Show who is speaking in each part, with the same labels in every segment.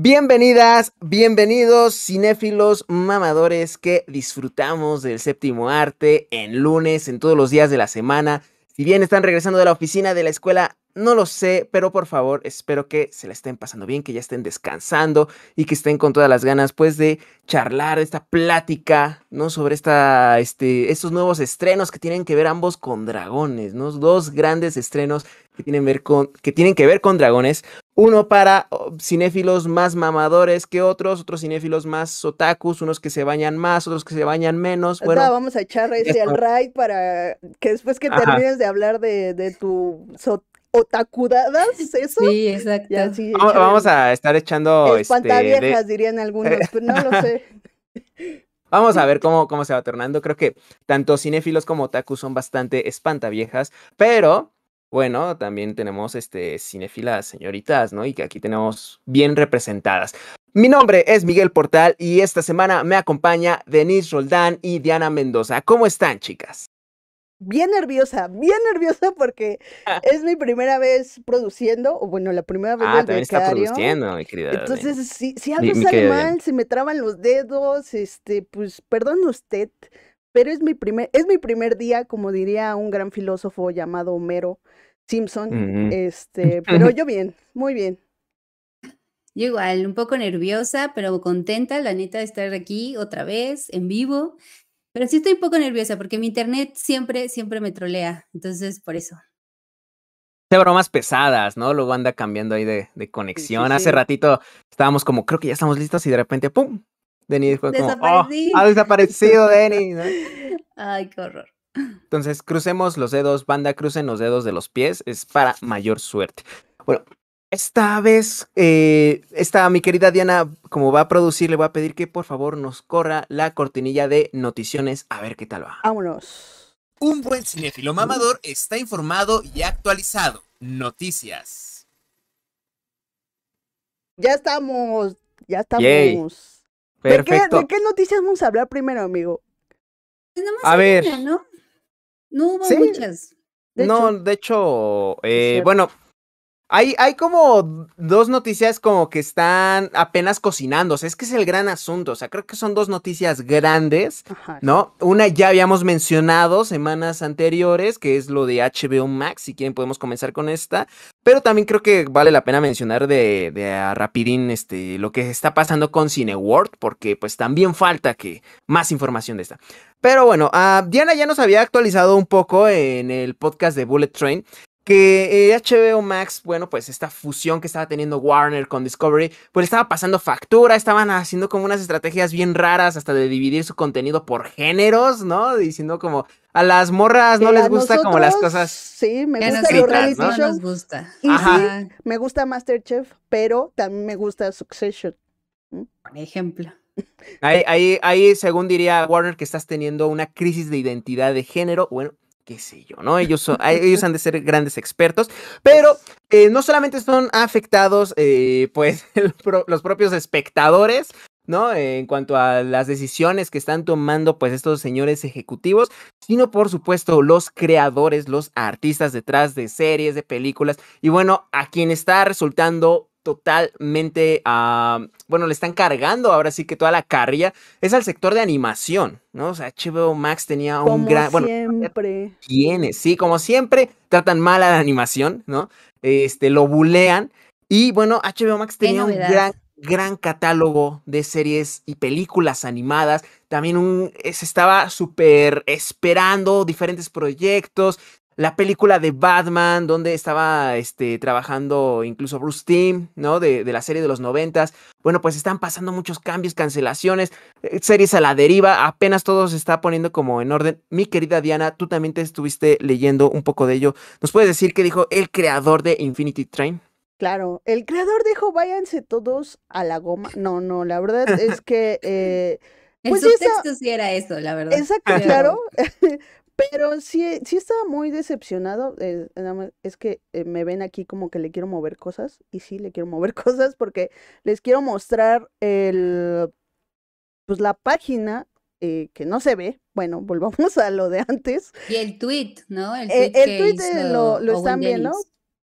Speaker 1: Bienvenidas, bienvenidos cinéfilos mamadores que disfrutamos del séptimo arte en lunes, en todos los días de la semana. Si bien están regresando de la oficina de la escuela, no lo sé, pero por favor, espero que se la estén pasando bien, que ya estén descansando y que estén con todas las ganas, pues, de charlar esta plática, ¿no? Sobre esta, este, estos nuevos estrenos que tienen que ver ambos con dragones, ¿no? Dos grandes estrenos que tienen, ver con, que, tienen que ver con dragones. Uno para cinéfilos más mamadores que otros, otros cinéfilos más otakus, unos que se bañan más, otros que se bañan menos. Bueno,
Speaker 2: vamos a echar ese al raid para que después que termines de hablar de, de tu otakudadas, ¿eso?
Speaker 3: Sí, exacto.
Speaker 1: vamos, a estar echando...
Speaker 2: Espantaviejas, este, dirían algunos, pero no lo sé.
Speaker 1: Vamos a ver cómo, cómo se va tornando. Creo que tanto cinéfilos como otaku son bastante espantaviejas, pero bueno, también tenemos este cinéfilas señoritas, ¿no? Y que aquí tenemos bien representadas. Mi nombre es Miguel Portal y esta semana me acompaña Denise Roldán y Diana Mendoza. ¿Cómo están, chicas?
Speaker 2: Bien nerviosa, bien nerviosa porque ah. es mi primera vez produciendo, o bueno, la primera vez
Speaker 1: ah, del también está produciendo, mi querida.
Speaker 2: Entonces, si, si algo sale mal, se me traban los dedos, este, pues, perdón usted, pero es mi primer, es mi primer día, como diría un gran filósofo llamado Homero, Simpson, este, pero yo bien, muy bien.
Speaker 3: Yo igual, un poco nerviosa, pero contenta, la neta, de estar aquí otra vez, en vivo. Pero sí estoy un poco nerviosa porque mi internet siempre, siempre me trolea. Entonces, por eso.
Speaker 1: De bromas pesadas, ¿no? Luego anda cambiando ahí de, conexión. Hace ratito estábamos como, creo que ya estamos listos y de repente, ¡pum! Denis fue como, ¡oh! ¡Ha desaparecido Denis!
Speaker 3: Ay, qué horror.
Speaker 1: Entonces, crucemos los dedos, banda, crucen los dedos de los pies, es para mayor suerte. Bueno, esta vez, eh, esta mi querida Diana, como va a producir, le voy a pedir que por favor nos corra la cortinilla de noticiones, a ver qué tal va.
Speaker 2: Vámonos.
Speaker 4: Un buen cinéfilo mamador está informado y actualizado. Noticias.
Speaker 2: Ya estamos, ya estamos.
Speaker 1: Perfecto.
Speaker 2: ¿De qué, noticias vamos a hablar primero, amigo?
Speaker 3: Pues a ver. ¿no? No hubo muchas.
Speaker 1: no, de hecho, eh, bueno, hay, hay como dos noticias como que están apenas cocinándose. Es que es el gran asunto. O sea, creo que son dos noticias grandes, ¿no? Una ya habíamos mencionado semanas anteriores, que es lo de HBO Max. Si quieren, podemos comenzar con esta. Pero también creo que vale la pena mencionar de, de a rapidín este, lo que está pasando con Cineworld, porque pues también falta que más información de esta. Pero bueno, uh, Diana ya nos había actualizado un poco en el podcast de Bullet Train que HBO eh, Max, bueno, pues esta fusión que estaba teniendo Warner con Discovery, pues estaba pasando factura, estaban haciendo como unas estrategias bien raras hasta de dividir su contenido por géneros, ¿no? Diciendo como a las morras no les gusta como las cosas.
Speaker 2: Sí, me gusta
Speaker 3: los reality ¿no? nos gusta.
Speaker 2: Y sí, me gusta Masterchef, pero también me gusta Succession.
Speaker 3: Por ejemplo.
Speaker 1: Ahí, ahí, ahí, según diría Warner, que estás teniendo una crisis de identidad de género. Bueno, qué sé yo, ¿no? Ellos, son, ellos han de ser grandes expertos, pero eh, no solamente son afectados, eh, pues, los propios espectadores, ¿no? en cuanto a las decisiones que están tomando, pues, estos señores ejecutivos, sino, por supuesto, los creadores, los artistas detrás de series, de películas, y bueno, a quien está resultando totalmente, a bueno, le están cargando ahora sí que toda la carrilla, es al sector de animación, ¿no? O sea, HBO Max tenía un gran, bueno,
Speaker 2: siempre.
Speaker 1: Tiene, sí, como siempre, tratan mal a la animación, ¿no? Este, lo bulean, y bueno, HBO Max tenía un gran, gran catálogo de series y películas animadas, también un, se estaba súper esperando diferentes proyectos, la película de Batman, donde estaba este, trabajando incluso Bruce Timm, ¿no? De, de, la serie de los noventas. Bueno, pues están pasando muchos cambios, cancelaciones, eh, series a la deriva, apenas todo se está poniendo como en orden. Mi querida Diana, tú también te estuviste leyendo un poco de ello. ¿Nos puedes decir qué dijo el creador de Infinity Train?
Speaker 2: Claro, el creador dijo váyanse todos a la goma. No, no, la verdad es que... Eh,
Speaker 3: pues en texto sí era eso, la verdad.
Speaker 2: Exacto, claro. Pero sí, sí estaba muy decepcionado. Eh, es que eh, me ven aquí como que le quiero mover cosas. Y sí, le quiero mover cosas porque les quiero mostrar el, pues la página eh, que no se ve. Bueno, volvamos a lo de antes.
Speaker 3: Y el tweet, ¿no?
Speaker 2: El tweet, el tweet lo, lo están viendo.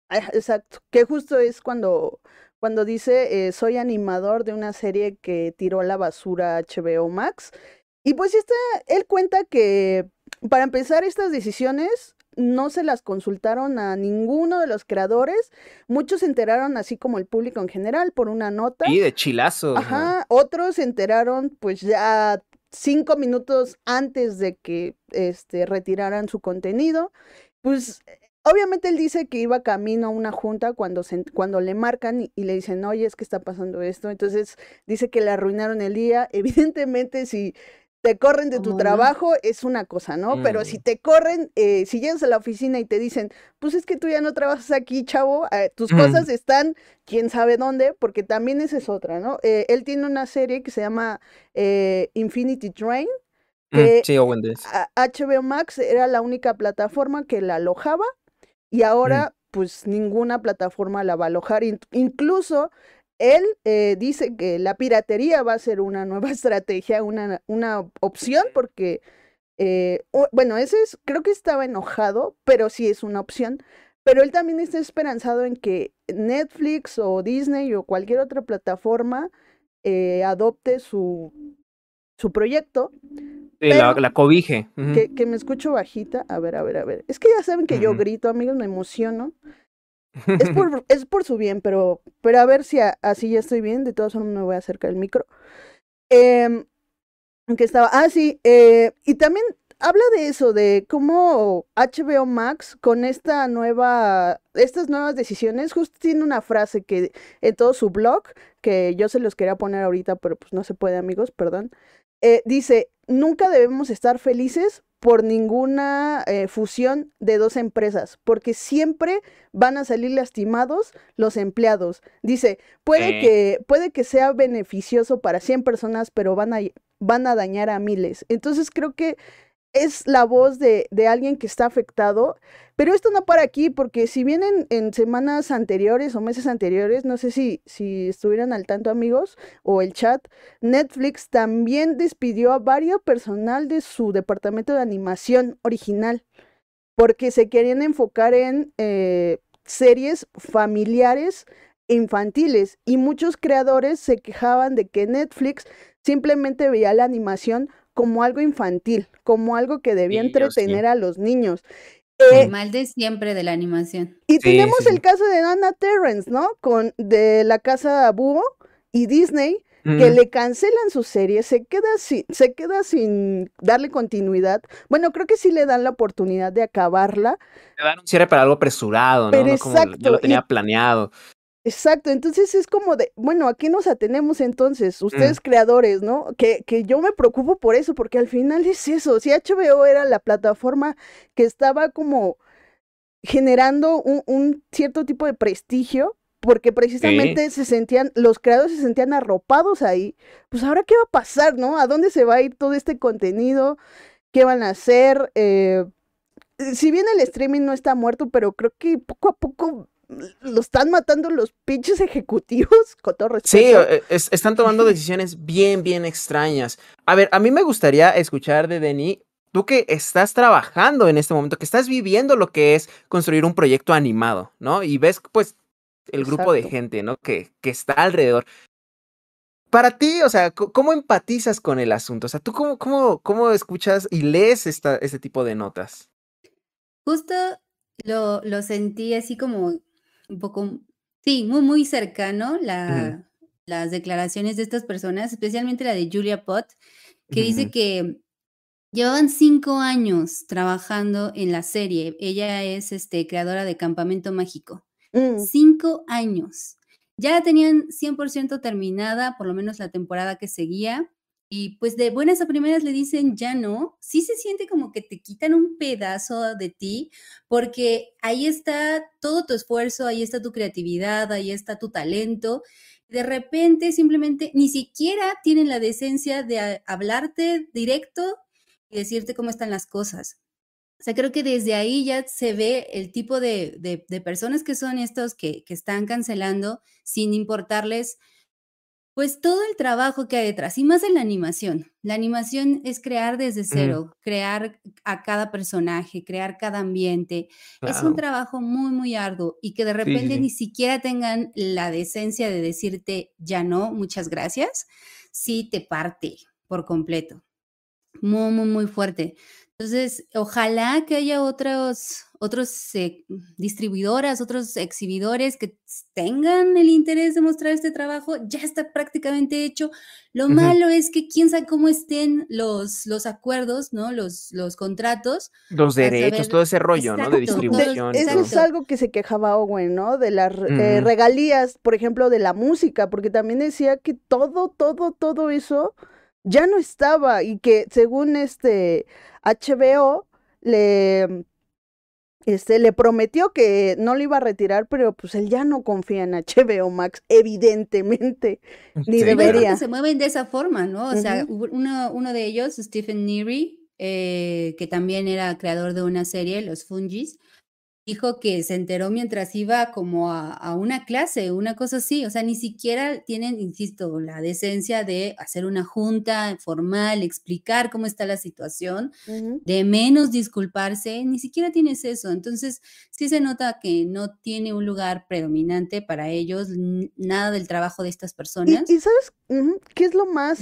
Speaker 2: Exacto. Que justo es cuando cuando dice, soy animador de una serie que tiró a la basura HBO Max. Y pues este, él cuenta que para empezar estas decisiones no se las consultaron a ninguno de los creadores. Muchos se enteraron, así como el público en general, por una nota.
Speaker 1: Y de chilazo.
Speaker 2: Ajá, otros se enteraron pues ya cinco minutos antes de que este, retiraran su contenido. Pues obviamente él dice que iba camino a una junta cuando, se, cuando le marcan y, y, le dicen, oye, es que está pasando esto. Entonces dice que le arruinaron el día. Evidentemente, si te corren de tu trabajo es una cosa, ¿no? Pero si te corren, eh, si llegas a la oficina y te dicen, pues es que tú ya no trabajas aquí, chavo, eh, tus cosas están quién sabe dónde, porque también esa es otra, ¿no? Eh, él tiene una serie que se llama Infinity Train.
Speaker 1: Mm, que sí,
Speaker 2: HBO Max era la única plataforma que la alojaba y ahora mm. pues ninguna plataforma la va a alojar. Incluso él eh, dice que la piratería va a ser una nueva estrategia, una, una opción, porque, eh, bueno, ese es, creo que estaba enojado, pero sí es una opción. Pero él también está esperanzado en que Netflix o Disney o cualquier otra plataforma eh, adopte su, su proyecto.
Speaker 1: Sí, la, la, cobije.
Speaker 2: que, que, me escucho bajita. A ver, a ver, a ver. Es que ya saben que yo grito, amigos, me emociono. Es por, es por su bien, pero, pero a ver si así ya estoy bien. De todas formas, me voy a acercar el micro. Eh, que estaba. Ah, sí. Eh, y también habla de eso, de cómo HBO Max con esta nueva, estas nuevas decisiones, justo tiene una frase que en todo su blog, que yo se los quería poner ahorita, pero pues no se puede, amigos, perdón. Eh, dice, nunca debemos estar felices por ninguna eh, fusión de dos empresas, porque siempre van a salir lastimados los empleados. Dice, puede, que, puede que sea beneficioso para 100 personas, pero van a, van a dañar a miles. Entonces creo que es la voz de, de, alguien que está afectado. Pero esto no para aquí, porque si vienen en semanas anteriores o meses anteriores, no sé si, si estuvieran al tanto amigos o el chat, Netflix también despidió a varios personal de su departamento de animación original, porque se querían enfocar en eh, series familiares infantiles y muchos creadores se quejaban de que Netflix simplemente veía la animación como algo infantil, como algo que debía entretener a los niños.
Speaker 3: Eh, mal de siempre de la animación.
Speaker 2: Y tenemos el caso de Anna Terrence, ¿no? Con de la casa Búho y Disney, que le cancelan su serie, se queda sin, se queda sin darle continuidad. Bueno, creo que sí le dan la oportunidad de acabarla.
Speaker 1: Le dan un cierre para algo apresurado, ¿no? no como ya lo tenía planeado.
Speaker 2: Exacto, entonces es como de, bueno, ¿a qué nos atenemos entonces? Ustedes mm. creadores, ¿no? Que, que yo me preocupo por eso, porque al final es eso, si HBO era la plataforma que estaba como generando un, un cierto tipo de prestigio, porque precisamente se sentían, los creadores se sentían arropados ahí, pues ahora qué va a pasar, ¿no? ¿A dónde se va a ir todo este contenido? ¿Qué van a hacer? Eh, si bien el streaming no está muerto, pero creo que poco a poco lo están matando los pinches ejecutivos, con todo respeto.
Speaker 1: Sí, eh, están tomando decisiones bien, bien extrañas. A ver, a mí me gustaría escuchar de Denny, tú que estás trabajando en este momento, que estás viviendo lo que es construir un proyecto animado, ¿no? Y ves, pues, el grupo de gente, ¿no? Que, que está alrededor. Para ti, o sea, ¿cómo empatizas con el asunto? O sea, ¿tú cómo, cómo, cómo escuchas y lees esta, este tipo de notas?
Speaker 3: Justo lo, lo sentí así como un poco, sí, muy, muy cercano la, las declaraciones de estas personas, especialmente la de Julia Pott, que dice que llevaban cinco años trabajando en la serie. Ella es este, creadora de Campamento Mágico. Mm. Cinco años. Ya la tenían 100% terminada, por lo menos la temporada que seguía. Y pues de buenas a primeras le dicen ya no, sí se siente como que te quitan un pedazo de ti, porque ahí está todo tu esfuerzo, ahí está tu creatividad, ahí está tu talento. De repente simplemente ni siquiera tienen la decencia de hablarte directo y decirte cómo están las cosas. O sea, creo que desde ahí ya se ve el tipo de, de, personas que son estos que, que están cancelando sin importarles Pues todo el trabajo que hay detrás, y más en la animación. La animación es crear desde cero, crear a cada personaje, crear cada ambiente. Es un trabajo muy, muy arduo y que de repente ni siquiera tengan la decencia de decirte ya no, muchas gracias, sí te parte por completo. Muy, muy, muy fuerte. Entonces, ojalá que haya otros, otros eh, distribuidoras, otros exhibidores que tengan el interés de mostrar este trabajo. Ya está prácticamente hecho. Lo malo es que quién sabe cómo estén los, los acuerdos, ¿no? Los, los contratos.
Speaker 1: Los derechos, todo ese rollo, ¿no? De distribución.
Speaker 2: eso es algo que se quejaba Owen, ¿no? De las eh, regalías, por ejemplo, de la música, porque también decía que todo, todo, todo eso ya no estaba y que según este HBO le este, le prometió que no lo iba a retirar, pero pues él ya no confía en HBO Max, evidentemente, ni debería.
Speaker 3: se mueven de esa forma, ¿no? O sea, uno, uno, de ellos, Stephen Neary, eh, que también era creador de una serie, Los Fungis, dijo que se enteró mientras iba como a, una clase, una cosa así, o sea, ni siquiera tienen, insisto, la decencia de hacer una junta formal, explicar cómo está la situación, de menos disculparse, ni siquiera tienes eso, entonces sí se nota que no tiene un lugar predominante para ellos, nada del trabajo de estas personas.
Speaker 2: ¿Y, sabes qué es lo más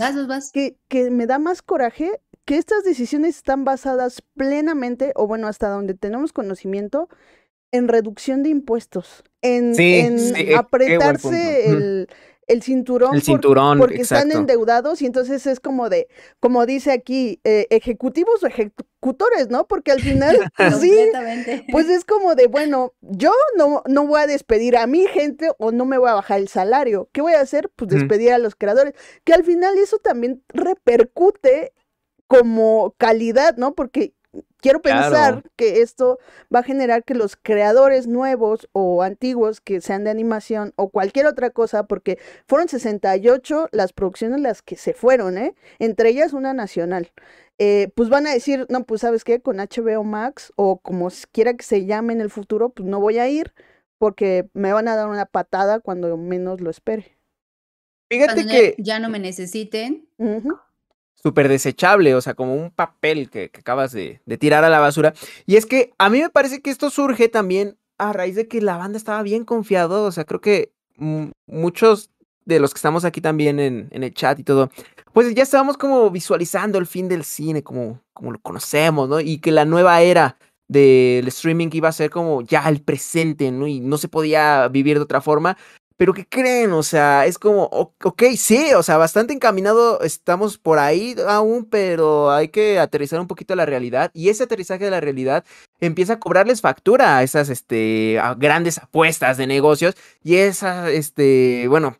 Speaker 2: Que, que me da más coraje? Que estas decisiones están basadas plenamente, o bueno, hasta donde tenemos conocimiento, en reducción de impuestos, en, eh, apretarse el, el, cinturón, porque están endeudados y entonces es como de, como dice aquí, eh, ejecutivos o ejecutores, ¿no? Porque al final, pues sí, pues es como de, bueno, yo no, no voy a despedir a mi gente o no me voy a bajar el salario. ¿Qué voy a hacer? Pues despedir a los creadores, que al final eso también repercute como calidad, ¿no? Porque quiero pensar que esto va a generar que los creadores nuevos o antiguos que sean de animación o cualquier otra cosa, porque fueron 68 las producciones las que se fueron, ¿eh? Entre ellas una nacional. Eh, pues van a decir, no, pues sabes qué, con HBO Max o como quiera que se llame en el futuro, pues no voy a ir porque me van a dar una patada cuando menos lo espere.
Speaker 3: Fíjate que ya no me necesiten
Speaker 1: súper desechable, o sea, como un papel que, acabas de, tirar a la basura. Y es que a mí me parece que esto surge también a raíz de que la banda estaba bien confiado, o sea, creo que muchos de los que estamos aquí también en, el chat y todo, pues ya estábamos como visualizando el fin del cine, como, como lo conocemos, ¿no? Y que la nueva era del streaming iba a ser como ya el presente, ¿no? Y no se podía vivir de otra forma. Pero ¿qué creen? O sea, es como, ok, sí, o sea, bastante encaminado estamos por ahí aún, pero hay que aterrizar un poquito la realidad. Y ese aterrizaje de la realidad empieza a cobrarles factura a esas este, grandes apuestas de negocios y esas, este, bueno,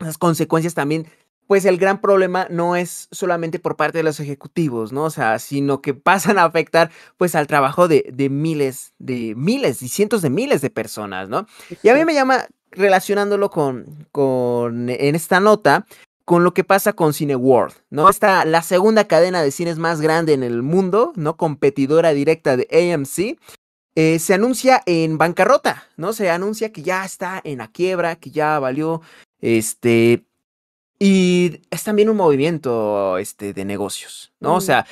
Speaker 1: esas consecuencias también pues el gran problema no es solamente por parte de los ejecutivos, ¿no? O sea, sino que pasan a afectar pues al trabajo de, de miles, de miles y cientos de miles de personas, ¿no? Y a mí me llama relacionándolo con, con, en esta nota, con lo que pasa con Cineworld, ¿no? Esta, la segunda cadena de cines más grande en el mundo, ¿no? Competidora directa de AMC, eh, se anuncia en bancarrota, ¿no? Se anuncia que ya está en la quiebra, que ya valió, este, y es también un movimiento, este, de negocios, ¿no? O mm. sea,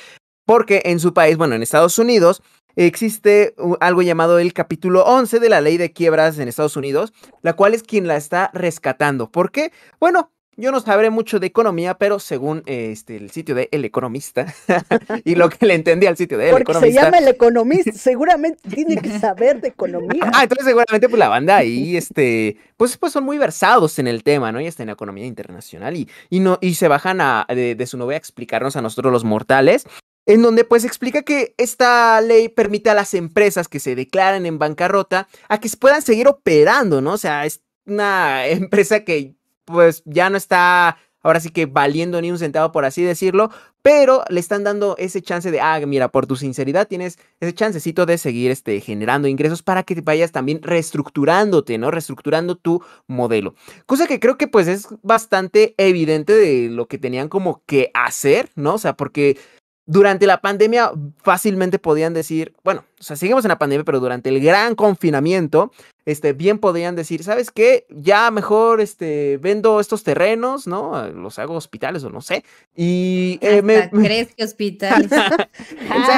Speaker 1: porque en su país, bueno, en Estados Unidos, existe algo llamado el capítulo 11 de la ley de quiebras en Estados Unidos, la cual es quien la está rescatando. ¿Por qué? Bueno, yo no sabré mucho de economía, pero según este, el sitio de El Economista y lo que le entendí al sitio de El
Speaker 2: Porque se llama El Economista, seguramente tiene que saber de economía.
Speaker 1: Ah, entonces seguramente pues la banda ahí, este, pues, pues son muy versados en el tema, ¿no? Y está en economía internacional y, y, no, y se bajan a, de, de su novia a explicarnos a nosotros los mortales en donde pues explica que esta ley permite a las empresas que se declaren en bancarrota a que puedan seguir operando, ¿no? O sea, es una empresa que pues ya no está ahora sí que valiendo ni un centavo, por así decirlo, pero le están dando ese chance de, ah, mira, por tu sinceridad tienes ese chancecito de seguir este, generando ingresos para que vayas también reestructurándote, ¿no? Reestructurando tu modelo. Cosa que creo que pues es bastante evidente de lo que tenían como que hacer, ¿no? O sea, porque durante la pandemia fácilmente podían decir, bueno, o sea, seguimos en la pandemia, pero durante el gran confinamiento, este, bien podían decir, ¿sabes qué? Ya mejor, este, vendo estos terrenos, ¿no? Los hago hospitales o no sé. Y
Speaker 3: eh, me, ¿Crees que hospitales?
Speaker 1: vamos,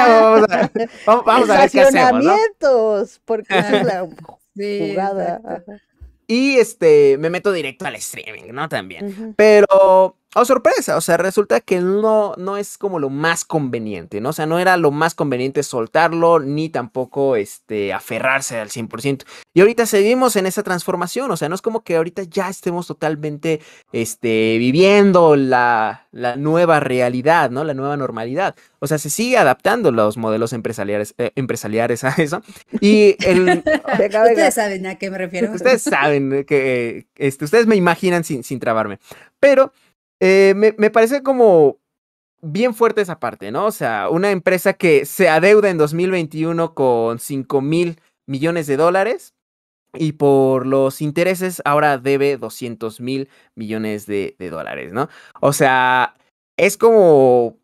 Speaker 1: a, vamos a ver qué hacemos, ¿no?
Speaker 2: porque esa es la jugada.
Speaker 1: Y este, me meto directo al streaming, ¿no? También. Pero Oh, sorpresa, o sea, resulta que no, no es como lo más conveniente, ¿no? O sea, no era lo más conveniente soltarlo, ni tampoco este, aferrarse al 100%. Y ahorita seguimos en esa transformación, o sea, no es como que ahorita ya estemos totalmente este, viviendo la, la nueva realidad, ¿no? La nueva normalidad. O sea, se sigue adaptando los modelos empresariales, eh, empresariales a eso. Y el...
Speaker 3: Ustedes saben a qué me refiero.
Speaker 1: Ustedes saben que, este, ustedes me imaginan sin, sin trabarme. Pero eh, me, me, parece como bien fuerte esa parte, ¿no? O sea, una empresa que se adeuda en 2021 con 5 mil millones de dólares y por los intereses ahora debe 200 mil millones de, dólares, ¿no? O sea, es como,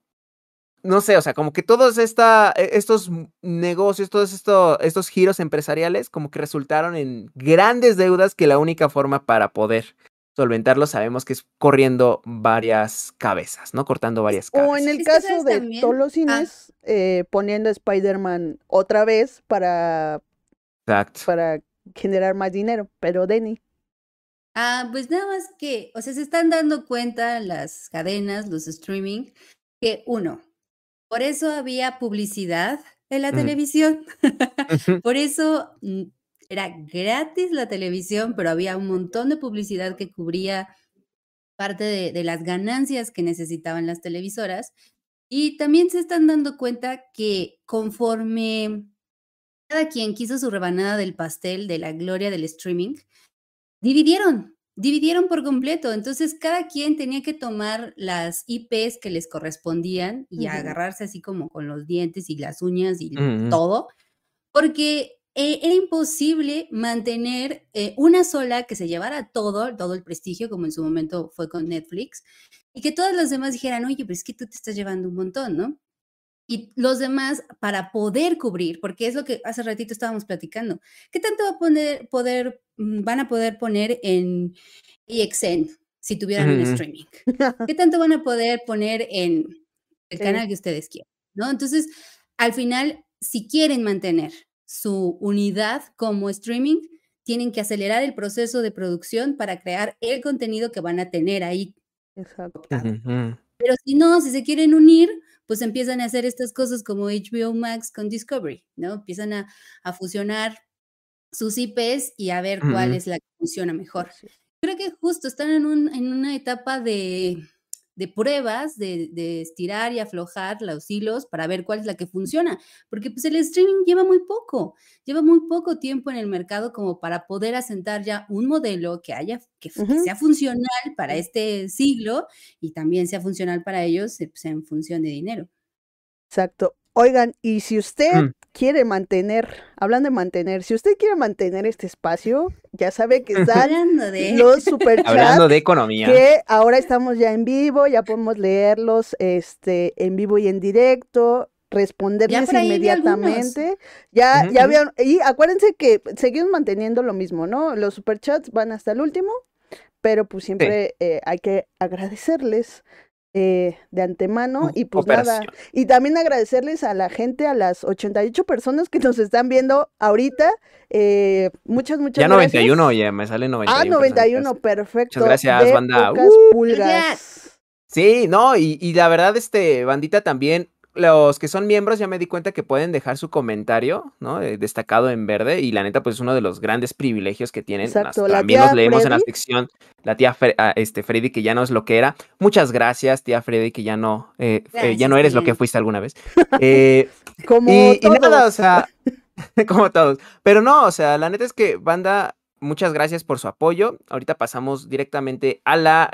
Speaker 1: no sé, o sea, como que todos esta, e, estos negocios, todos esto, estos giros empresariales como que resultaron en grandes deudas que la única forma para poder solventarlo, sabemos que es corriendo varias cabezas, ¿no? Cortando varias cabezas.
Speaker 2: O en el caso de todos los cines, eh, poniendo a Spider-Man otra vez para, para generar más dinero. Pero Denny.
Speaker 3: Ah, pues nada más que, o sea, se están dando cuenta las cadenas, los streaming, que uno, por eso había publicidad en la televisión. por eso mm, era gratis la televisión, pero había un montón de publicidad que cubría parte de, las ganancias que necesitaban las televisoras. Y también se están dando cuenta que conforme cada quien quiso su rebanada del pastel de la gloria del streaming, dividieron, dividieron por completo. Entonces cada quien tenía que tomar las IPs que les correspondían y agarrarse así como con los dientes y las uñas y todo, porque eh, era imposible mantener eh, una sola que se llevara todo, todo el prestigio, como en su momento fue con Netflix, y que todas las demás dijeran, oye, pero es que tú te estás llevando un montón, ¿no? Y los demás, para poder cubrir, porque es lo que hace ratito estábamos platicando, ¿qué tanto va a poner, poder, mm, van a poder poner en EXN si tuvieran un streaming? ¿Qué tanto van a poder poner en el canal que ustedes quieran? ¿No? Entonces, al final, si quieren mantener su unidad como streaming, tienen que acelerar el proceso de producción para crear el contenido que van a tener ahí.
Speaker 2: Exacto.
Speaker 3: Pero si no, si se quieren unir, pues empiezan a hacer estas cosas como HBO Max con Discovery, ¿no? Empiezan a, fusionar sus IPs y a ver cuál es la que funciona mejor. Creo que justo están en, un, en una etapa de, de pruebas, de, de, estirar y aflojar los hilos para ver cuál es la que funciona, porque pues el streaming lleva muy poco, lleva muy poco tiempo en el mercado como para poder asentar ya un modelo que haya, que, sea funcional para este siglo y también sea funcional para ellos pues, en función de dinero.
Speaker 2: Exacto. Oigan, y si usted mm. quiere mantener, hablando de mantener, si usted quiere mantener este espacio, ya sabe que están los superchats.
Speaker 1: Hablando de economía.
Speaker 2: Que ahora estamos ya en vivo, ya podemos leerlos este, en vivo y en directo responderles inmediatamente. Ya, ya vieron, y acuérdense que seguimos manteniendo lo mismo, ¿no? Los superchats van hasta el último, pero pues siempre eh, hay que agradecerles eh, de antemano y pues nada. Y también agradecerles a la gente, a las 88 personas que nos están viendo ahorita. Eh, muchas, muchas
Speaker 1: ya 91, ya me sale 91.
Speaker 2: Ah, 91, perfecto.
Speaker 1: Muchas gracias, banda.
Speaker 2: Uh,
Speaker 1: sí, no, y, y la verdad, este, bandita también, los que son miembros ya me di cuenta que pueden dejar su comentario, ¿no? Eh, destacado en verde y la neta pues es uno de los grandes privilegios que tienen. también los leemos en la sección. La tía ah, este, Freddy que ya no es lo que era. Muchas gracias, tía Freddy, que ya no, eh, eh, ya no eres lo que fuiste alguna vez.
Speaker 2: como
Speaker 1: y, nada, o sea, como todos. Pero no, o sea, la neta es que banda, muchas gracias por su apoyo. Ahorita pasamos directamente a la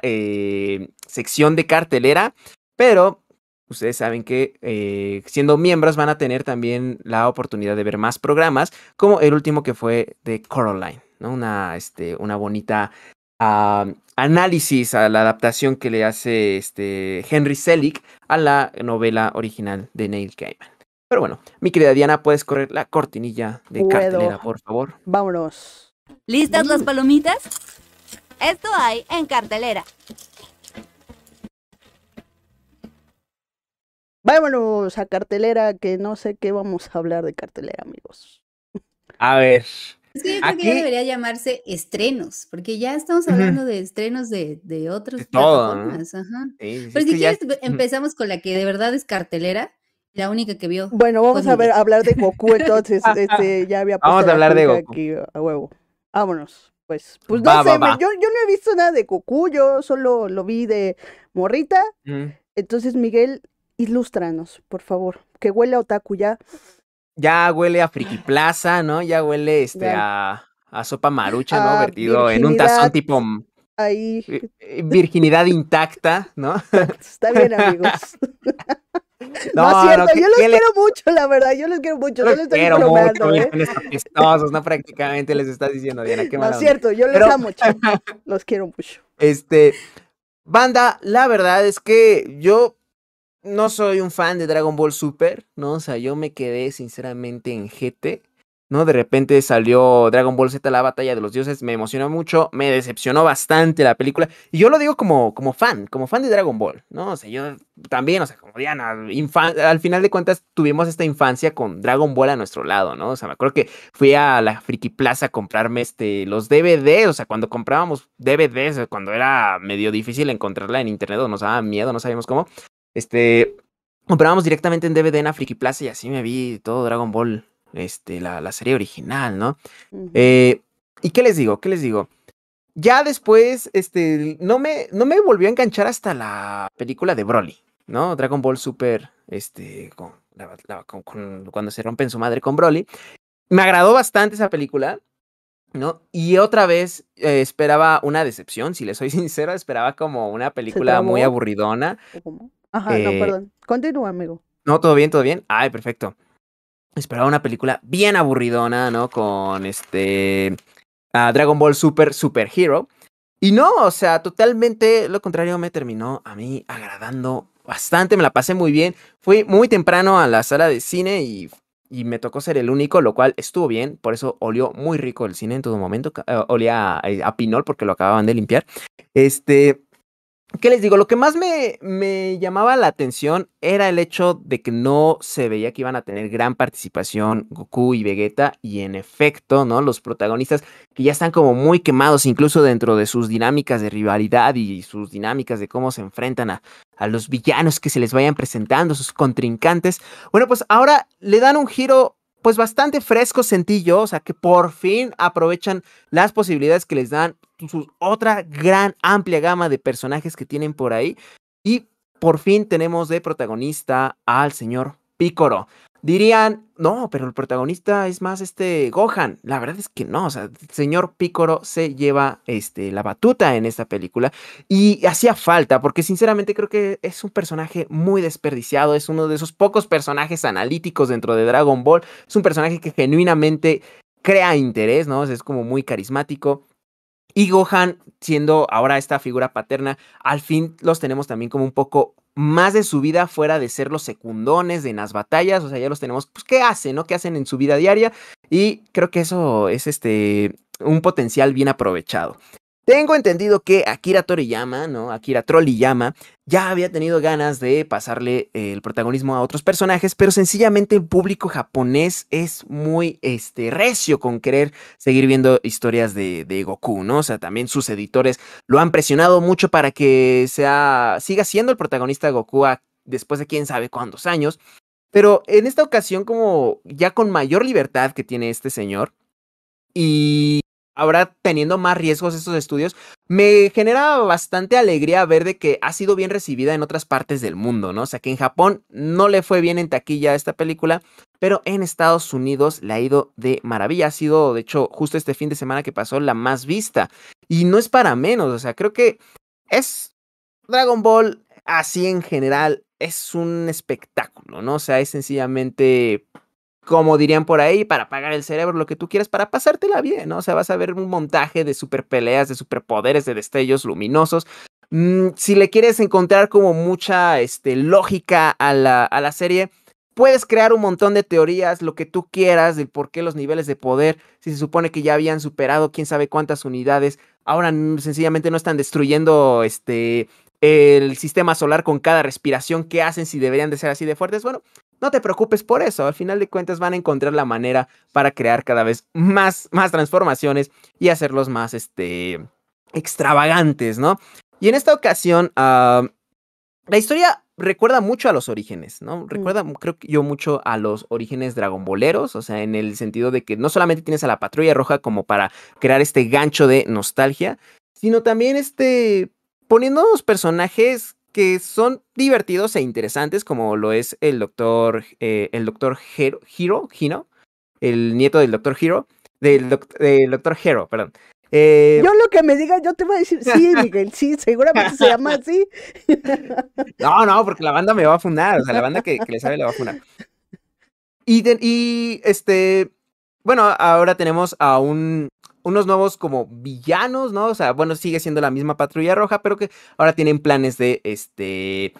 Speaker 1: sección de cartelera, pero ustedes saben que eh, siendo miembros van a tener también la oportunidad de ver más programas, como el último que fue de Coraline, ¿no? Una, este, una bonita ah, análisis a la adaptación que le hace este Henry Selick a la novela original de Neil Gaiman. Pero bueno, mi querida Diana, puedes correr la cortinilla de
Speaker 2: Puedo.
Speaker 1: cartelera, por favor.
Speaker 2: Vámonos.
Speaker 5: ¿Listas las palomitas? Esto hay en cartelera.
Speaker 2: Vámonos a cartelera, que no sé qué vamos a hablar de cartelera, amigos.
Speaker 1: A ver.
Speaker 3: Es que yo creo que ya debería llamarse estrenos, porque ya estamos hablando de estrenos de, de otras
Speaker 1: De todo, ¿no?
Speaker 3: plataformas. Ajá.
Speaker 1: Sí, sí,
Speaker 3: Pero si
Speaker 1: ya-
Speaker 3: quieres, empezamos con la que de verdad es cartelera, la única que vio.
Speaker 2: Bueno, vamos a ver, hablar de Goku entonces. este, ya había puesto
Speaker 1: Vamos a
Speaker 2: la
Speaker 1: hablar de Goku.
Speaker 2: aquí a huevo. Vámonos. Pues, pues no
Speaker 1: Va,
Speaker 2: sé,
Speaker 1: va,
Speaker 2: me-
Speaker 1: va.
Speaker 2: Yo, yo no he visto nada de Goku, yo solo lo vi de morrita.
Speaker 1: Mm.
Speaker 2: Entonces, Miguel, ilústranos, por favor. Que huele a otaku ya.
Speaker 1: Ya huele a Friki Plaza, ¿no? Ya huele este
Speaker 2: Ya.
Speaker 1: a, a sopa marucha, ¿no?
Speaker 2: A
Speaker 1: Vertido en un tazón tipo
Speaker 2: Ahí.
Speaker 1: eh, eh, virginidad intacta, ¿no?
Speaker 2: Está bien, amigos. No,
Speaker 1: No,
Speaker 2: es cierto,
Speaker 1: no, ¿qué-
Speaker 2: yo los
Speaker 1: le-
Speaker 2: quiero mucho, la verdad, yo los quiero mucho, no
Speaker 1: Los
Speaker 2: les estoy
Speaker 1: quiero mucho,
Speaker 2: ¿eh?
Speaker 1: ¿no? Prácticamente les estás diciendo, Diana, qué
Speaker 2: No es cierto, yo les
Speaker 1: Pero-
Speaker 2: amo, chicos. Los quiero mucho.
Speaker 1: Este, banda, la verdad es que yo no soy un fan de Dragon Ball Super, ¿no? O sea, yo me quedé sinceramente en GT, ¿no? De repente salió Dragon Ball Z, la batalla de los dioses, me emocionó mucho, me decepcionó bastante la película, y yo lo digo como, como fan, como fan de Dragon Ball, ¿no? O sea, yo también, o sea, como Diana, al final de cuentas tuvimos esta infancia con Dragon Ball a nuestro lado, ¿no? O sea, me acuerdo que fui a la Friki Plaza a comprarme este, los DVDs, o sea, cuando comprábamos DVDs, cuando era medio difícil encontrarla en internet o nos daba miedo, no sabíamos cómo, este, comprábamos directamente en DVD en la Friki Plaza y así me vi todo Dragon Ball, este, la, la serie original, ¿no? Eh, ¿Y qué les digo? ¿Qué les digo? Ya después, este, no me, no me volvió a enganchar hasta la película de Broly, ¿no? Dragon Ball Super, este, con, la- la- con- con- cuando se rompen su madre con Broly. Me agradó bastante esa película, ¿no? Y otra vez eh, esperaba una decepción, si les soy sincero, esperaba como una película muy aburridona.
Speaker 2: ¿O cómo? Ajá, no,
Speaker 1: eh,
Speaker 2: perdón. Continúa, amigo.
Speaker 1: No, todo bien, todo bien. Ay, perfecto. Esperaba una película bien aburridona, ¿no? Con este. a Dragon Ball Super Super Hero. Y no, o sea, totalmente lo contrario me terminó a mí agradando bastante. Me la pasé muy bien. Fui muy temprano a la sala de cine y, y me tocó ser el único, lo cual estuvo bien. Por eso olió muy rico el cine en todo momento. eh, olía a, a pinol porque lo acababan de limpiar. Este. ¿Qué les digo? Lo que más me, me llamaba la atención era el hecho de que no se veía que iban a tener gran participación Goku y Vegeta y en efecto, ¿no? Los protagonistas que ya están como muy quemados incluso dentro de sus dinámicas de rivalidad y sus dinámicas de cómo se enfrentan a, a los villanos que se les vayan presentando, sus contrincantes. Bueno, pues ahora le dan un giro pues bastante fresco, sencillo, o sea que por fin aprovechan las posibilidades que les dan su otra gran amplia gama de personajes que tienen por ahí. Y por fin tenemos de protagonista al señor Picoro. Dirían, no, pero el protagonista es más este Gohan. La verdad es que no, o sea, el señor Picoro se lleva este, la batuta en esta película y hacía falta, porque sinceramente creo que es un personaje muy desperdiciado, es uno de esos pocos personajes analíticos dentro de Dragon Ball, es un personaje que genuinamente crea interés, ¿no? Es como muy carismático. Y Gohan, siendo ahora esta figura paterna, al fin los tenemos también como un poco más de su vida fuera de ser los secundones de las batallas, o sea, ya los tenemos, pues, ¿qué hacen, no? ¿Qué hacen en su vida diaria? Y creo que eso es este, un potencial bien aprovechado. Tengo entendido que Akira Toriyama, ¿no? Akira Trolliyama, ya había tenido ganas de pasarle el protagonismo a otros personajes, pero sencillamente el público japonés es muy este, recio con querer seguir viendo historias de, Goku, ¿no? O sea, también sus editores lo han presionado mucho para que sea, siga siendo el protagonista de Goku después de quién sabe cuántos años. Pero en esta ocasión, como ya con mayor libertad que tiene este señor, y ahora teniendo más riesgos estos estudios, me genera bastante alegría ver de que ha sido bien recibida en otras partes del mundo, ¿no? O sea, que en Japón no le fue bien en taquilla esta película, pero en Estados Unidos le ha ido de maravilla. Ha sido, de hecho, justo este fin de semana que pasó, la más vista. Y no es para menos, o sea, creo que es Dragon Ball así en general, es un espectáculo, ¿no? O sea, es sencillamente como dirían por ahí, para apagar el cerebro, lo que tú quieras, para pasártela bien, ¿no? O sea, vas a ver un montaje de super peleas, de superpoderes, de destellos luminosos. Mm, si le quieres encontrar como mucha este, lógica a la, a la serie, puedes crear un montón de teorías, lo que tú quieras, del por qué los niveles de poder, si se supone que ya habían superado quién sabe cuántas unidades, ahora sencillamente no están destruyendo este el sistema solar con cada respiración que hacen si deberían de ser así de fuertes. Bueno, no te preocupes por eso, al final de cuentas van a encontrar la manera para crear cada vez más, más transformaciones y hacerlos más este, extravagantes, ¿no? Y en esta ocasión, uh, la historia recuerda mucho a los orígenes, ¿no?
Speaker 2: Mm.
Speaker 1: Recuerda, creo que yo, mucho a los orígenes dragonboleros, o sea, en el sentido de que no solamente tienes a la patrulla roja como para crear este gancho de nostalgia, sino también este, poniendo unos personajes que son divertidos e interesantes, como lo es el doctor, eh, el doctor Hero, Hiro, Hino, el nieto del doctor Hero, del, doc, del doctor Hero, perdón. Eh,
Speaker 2: yo lo que me diga, yo te voy a decir, sí, Miguel, sí, seguramente se llama así.
Speaker 1: no, no, porque la banda me va a fundar, o sea, la banda que, que le sabe le va a fundar. Y, de, y este, bueno, ahora tenemos a un, unos nuevos como villanos, ¿no? O sea, bueno, sigue siendo la misma patrulla roja, pero que ahora tienen planes de, este,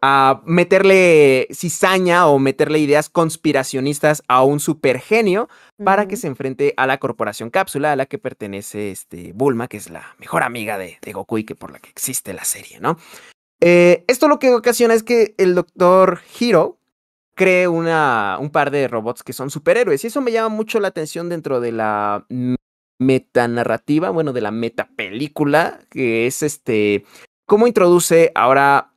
Speaker 1: a meterle cizaña o meterle ideas conspiracionistas a un supergenio para que se enfrente a la corporación cápsula a la que pertenece este Bulma, que es la mejor amiga de, de Goku y que por la que existe la serie, ¿no? Eh, esto lo que ocasiona es que el doctor Hiro cree una, un par de robots que son superhéroes y eso me llama mucho la atención dentro de la metanarrativa, bueno, de la metapelícula, que es este, cómo introduce ahora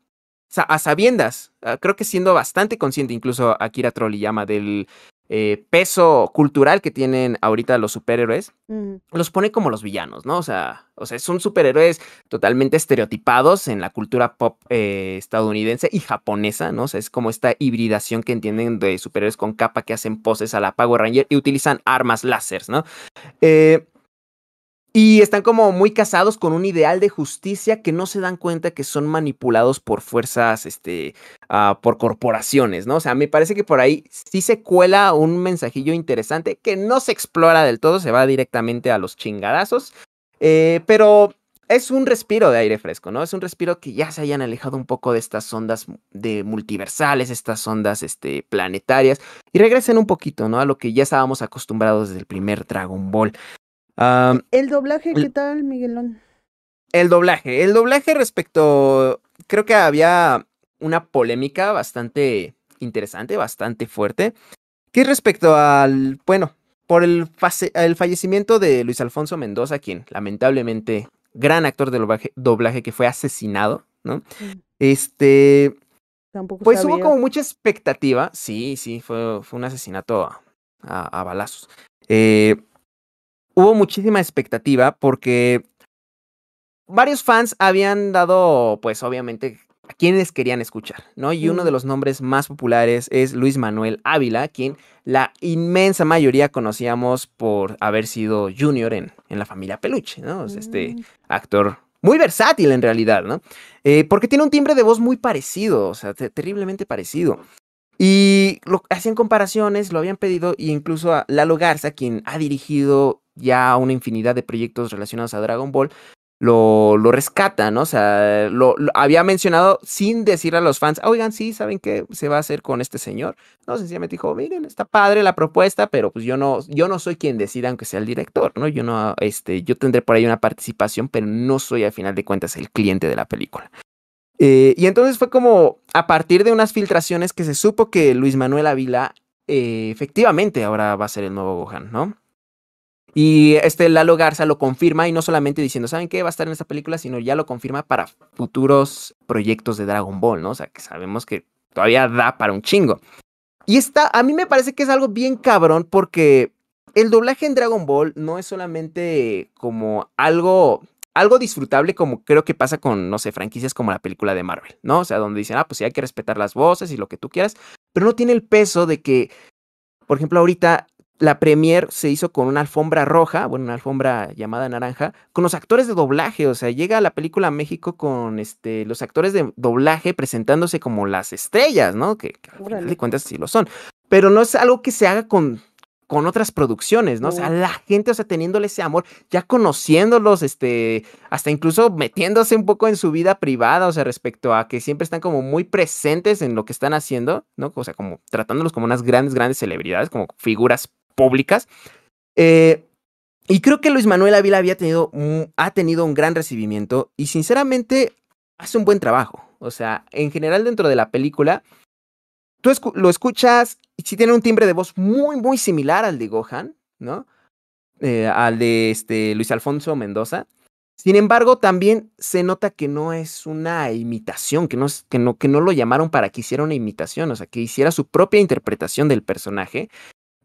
Speaker 1: a sabiendas, uh, creo que siendo bastante consciente, incluso Akira Toriyama, del eh, peso cultural que tienen ahorita los superhéroes,
Speaker 2: Mm.
Speaker 1: los pone como los villanos, ¿no? O sea, o sea, son superhéroes totalmente estereotipados en la cultura pop eh, estadounidense y japonesa, ¿no? O sea, es como esta hibridación que entienden de superhéroes con capa que hacen poses a la Power Ranger y utilizan armas láseres, ¿no? Eh, y están como muy casados con un ideal de justicia que no se dan cuenta que son manipulados por fuerzas, este, uh, por corporaciones, ¿no? O sea, me parece que por ahí sí se cuela un mensajillo interesante que no se explora del todo, se va directamente a los chingadazos, eh, pero es un respiro de aire fresco, ¿no? Es un respiro que ya se hayan alejado un poco de estas ondas de multiversales, estas ondas este, planetarias, y regresen un poquito, ¿no? A lo que ya estábamos acostumbrados desde el primer Dragon Ball.
Speaker 2: Um, ¿El doblaje qué tal, Miguelón?
Speaker 1: El doblaje. El doblaje respecto. Creo que había una polémica bastante interesante, bastante fuerte. Que respecto al. Bueno, por el, el fallecimiento de Luis Alfonso Mendoza, quien lamentablemente, gran actor de doblaje, doblaje que fue asesinado, ¿no? Mm. Este.
Speaker 2: Tampoco
Speaker 1: pues
Speaker 2: sabía.
Speaker 1: hubo como mucha expectativa. Sí, sí, fue, fue un asesinato a, a, a balazos. Eh, hubo muchísima expectativa porque varios fans habían dado, pues obviamente, a quienes querían escuchar, ¿no? Y uno de los nombres más populares es Luis Manuel Ávila, quien la inmensa mayoría conocíamos por haber sido Junior en, en la familia Peluche, ¿no? O sea, este actor muy versátil en realidad, ¿no? Eh, porque tiene un timbre de voz muy parecido, o sea, terriblemente parecido. Y lo, hacían comparaciones, lo habían pedido, e incluso a Lalo Garza, quien ha dirigido ya una infinidad de proyectos relacionados a Dragon Ball, lo, lo rescata, ¿no? O sea, lo, había mencionado sin decir a los fans, oigan, sí, ¿saben qué se va a hacer con este señor? No, sencillamente dijo, miren, está padre la propuesta, pero pues yo no, yo no soy quien decida, aunque sea el director, ¿no? Yo no, este, yo tendré por ahí una participación, pero no soy al final de cuentas el cliente de la película. Eh, y entonces fue como a partir de unas filtraciones que se supo que Luis Manuel Ávila eh, efectivamente ahora va a ser el nuevo Gohan, ¿no? Y este Lalo Garza lo confirma y no solamente diciendo, ¿saben qué? Va a estar en esta película, sino ya lo confirma para futuros proyectos de Dragon Ball, ¿no? O sea, que sabemos que todavía da para un chingo. Y está, a mí me parece que es algo bien cabrón porque el doblaje en Dragon Ball no es solamente como algo algo disfrutable como creo que pasa con, no sé, franquicias como la película de Marvel, ¿no? O sea, donde dicen, ah, pues sí, hay que respetar las voces y lo que tú quieras, pero no tiene el peso de que, por ejemplo, ahorita la premier se hizo con una alfombra roja, bueno, una alfombra llamada naranja, con los actores de doblaje, o sea, llega la película a México con este, los actores de doblaje presentándose como las estrellas, ¿no? Que, que al final de cuentas sí lo son. pero no es algo que se haga con, con otras producciones, ¿no? O sea, la gente, o sea, teniéndole ese amor, ya conociéndolos, este, hasta incluso metiéndose un poco en su vida privada, o sea, respecto a que siempre están como muy presentes en lo que están haciendo, ¿no? O sea, como tratándolos como unas grandes, grandes celebridades, como figuras públicas. Eh, y creo que Luis Manuel Ávila había tenido, ha tenido un gran recibimiento y sinceramente hace un buen trabajo. O sea, en general dentro de la película, tú lo escuchas y sí tiene un timbre de voz muy, muy similar al de Gohan, ¿no? Eh, al de este, Luis Alfonso Mendoza. Sin embargo, también se nota que no es una imitación, que no, es- que, no, que no lo llamaron para que hiciera una imitación, o sea, que hiciera su propia interpretación del personaje.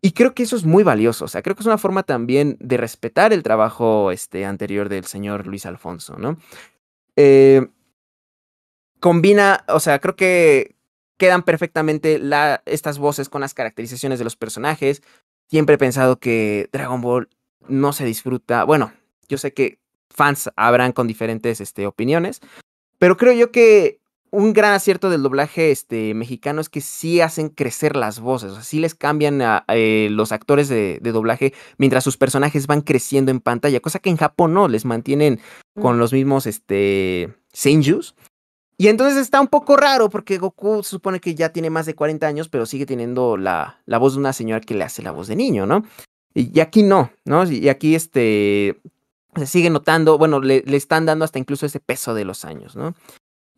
Speaker 1: Y creo que eso es muy valioso, o sea, creo que es una forma también de respetar el trabajo este, anterior del señor Luis Alfonso, ¿no? Eh, combina, o sea, creo que quedan perfectamente la, estas voces con las caracterizaciones de los personajes. Siempre he pensado que Dragon Ball no se disfruta, bueno, yo sé que fans habrán con diferentes este, opiniones, pero creo yo que un gran acierto del doblaje este, mexicano es que sí hacen crecer las voces, o sea, sí les cambian a, eh, los actores de, de doblaje mientras sus personajes van creciendo en pantalla, cosa que en Japón no, les mantienen con
Speaker 2: Mm.
Speaker 1: los mismos este, seiyus. Y entonces está un poco raro porque Goku se supone que ya tiene más de 40 años, pero sigue teniendo la, la voz de una señora que le hace la voz de niño, ¿no? Y, y aquí no, ¿no? Y aquí este se sigue notando, bueno, le, le están dando hasta incluso ese peso de los años, ¿no?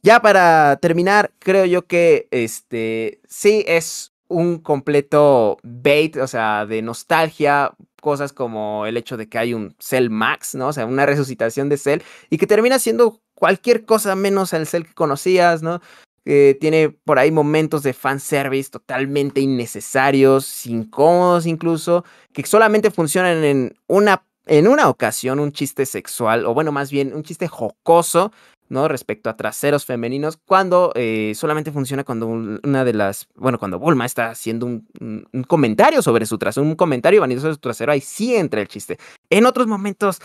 Speaker 1: Ya para terminar, creo yo que este sí es un completo bait, o sea, de nostalgia, cosas como el hecho de que hay un Cell Max, ¿no? O sea, una resucitación de Cell y que termina siendo cualquier cosa menos el Cell que conocías, ¿no? Tiene por ahí momentos de fanservice totalmente innecesarios, incómodos incluso, que solamente funcionan en una, en una ocasión, un chiste sexual, o bueno, más bien un chiste jocoso, ¿no? Respecto a traseros femeninos, cuando eh, solamente funciona cuando un- una de las, bueno, cuando Bulma está haciendo un, un- un comentario sobre su trasero, un comentario vanidoso sobre su trasero, ahí sí entra el chiste. En otros momentos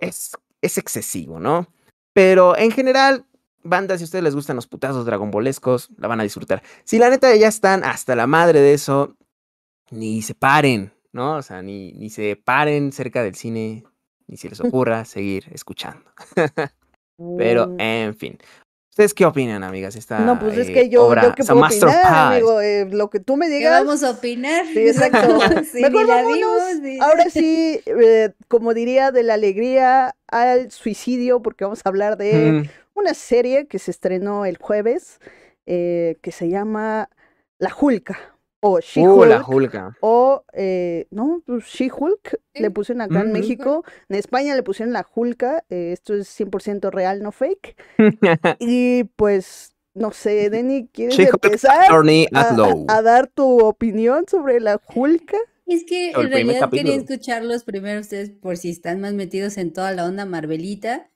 Speaker 1: es, es excesivo, ¿no? Pero en general, bandas, si a ustedes les gustan los putazos dragonbolescos, la van a disfrutar. Si la neta ya están hasta la madre de eso, ni se paren, ¿no? O sea, ni, ni se paren cerca del cine, ni se les ocurra seguir escuchando. Pero,
Speaker 2: Mm.
Speaker 1: en fin. ¿Ustedes qué opinan, amigas? Esta
Speaker 2: No, pues es
Speaker 1: eh,
Speaker 2: que yo,
Speaker 1: obra,
Speaker 2: yo qué
Speaker 1: esa
Speaker 2: puedo opinar, amigo, eh, lo que tú me
Speaker 3: ¿Qué
Speaker 2: digas.
Speaker 3: vamos a opinar?
Speaker 2: Sí, exacto.
Speaker 3: Sí,
Speaker 2: Mejor
Speaker 3: la vimos, ni-
Speaker 2: ahora sí, eh, como diría, de la alegría al suicidio, porque vamos a hablar de
Speaker 1: Mm,
Speaker 2: una serie que se estrenó el jueves, eh, que se llama La Hulka, o
Speaker 1: uh,
Speaker 2: She-Hulk,
Speaker 1: la Julka.
Speaker 2: o, eh, no, pues She-Hulk, le pusieron acá en
Speaker 1: Mm.
Speaker 2: México, en España le pusieron La Hulka, eh, esto es 100% real, no fake, y pues, no sé, Denny, ¿quieres empezar a, dar tu opinión sobre La Hulka?
Speaker 3: Es que en realidad quería escucharlos primero ustedes por si están más metidos en toda la onda Marvelita.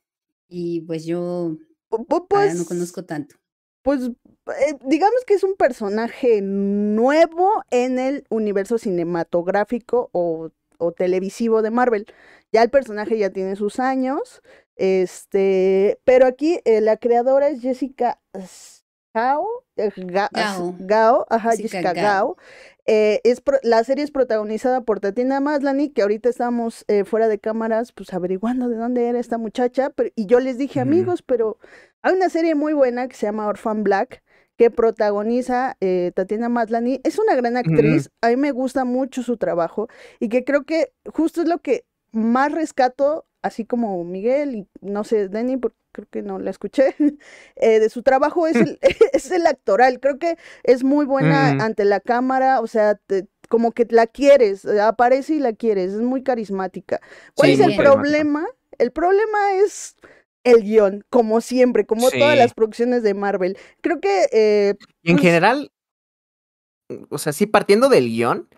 Speaker 3: Y pues yo
Speaker 2: Pu- pu-
Speaker 3: ah, no
Speaker 2: Pues,
Speaker 3: conozco tanto.
Speaker 2: pues eh, digamos que es un personaje nuevo en el universo cinematográfico o, o televisivo de Marvel. Ya el personaje ya tiene sus años, este, pero aquí eh, la creadora es Jessica Gao, eh, Ga-
Speaker 3: Gao.
Speaker 2: Gao, ajá,
Speaker 3: Jessica
Speaker 2: Jessica
Speaker 3: Gao.
Speaker 2: Gao. Eh, es pro- la serie es protagonizada por Tatiana Maslany, que ahorita estamos eh, fuera de cámaras, pues averiguando de dónde era esta muchacha, pero, y yo les dije, amigos, pero hay una serie muy buena que se llama Orphan Black, que protagoniza eh, Tatiana Maslany. Es una gran actriz, a mí me gusta mucho su trabajo y que creo que justo es lo que más rescato, así como Miguel y no sé, Denny, porque creo que no la escuché, eh, de su trabajo es el, es el actoral. Creo que es muy buena
Speaker 1: Ujú.
Speaker 2: ante la cámara, o sea, te- como que la quieres, eh, aparece y la quieres, es muy carismática. ¿Cuál
Speaker 1: Sí,
Speaker 2: es el problema? El problema es el guion, como siempre, como todas las producciones de Marvel. Creo que eh,
Speaker 1: en
Speaker 2: Pues-
Speaker 1: general, o sea, sí, partiendo del guion,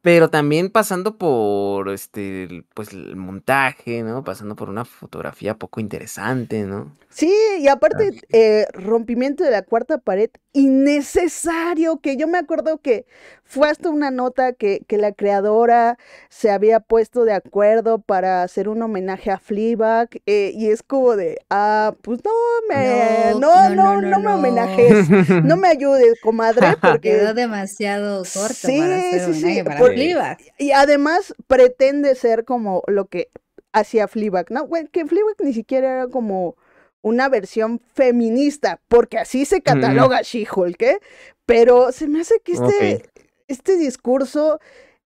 Speaker 1: pero también pasando por este, pues el montaje, ¿no? Pasando por una fotografía poco interesante, ¿no?
Speaker 2: Sí, y aparte, eh, rompimiento de la cuarta pared, innecesario, que yo me acuerdo que fue hasta una nota que, que la creadora se había puesto de acuerdo para hacer un homenaje a Fleabag, eh, y es como de, ah, pues no me,
Speaker 3: No,
Speaker 2: no,
Speaker 3: no,
Speaker 2: no, me homenajes, no me ayudes, comadre, porque...
Speaker 3: Quedó demasiado corto
Speaker 2: Sí,
Speaker 3: para hacer
Speaker 2: sí, sí,
Speaker 3: para
Speaker 2: porque-
Speaker 3: Fleabag.
Speaker 2: Y además pretende ser como lo que hacía Fleabag, ¿no? Bueno, que Fleabag ni siquiera era como una versión feminista, porque así se cataloga She-Hulk, ¿eh? Pero se me hace que este. Este discurso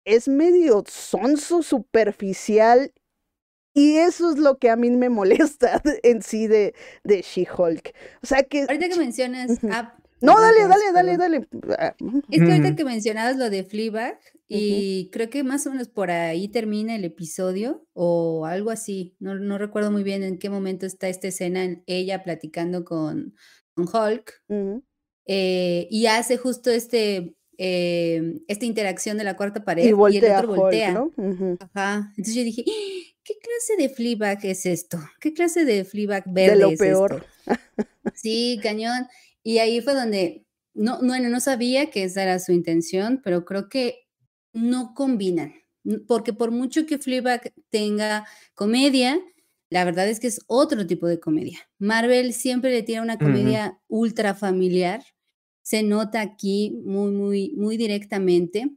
Speaker 2: es medio sonso, superficial, y eso es lo que a mí me molesta en sí de, de She-Hulk. O sea que...
Speaker 3: Ahorita que mencionas.
Speaker 2: No, dale, dale, dale, dale. Ah,
Speaker 3: Es que ahorita que mencionabas lo de Fleabag, y creo que más o menos por ahí termina el episodio, o algo así. No, no recuerdo muy bien en qué momento está esta escena, en ella platicando con, con Hulk, eh, y hace justo este, eh, esta interacción de la cuarta pared,
Speaker 2: Y
Speaker 3: y el
Speaker 2: voltea
Speaker 3: otro
Speaker 2: Hulk,
Speaker 3: voltea.
Speaker 2: ¿no? Ujú.
Speaker 3: Ajá. Entonces yo dije, "¡Ah! ¿qué clase de Fleabag es esto? ¿Qué clase de
Speaker 2: De
Speaker 3: verde
Speaker 2: lo
Speaker 3: es
Speaker 2: peor.
Speaker 3: esto? Sí, cañón. Y ahí fue donde, no, no, bueno, no sabía que esa era su intención, pero creo que no combinan. Porque por mucho que Fleabag tenga comedia, la verdad es que es otro tipo de comedia. Marvel siempre le tira una comedia ultra familiar. Se nota aquí muy, muy, muy directamente.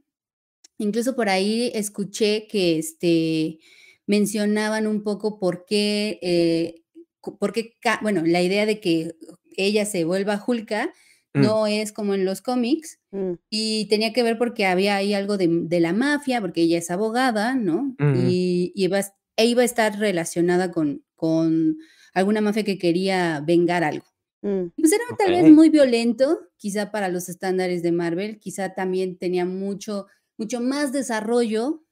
Speaker 3: Incluso por ahí escuché que este, mencionaban un poco por qué, eh, por qué bueno, la idea de que ella se vuelva Hulka
Speaker 1: Mm.
Speaker 3: no es como en los cómics
Speaker 2: Mm.
Speaker 3: y tenía que ver porque había ahí algo de, de la mafia, porque ella es abogada, ¿no?
Speaker 1: Ujú.
Speaker 3: Y, y iba, e iba a estar relacionada con, con alguna mafia que quería vengar algo.
Speaker 2: Mm.
Speaker 3: Pues era tal vez muy violento, quizá para los estándares de Marvel, quizá también tenía mucho, mucho más desarrollo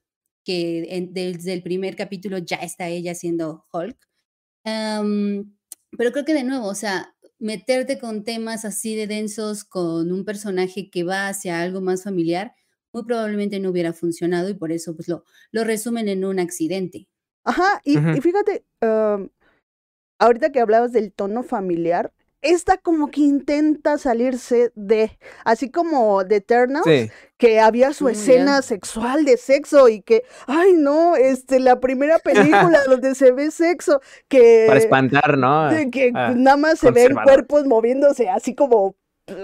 Speaker 3: que en- desde el primer capítulo ya está ella siendo Hulk. Am, pero creo que de nuevo, o sea, meterte con temas así de densos con un personaje que va hacia algo más familiar, muy probablemente no hubiera funcionado y por eso pues lo, lo resumen en un accidente.
Speaker 2: Ajá, y, fíjate, ahorita que hablabas del tono familiar, esta como que intenta salirse de, así como de Eternals,
Speaker 1: Sí.
Speaker 2: que había su
Speaker 3: Mm,
Speaker 2: escena sexual de sexo y que, ay no, este, la primera película donde se ve sexo, que,
Speaker 1: Para espantar, ¿no?
Speaker 2: de que
Speaker 1: Ah,
Speaker 2: nada más se ven cuerpos moviéndose así como,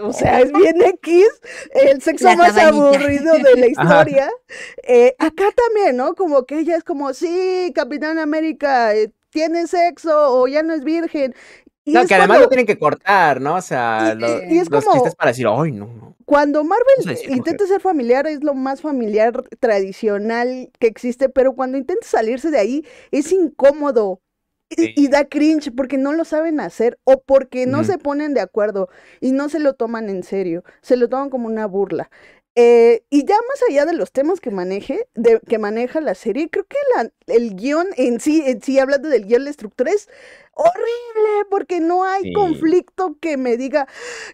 Speaker 2: o sea, es bien X, el sexo
Speaker 3: La
Speaker 2: más aburrido de la historia. Eh, acá también, ¿no? Como que ella es como, sí, Capitán América, eh, tiene sexo o ya no es virgen.
Speaker 1: No, que además
Speaker 2: cuando,
Speaker 1: lo tienen que cortar, ¿no? O sea,
Speaker 2: y-
Speaker 1: lo-
Speaker 2: y es
Speaker 1: los
Speaker 2: como-
Speaker 1: chistes para decir, ay, no, no.
Speaker 2: cuando Marvel intenta ser familiar, es lo más familiar tradicional que existe, pero cuando intenta salirse de ahí, es incómodo. Y, da cringe porque no lo saben hacer o porque no se ponen de acuerdo y no se lo toman en serio, se lo toman como una burla. Eh, y ya más allá de los temas que maneje, de, que maneja la serie, creo que la- el guion en sí, en sí, hablando del guion, la estructura es horrible, porque no hay
Speaker 1: Sí.
Speaker 2: conflicto que me diga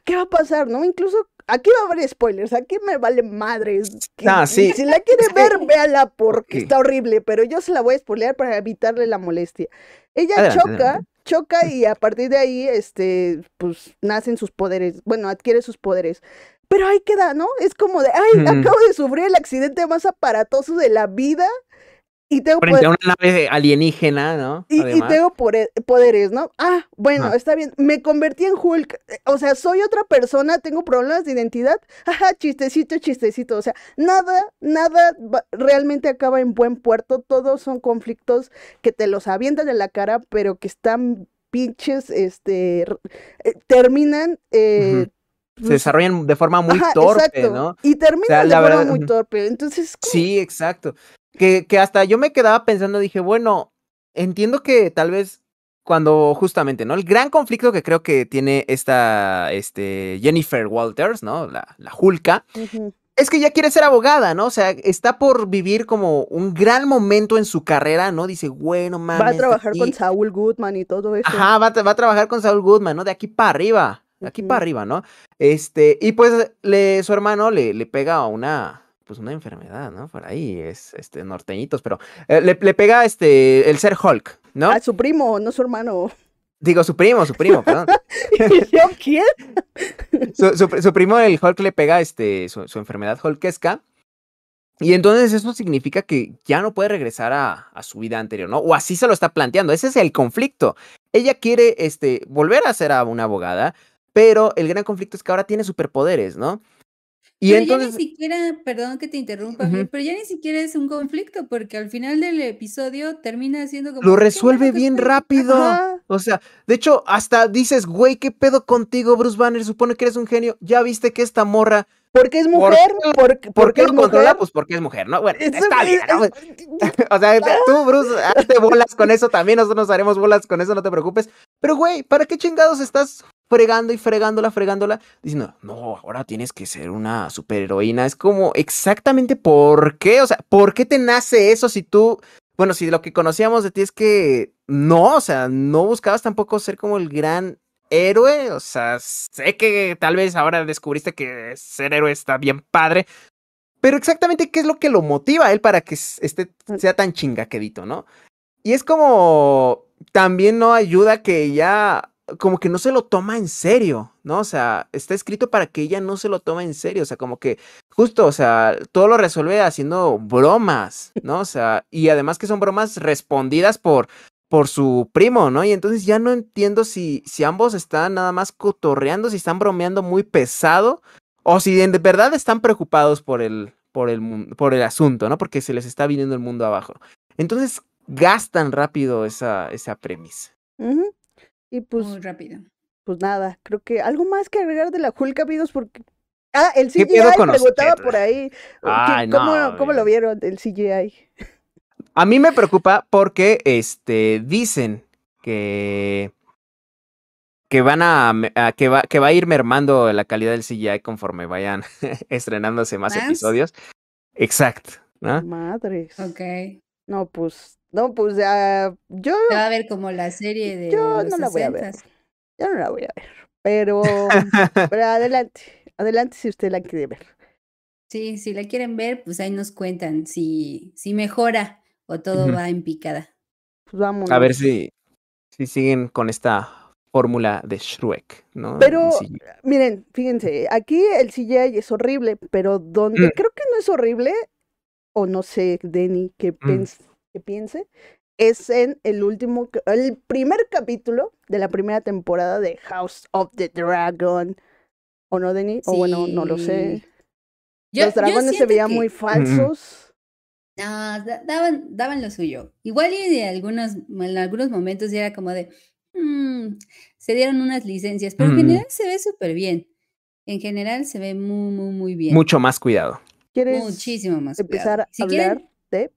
Speaker 2: qué va a pasar, ¿no? Incluso aquí va a haber spoilers, aquí me vale madres.
Speaker 1: Ah, sí.
Speaker 2: Si la quiere ver, véala porque está horrible, pero yo se la voy a spoilear para evitarle la molestia. Ella
Speaker 1: Adelante,
Speaker 2: choca,
Speaker 1: adelante.
Speaker 2: choca y a partir de ahí, este, pues nacen sus poderes, bueno, adquiere sus poderes. Pero ahí queda, ¿no? Es como de, ay, acabo de sufrir el accidente más aparatoso de la vida y tengo
Speaker 1: Frente a
Speaker 2: poder-
Speaker 1: una nave alienígena, ¿no?
Speaker 2: y, y tengo poderes, ¿no? Ah, bueno, está bien. Me convertí en Hulk. eh, O sea, soy otra persona, tengo problemas de identidad. Ajá, chistecito, chistecito. O sea, nada, nada realmente acaba en buen puerto. Todos son conflictos que te los avientan en la cara, pero que están pinches, este, eh, terminan... eh.
Speaker 1: Se
Speaker 2: pues,
Speaker 1: desarrollan de forma muy
Speaker 2: ajá,
Speaker 1: torpe,
Speaker 2: exacto,
Speaker 1: ¿no?
Speaker 2: Y terminan
Speaker 1: sea,
Speaker 2: de forma
Speaker 1: verdad,
Speaker 2: muy torpe. Entonces, ¿cómo?
Speaker 1: Sí, exacto. Que, que hasta yo me quedaba pensando, dije, bueno, entiendo que tal vez cuando justamente, ¿no? El gran conflicto que creo que tiene esta, este, Jennifer Walters, ¿no? La, la Hulka, es que ella quiere ser abogada, ¿no? O sea, está por vivir como un gran momento en su carrera, ¿no? Dice, bueno, mames.
Speaker 2: Va a trabajar con Saúl Goodman y todo eso.
Speaker 1: Ajá, va, a va a trabajar con Saul Goodman, ¿no? De aquí para arriba. De aquí para arriba, ¿no? Este, y pues le, su hermano le, le pega una, pues una enfermedad, ¿no? Por ahí es este norteñitos, pero eh, le, le pega este el ser Hulk, ¿no?
Speaker 2: A su primo, no su hermano.
Speaker 1: Digo, su primo, su primo, perdón.
Speaker 2: ¿Yo quién?
Speaker 1: su, su- su primo, el Hulk, le pega este, su, su enfermedad hulkesca. Y entonces eso significa que ya no puede regresar a, a su vida anterior, ¿no? O así se lo está planteando. Ese es el conflicto. Ella quiere este, volver a ser una abogada, pero el gran conflicto es que ahora tiene superpoderes, ¿no? Y
Speaker 3: pero
Speaker 1: entonces.
Speaker 3: ya ni siquiera, perdón que te interrumpa, pero ya ni siquiera es un conflicto, porque al final del episodio termina siendo como.
Speaker 1: Lo
Speaker 3: "Qué
Speaker 1: resuelve bien
Speaker 3: estoy-".
Speaker 1: rápido.
Speaker 2: Ajá.
Speaker 1: O sea, de hecho, hasta dices, güey, ¿qué pedo contigo, Bruce Banner? Supone que eres un genio. Ya viste que esta morra.
Speaker 2: Porque es
Speaker 1: ¿Por
Speaker 2: mujer.
Speaker 1: qué-
Speaker 2: porque,
Speaker 1: ¿Por qué
Speaker 2: es
Speaker 1: lo controla?
Speaker 2: mujer.
Speaker 1: Pues porque es mujer, ¿no? Bueno,
Speaker 2: Eso
Speaker 1: está
Speaker 2: es-
Speaker 1: bien, ¿no? O sea, tú, Bruce, hazte bolas con eso también. Nosotros nos haremos bolas con eso, no te preocupes. Pero, güey, ¿para qué chingados estás fregando y fregándola, fregándola? Diciendo, no, ahora tienes que ser una superheroína. Es como, exactamente por qué. O sea, ¿por qué te nace eso si tú. Bueno, si lo que conocíamos de ti es que no, o sea, no buscabas tampoco ser como el gran héroe. O sea, sé que tal vez ahora descubriste que ser héroe está bien padre. Pero exactamente qué es lo que lo motiva a él para que este sea tan chingaquedito, ¿no? Y es como también no ayuda que ella como que no se lo toma en serio, ¿no? O sea, está escrito para que ella no se lo tome en serio, o sea, como que justo, o sea, todo lo resuelve haciendo bromas, ¿no? O sea, y además que son bromas respondidas por por su primo, ¿no? Y entonces ya no entiendo si si ambos están nada más cotorreando, si están bromeando muy pesado o si en verdad están preocupados por el por el por el asunto, ¿no? Porque se les está viniendo el mundo abajo. Entonces gastan rápido esa esa premisa.
Speaker 2: Y pues,
Speaker 3: Muy rápido.
Speaker 2: pues nada, creo que algo más que agregar de la Hulk, amigos, porque. Ah, el
Speaker 1: ¿Qué
Speaker 2: CGI preguntaba por ahí. ¿qué-
Speaker 1: Ay,
Speaker 2: ¿Cómo,
Speaker 1: no,
Speaker 2: cómo lo vieron el CGI?
Speaker 1: A mí me preocupa porque este dicen que que van a, que va que va a ir mermando la calidad del CGI conforme vayan estrenándose más,
Speaker 3: ¿Más?
Speaker 1: episodios. Exacto, ¿no?
Speaker 2: Madres.
Speaker 3: Ok.
Speaker 2: No, pues, no, pues ya, yo,
Speaker 3: Se va a ver como la serie de
Speaker 2: Yo
Speaker 3: los
Speaker 2: no la voy a ver.
Speaker 3: 60s.
Speaker 2: ya no la voy a ver. Pero, pero adelante, adelante si usted la quiere ver.
Speaker 3: Sí, si la quieren ver, pues ahí nos cuentan si, si mejora o todo va en picada.
Speaker 2: Pues vámonos.
Speaker 1: A ver si si siguen con esta fórmula de Shrek, ¿no?
Speaker 2: Pero-. Miren, fíjense, aquí el CGI es horrible, pero donde
Speaker 1: Mm.
Speaker 2: creo que no es horrible, o no sé, Denny, que,
Speaker 1: Mm.
Speaker 2: Que piense, es en el último, el primer capítulo de la primera temporada de House of the Dragon. ¿O no, Denny? O bueno, no lo sé.
Speaker 3: Yo-
Speaker 2: Los dragones se veían
Speaker 3: que-
Speaker 2: muy falsos.
Speaker 3: No, da- daban, daban lo suyo. Igual y de algunos, en algunos momentos ya era como de, "Mm", se dieron unas licencias, pero en general se ve súper bien. En general se ve muy, muy, muy bien.
Speaker 1: Mucho más cuidado.
Speaker 2: ¿Quieres
Speaker 3: Muchísimo más.
Speaker 2: empezar
Speaker 3: cuidado.
Speaker 2: a
Speaker 3: Si
Speaker 2: hablar
Speaker 3: quieren,
Speaker 2: de...?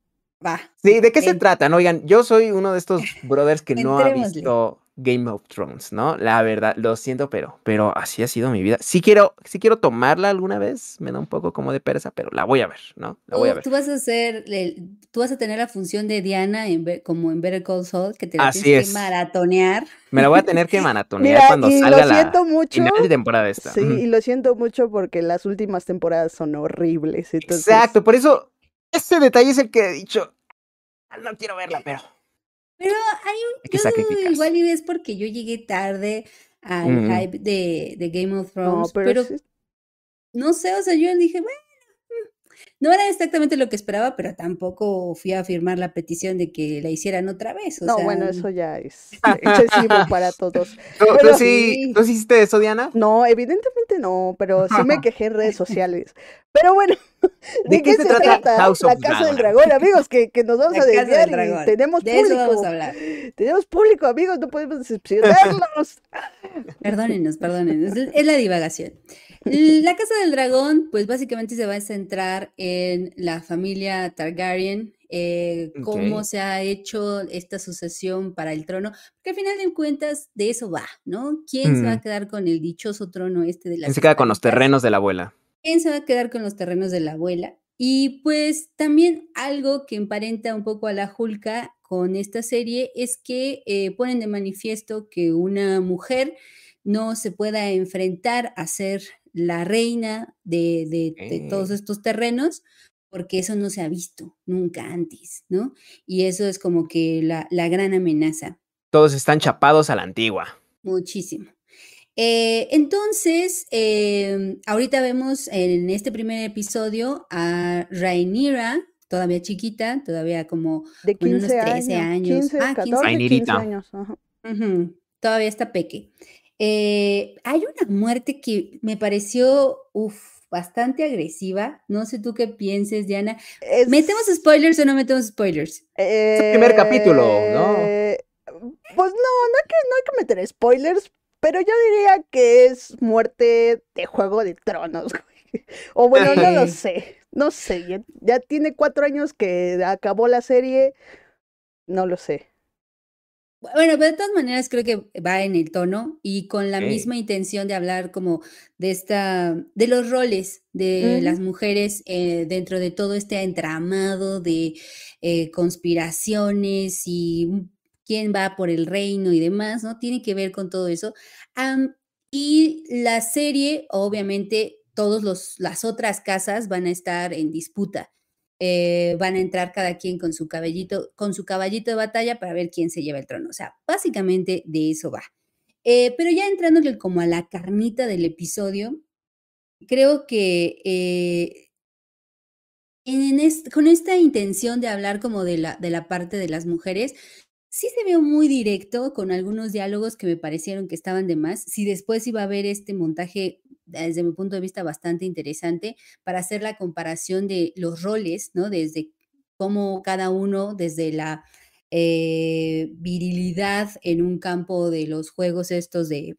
Speaker 3: Va.
Speaker 1: Sí, ¿de qué se tratan? Oigan, yo soy uno de estos brothers que no ha visto Game of Thrones, ¿no? La verdad, lo siento, pero, pero así ha sido mi vida. Sí quiero, sí quiero tomarla alguna vez, me da un poco como de pereza, pero la voy a ver, ¿no? La voy a
Speaker 3: Tú,
Speaker 1: ver.
Speaker 3: tú vas a el- tú vas a tener la función de Diana en, como en Better Call Saul, que te la
Speaker 1: Así
Speaker 3: tienes
Speaker 1: es.
Speaker 3: que maratonear.
Speaker 1: Me la voy a tener que maratonear
Speaker 2: Mira,
Speaker 1: cuando
Speaker 2: y
Speaker 1: salga
Speaker 2: lo
Speaker 1: la
Speaker 2: siento mucho.
Speaker 1: final de temporada esta.
Speaker 2: Sí, y lo siento mucho porque las últimas temporadas son horribles. Entonces,
Speaker 1: Exacto, por eso ese detalle es el que he dicho. "Ah, No quiero verla, pero
Speaker 3: Pero hay un, yo igual y es porque yo llegué tarde al
Speaker 1: Mm.
Speaker 3: hype de, de Game of
Speaker 2: No,
Speaker 3: Thrones,
Speaker 2: pero,
Speaker 3: no sé, o sea, yo dije, bueno, no era exactamente lo que esperaba, pero tampoco fui a firmar la petición de que la hicieran otra vez. O
Speaker 2: no,
Speaker 3: sea,
Speaker 2: bueno, eso ya es excesivo para todos.
Speaker 1: ¿Tú, tú
Speaker 2: Pero-
Speaker 1: sí, ¿Tú sí hiciste eso, Diana?
Speaker 2: No, evidentemente no, pero sí me quejé en redes sociales. Pero bueno, ¿de, qué, se trata,
Speaker 1: House
Speaker 2: la
Speaker 1: of
Speaker 2: Casa del? Dragón, amigos? Que, que nos vamos
Speaker 3: La
Speaker 2: a desviar y tenemos
Speaker 3: de eso vamos
Speaker 2: público.
Speaker 3: a hablar.
Speaker 2: Tenemos público, amigos, no podemos decepcionarlos.
Speaker 3: Perdónenos, perdónenos, es es la divagación. La Casa del Dragón, pues básicamente se va a centrar en la familia Targaryen, eh, cómo se ha hecho esta sucesión para el trono, porque al final de cuentas de eso va, ¿no? ¿Quién se va a
Speaker 1: Mm.
Speaker 3: quedar con el dichoso trono este de las
Speaker 1: ¿Quién se queda con los terrenos de la abuela?
Speaker 3: ¿Quién se va a quedar con los terrenos de la abuela? Y pues también algo que emparenta un poco a la Julka con esta serie es que eh, ponen de manifiesto que una mujer no se pueda enfrentar a ser la reina de, de- de todos estos terrenos, porque eso no se ha visto nunca antes, ¿no? Y eso es como que la, la gran amenaza.
Speaker 1: Todos están chapados a la antigua.
Speaker 3: Muchísimo. Eh, entonces, em, ahorita vemos en este primer episodio a Rhaenyra, todavía chiquita, todavía como,
Speaker 2: De
Speaker 3: bueno,
Speaker 2: 15
Speaker 3: unos 13
Speaker 2: años.
Speaker 3: años.
Speaker 2: 15,
Speaker 3: Ah, 15.
Speaker 2: 14, 15
Speaker 1: Rainirita.
Speaker 2: años. ajá.
Speaker 3: Todavía está peque. Eh, hay una muerte que me pareció, uf, bastante agresiva. No sé tú qué pienses, Diana.
Speaker 2: Es,
Speaker 3: ¿Metemos spoilers o no metemos spoilers?
Speaker 1: el primer capítulo, ¿no?
Speaker 2: eh, Pues no, no hay, que, no hay que meter spoilers, pero yo diría que es muerte de Juego de Tronos. güey. O bueno, no lo sé. No sé. Ya, ya tiene cuatro años que acabó la serie. No lo sé.
Speaker 3: Bueno, pero de todas maneras creo que va en el tono y con la misma intención de hablar como de esta, de los roles de las mujeres eh, dentro de todo este entramado de eh, conspiraciones y quién va por el reino y demás, ¿no? Tiene que ver con todo eso. Y la serie, obviamente, todas las otras casas van a estar en disputa. Eh, van a entrar cada quien con su caballito, con su caballito de batalla para ver quién se lleva el trono. O sea, básicamente de eso va. Eh, pero ya entrándole como a la carnita del episodio, creo que eh, en con esta intención de hablar como de la, de la parte de las mujeres, sí se veo muy directo con algunos diálogos que me parecieron que estaban de más. Si después iba a haber este montaje, desde mi punto de vista, bastante interesante para hacer la comparación de los roles, ¿no? Desde cómo cada uno, desde la eh, virilidad en un campo de los juegos estos de,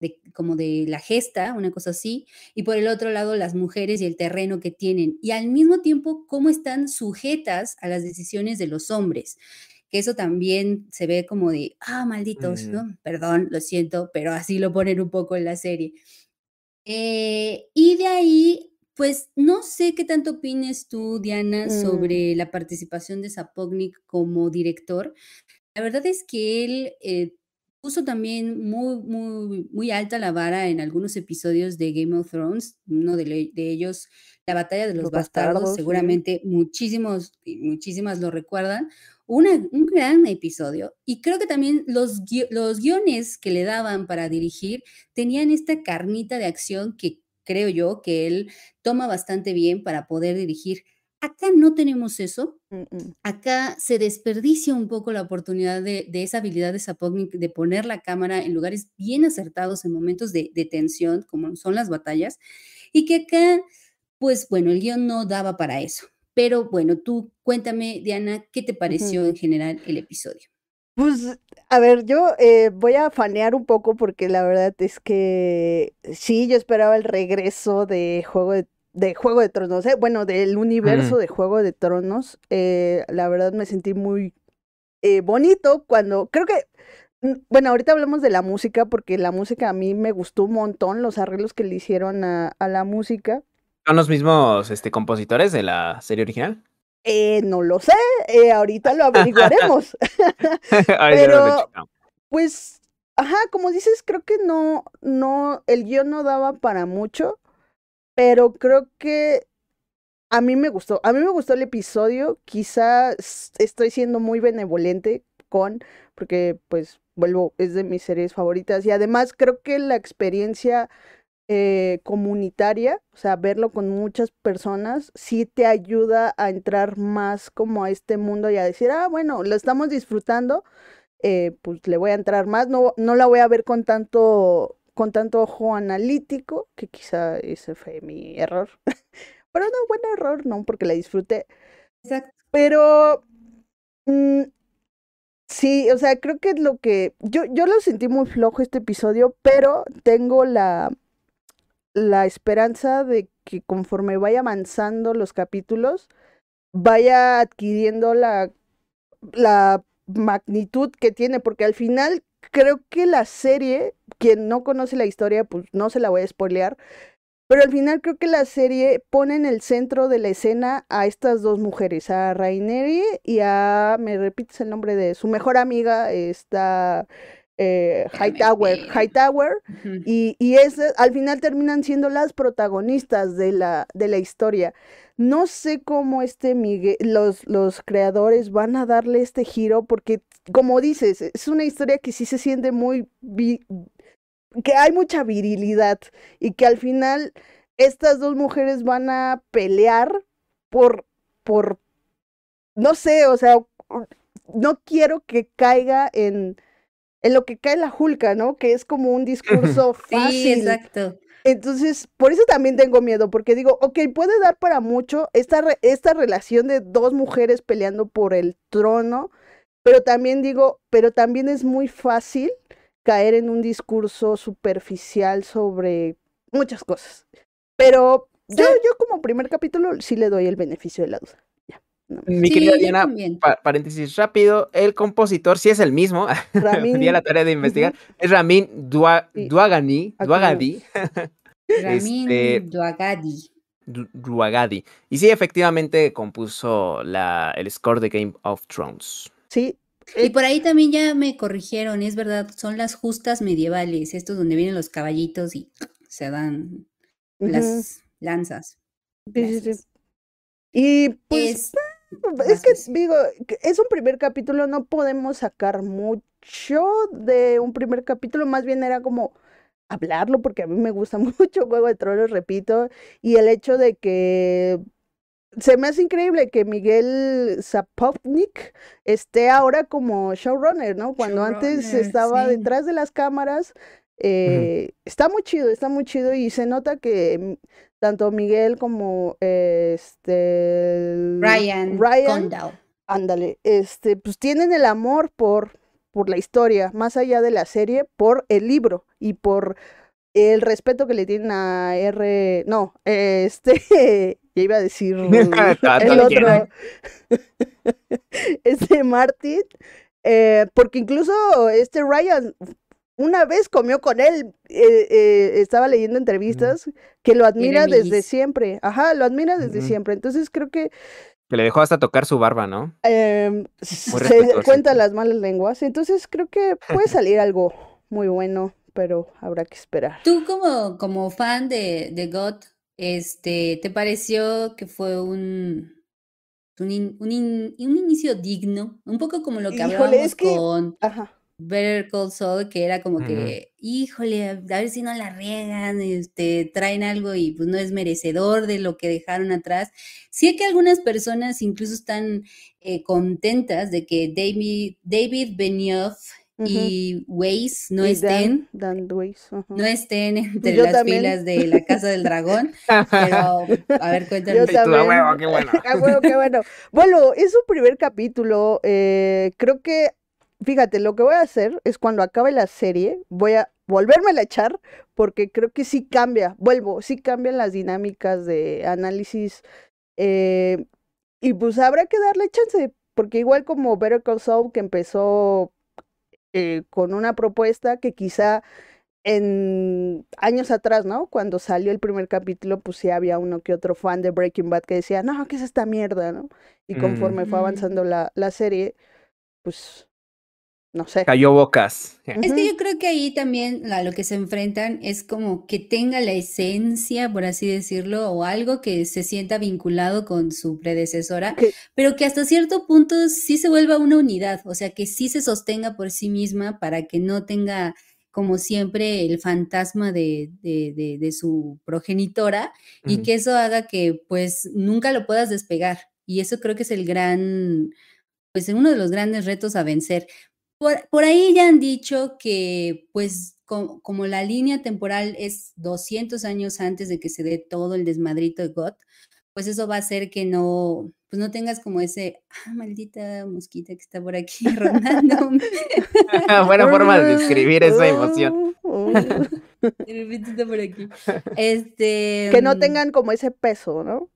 Speaker 3: de- como de la gesta, una cosa así, y por el otro lado las mujeres y el terreno que tienen, y al mismo tiempo cómo están sujetas a las decisiones de los hombres, que eso también se ve como de, ah, malditos,
Speaker 1: Mm.
Speaker 3: ¿no? Perdón, lo siento, pero así lo ponen un poco en la serie. Eh, y de ahí, pues no sé qué tanto opines tú, Diana,
Speaker 2: Mm.
Speaker 3: sobre la participación de Sapognik como director. La verdad es que él eh, puso también muy, muy, muy alta la vara en algunos episodios de Game of Thrones, uno de, de ellos, la batalla de los,
Speaker 2: Los
Speaker 3: bastardos,
Speaker 2: bastardos, sí.
Speaker 3: seguramente muchísimos, y muchísimas lo recuerdan, una- un gran episodio. Y creo que también los, los guiones que le daban para dirigir tenían esta carnita de acción que creo yo que él toma bastante bien para poder dirigir. Acá no tenemos eso,
Speaker 2: Mm, mm.
Speaker 3: acá se desperdicia un poco la oportunidad de, de esa habilidad de Sapognik de poner la cámara en lugares bien acertados en momentos de, de tensión, como son las batallas, y que acá, pues bueno, el guion no daba para eso. Pero bueno, tú cuéntame, Diana, ¿qué te pareció en general el episodio?
Speaker 2: Pues, a ver, yo eh, voy a fanear un poco porque la verdad es que sí, yo esperaba el regreso de Juego de, de Juego de Tronos, ¿eh? Bueno, del universo
Speaker 1: Ujú.
Speaker 2: de Juego de Tronos. eh, la verdad me sentí muy eh, bonito cuando, creo que, mm, bueno, ahorita hablamos de la música porque la música a mí me gustó un montón, los arreglos que le hicieron a, a la música.
Speaker 1: ¿Son los mismos este, compositores de la serie original?
Speaker 2: Eh, no lo sé, eh, ahorita lo averiguaremos. Pero-. Pues, ajá, como dices, creo que no, no, el guion no daba para mucho, pero creo que a mí me gustó, a mí me gustó el episodio, quizá s- estoy siendo muy benevolente con, porque pues vuelvo, es de mis series favoritas y además creo que la experiencia eh, comunitaria, o sea, verlo con muchas personas, sí te ayuda a entrar más como a este mundo y a decir, ah, bueno, lo estamos disfrutando eh, pues le voy a entrar más, no, no la voy a ver con tanto, con tanto ojo analítico, que quizá ese fue mi error. Pero no, buen error, no, porque la disfruté.
Speaker 3: Exacto.
Speaker 2: Pero mm, sí, o sea, creo que es lo que. Yo, yo lo sentí muy flojo este episodio, pero tengo la, la esperanza de que conforme vaya avanzando los capítulos, vaya adquiriendo la, la magnitud que tiene, porque al final creo que la serie, quien no conoce la historia, pues no se la voy a spoilear, pero al final creo que la serie pone en el centro de la escena a estas dos mujeres, a Raineri y a, me repites el nombre de su mejor amiga, esta eh, Hightower. Hightower, y, y ese, al final terminan siendo las protagonistas de la, de la historia. No sé cómo este Miguel, los, los creadores van a darle este giro, porque como dices, es una historia que sí se siente muy, que hay mucha virilidad y que al final estas dos mujeres van a pelear por, por, no sé, o sea, no quiero que caiga en, en lo que cae la Julka, ¿no? Que es como un discurso
Speaker 3: Sí,
Speaker 2: fácil.
Speaker 3: exacto.
Speaker 2: Entonces, por eso también tengo miedo, porque digo, ok, puede dar para mucho esta, re- esta relación de dos mujeres peleando por el trono, pero también digo, pero también es muy fácil caer en un discurso superficial sobre muchas cosas. Pero yo,
Speaker 3: Sí.
Speaker 2: yo como primer capítulo sí le doy el beneficio de la duda. Ya, no más.
Speaker 1: Mi
Speaker 3: Sí,
Speaker 1: querida Diana, pa- paréntesis rápido, el compositor sí es el mismo, di a la tarea de investigar, es Ramin Dua-
Speaker 2: Sí.
Speaker 1: Duagani, Duagadi,
Speaker 3: Ramin
Speaker 1: este- Duagadi. Y sí, efectivamente compuso la, el score de Game of Thrones.
Speaker 2: Sí,
Speaker 3: Y por ahí también ya me corrigieron, es verdad, son las justas medievales, estos donde vienen los caballitos y se dan las lanzas.
Speaker 2: sí, sí, sí.
Speaker 3: Gracias.
Speaker 2: Y pues
Speaker 3: Es,
Speaker 2: Es que digo, es un primer capítulo, no podemos sacar mucho de un primer capítulo, más bien era como hablarlo, porque a mí me gusta mucho Juego de Tronos, repito, y el hecho de que se me hace increíble que Miguel Sapovnik esté ahora como showrunner, ¿no? Cuando antes estaba
Speaker 3: sí.
Speaker 2: detrás de las cámaras. eh, Está muy chido, está muy chido y se nota que mm, tanto Miguel como eh, este
Speaker 3: Ryan,
Speaker 2: Ryan, ándale, este, pues tienen el amor por, por la historia, más allá de la serie, por el libro y por el respeto que le tienen a R, no, este, ya iba a decir el otro, este Martin, eh, porque incluso este Ryan una vez comió con él, eh, eh, estaba leyendo entrevistas que lo admira desde siempre, ajá, lo admira desde siempre, entonces creo que
Speaker 1: Que le dejó hasta tocar su barba, ¿no?
Speaker 2: Em, se
Speaker 1: respetuoso.
Speaker 2: cuenta las malas lenguas, entonces creo que puede salir algo muy bueno, pero habrá que esperar.
Speaker 3: Tú como, como fan de, de God, este, ¿te pareció que fue un, un, in- un, in- un inicio digno? Un poco como lo que
Speaker 2: Híjole,
Speaker 3: hablábamos
Speaker 2: es que-
Speaker 3: con
Speaker 2: Ajá.
Speaker 3: Better Call Saul, que era como
Speaker 1: Ujú.
Speaker 3: que, híjole, a ver si no la riegan, este, traen algo y pues no es merecedor de lo que dejaron atrás. Sí que algunas personas incluso están eh, contentas de que David, David Benioff y Weiss no
Speaker 2: Y
Speaker 3: estén,
Speaker 2: Dan, Dan Weiss, ajá.
Speaker 3: no estén entre
Speaker 2: yo
Speaker 3: las
Speaker 2: también.
Speaker 3: filas de la Casa del Dragón, pero a ver,
Speaker 2: Yo
Speaker 3: cuéntanos.
Speaker 1: Y tú, "A
Speaker 2: también.
Speaker 1: huevo, qué bueno".
Speaker 2: Huevo, qué bueno. Bueno, es su primer capítulo. eh, creo que, fíjate, lo que voy a hacer es cuando acabe la serie, voy a volverme a echar, porque creo que sí cambia, vuelvo, sí cambian las dinámicas de análisis. eh, y pues habrá que darle chance, porque igual como Better Call Saul, que empezó eh, con una propuesta que quizá en años atrás, ¿no? Cuando salió el primer capítulo, pues sí había uno que otro fan de Breaking Bad que decía, no, ¿qué es esta mierda, no? Y conforme fue
Speaker 3: Mm.
Speaker 2: avanzando la, la serie, pues, no sé.
Speaker 1: Cayó bocas.
Speaker 3: Es que yo creo que ahí también a lo que se enfrentan es como que tenga la esencia, por así decirlo, o algo que se sienta vinculado con su predecesora, pero que hasta cierto punto sí se vuelva una unidad, o sea, que sí se sostenga por sí misma para que no tenga, como siempre, el fantasma de, de, de- de su progenitora y que eso haga que pues nunca lo puedas despegar. Y eso creo que es el gran, pues uno de los grandes retos a vencer. Por, por ahí ya han dicho que, pues, co- como la línea temporal es 200 años antes de que se dé todo el desmadrito de God, pues eso va a hacer que no, pues no tengas como ese, ah, maldita mosquita que está por aquí rondando.
Speaker 1: Buena forma de describir esa emoción.
Speaker 3: De repente está por aquí. Este.
Speaker 2: que no
Speaker 3: mm,
Speaker 2: tengan como ese peso, ¿no?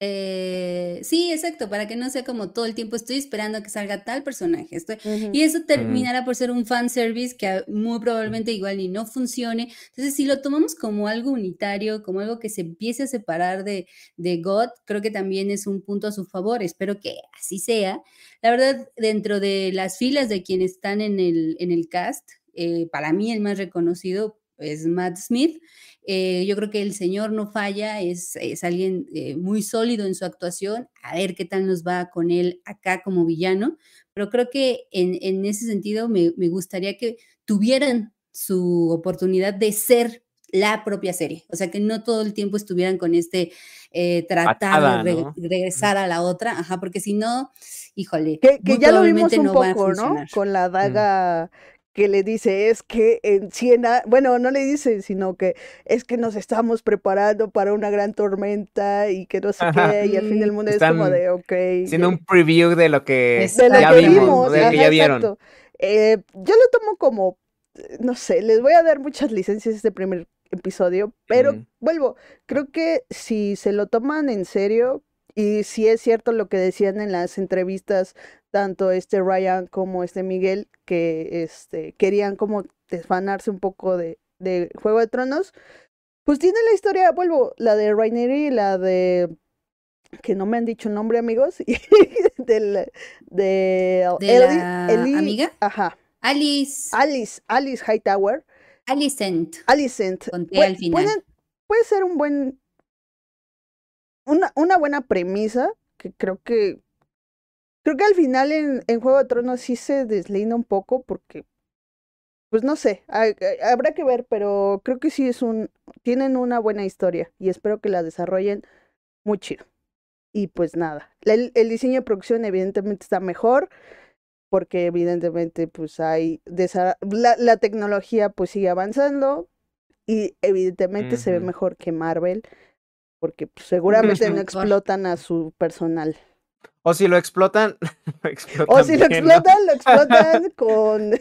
Speaker 3: Eh, sí, exacto, para que no sea como todo el tiempo estoy esperando a que salga tal personaje. Estoy... Y eso terminará por ser un fanservice que a- muy probablemente igual ni no funcione. Entonces, si lo tomamos como algo unitario, como algo que se empiece a separar de, de God, creo que también es un punto a su favor. Espero que así sea. La verdad, dentro de las filas de quienes están en el, en el cast, eh, para mí el más reconocido es Matt Smith. Eh, yo creo que el señor no falla, es, es alguien eh, muy sólido en su actuación. A ver qué tal nos va con él acá como villano. Pero creo que en, en ese sentido me, me gustaría que tuvieran su oportunidad de ser la propia serie. O sea, que no todo el tiempo estuvieran con este eh, tratar de re-
Speaker 1: ¿no?
Speaker 3: regresar a la otra. Ajá, porque si no, híjole.
Speaker 2: Que, que ya lo vimos un
Speaker 3: no
Speaker 2: poco, ¿no? Con la daga que le dice, es que en 100 a- bueno, no le dice, sino que es que nos estamos preparando para una gran tormenta y que no sé
Speaker 1: Ajá.
Speaker 2: qué, y al fin del
Speaker 3: Mm,
Speaker 2: mundo es como
Speaker 1: están
Speaker 2: de, ok.
Speaker 1: Siendo
Speaker 2: ya-
Speaker 1: un preview de lo que
Speaker 2: de lo
Speaker 1: ya
Speaker 2: que
Speaker 1: vimos,
Speaker 2: vimos,
Speaker 1: de lo que
Speaker 2: ajá,
Speaker 1: ya vieron.
Speaker 2: exacto. Eh, yo lo tomo como, eh, no sé, les voy a dar muchas licencias este primer episodio, pero
Speaker 1: Mm.
Speaker 2: vuelvo, creo que si se lo toman en serio y si es cierto lo que decían en las entrevistas, tanto este Ryan como este Miguel, que este, querían como desfanarse un poco de, de Juego de Tronos, pues tiene la historia, vuelvo, la de Rhaenyra y la de que no me han dicho el nombre, amigos, y del, de,
Speaker 3: ¿De
Speaker 2: Ellie-
Speaker 3: la
Speaker 2: Ellie-
Speaker 3: amiga?
Speaker 2: Ajá,
Speaker 3: Alice,
Speaker 2: Alice, Alice Hightower,
Speaker 3: Alicent.
Speaker 2: Alicent.
Speaker 3: Con T
Speaker 2: Pue-
Speaker 3: al final.
Speaker 2: pueden- puede ser un buen, una, una buena premisa, que creo que, creo que al final en, en Juego de Tronos sí se deslinda un poco, porque, pues no sé, ha- ha- habrá que ver, pero creo que sí es un, tienen una buena historia, y espero que la desarrollen muy chido. Y pues nada, el, el diseño de producción evidentemente está mejor, porque evidentemente pues hay, la, la tecnología pues sigue avanzando y evidentemente se ve mejor que Marvel, porque pues, seguramente no explotan a su personal.
Speaker 1: O si lo explotan, lo explotan
Speaker 2: O si lo explotan, lo explotan con,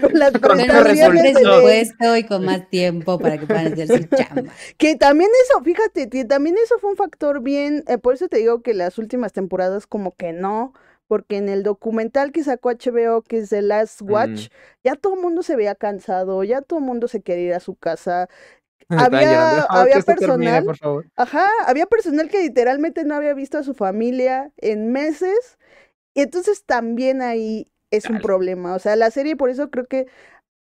Speaker 2: con las
Speaker 1: Con
Speaker 3: presupuesto y con más tiempo para que puedan hacer su chamba.
Speaker 2: Que también eso, fíjate, que también eso fue un factor bien, eh, por eso te digo que las últimas temporadas como que no, porque en el documental que sacó HBO, que es The Last Watch, ya todo el mundo se veía cansado, ya todo el mundo se quería ir a su casa. Había-
Speaker 1: llorando, "Ah,
Speaker 2: había
Speaker 1: termine,
Speaker 2: personal
Speaker 1: por favor".
Speaker 2: Ajá, había personal que literalmente no había visto a su familia en meses, y entonces también ahí es un problema. O sea, la serie por eso creo que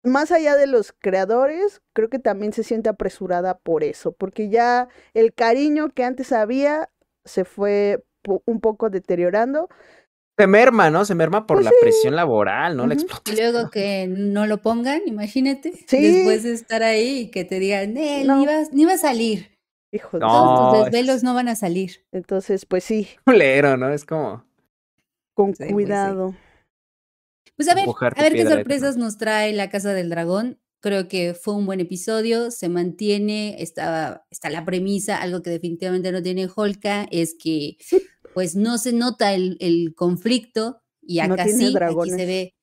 Speaker 2: más allá de los creadores, creo que también se siente apresurada por eso, porque ya el cariño que antes había se fue un poco deteriorando.
Speaker 1: Se merma, ¿no? Se merma por
Speaker 2: Pues
Speaker 1: la
Speaker 2: sí.
Speaker 1: presión laboral, ¿no? La
Speaker 2: Ujú.
Speaker 3: Y
Speaker 1: explotación.
Speaker 3: luego que no lo pongan, imagínate.
Speaker 2: Sí.
Speaker 3: Después de estar ahí y que te digan, "Eh,
Speaker 2: No.
Speaker 3: ni, va, ni va a salir.
Speaker 2: Hijo de-
Speaker 1: No,
Speaker 3: Todos tus
Speaker 1: es-
Speaker 3: desvelos no van a salir.
Speaker 2: Entonces, pues sí,
Speaker 1: culero, ¿no? Es como.
Speaker 2: con
Speaker 3: Sí, pues sí.
Speaker 2: cuidado.
Speaker 3: Pues a ver, a ver qué sorpresas nos trae la Casa del Dragón. Creo que fue un buen episodio, se mantiene, está, está la premisa, algo que definitivamente no tiene Holka, es que pues no se nota el, el conflicto y
Speaker 2: No
Speaker 3: acá
Speaker 2: tiene
Speaker 3: sí, aquí se ve,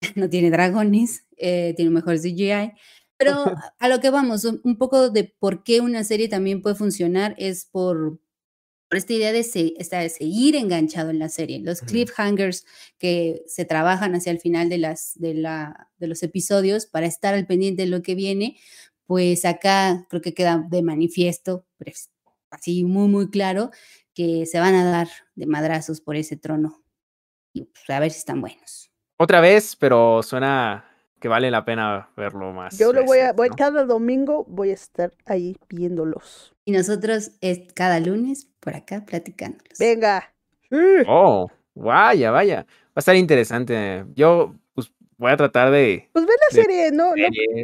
Speaker 3: no tiene dragones, eh, tiene mejor CGI, pero a- lo que vamos, un, poco de por qué una serie también puede funcionar es por, por esta idea de, se- esta de seguir enganchado en la serie, los cliffhangers que se trabajan hacia el final de, las, de, la, de los episodios para estar al pendiente de lo que viene, pues acá creo que queda de manifiesto, pues, así muy, muy claro, que se van a dar de madrazos por ese trono. Y pues, a ver si están buenos.
Speaker 1: Otra vez, pero suena que vale la pena verlo más.
Speaker 2: Yo lo voy a,
Speaker 1: veces,
Speaker 2: voy,
Speaker 1: ¿no?
Speaker 2: cada domingo voy a estar ahí viéndolos.
Speaker 3: Y nosotros es cada lunes por acá platicándolos.
Speaker 2: Venga.
Speaker 1: Oh, vaya, vaya. Va a estar interesante. Yo, pues, voy a tratar de.
Speaker 2: Pues ve la
Speaker 1: de
Speaker 2: serie, no,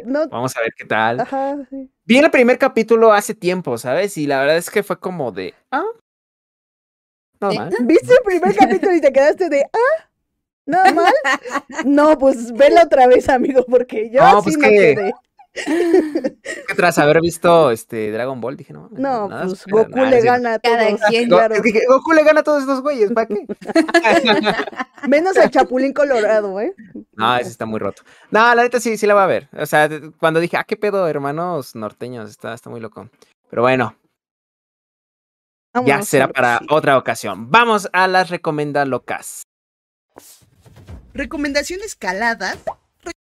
Speaker 2: no,
Speaker 1: Vamos a ver qué tal.
Speaker 2: ajá, sí.
Speaker 1: Vi el primer capítulo hace tiempo, ¿sabes? Y la verdad es que fue como de. Ah.
Speaker 3: ¿Eh?
Speaker 1: mal.
Speaker 2: ¿Viste el primer capítulo y te quedaste de, ah, nada mal? No, pues vela otra vez, amigo, porque yo
Speaker 1: No,
Speaker 2: así
Speaker 1: pues
Speaker 2: no
Speaker 1: que-
Speaker 2: quedé.
Speaker 1: Que tras haber visto este Dragon Ball, dije, no.
Speaker 2: No,
Speaker 1: nada
Speaker 2: pues
Speaker 1: supera-
Speaker 2: Goku
Speaker 1: nada,
Speaker 2: le gana a
Speaker 3: Cada
Speaker 2: todos,
Speaker 3: quien.
Speaker 1: Go-
Speaker 2: claro.
Speaker 1: Goku le gana a todos estos güeyes, ¿para qué?
Speaker 2: Menos al Chapulín Colorado, ¿eh?
Speaker 1: No, ese está muy roto. No, la neta sí, sí la voy a ver. O sea, cuando dije, ah, qué pedo, hermanos norteños, está, está muy loco. Pero bueno. Ya será para otra ocasión. Vamos a las recomendadas locas.
Speaker 6: Recomendaciones caladas,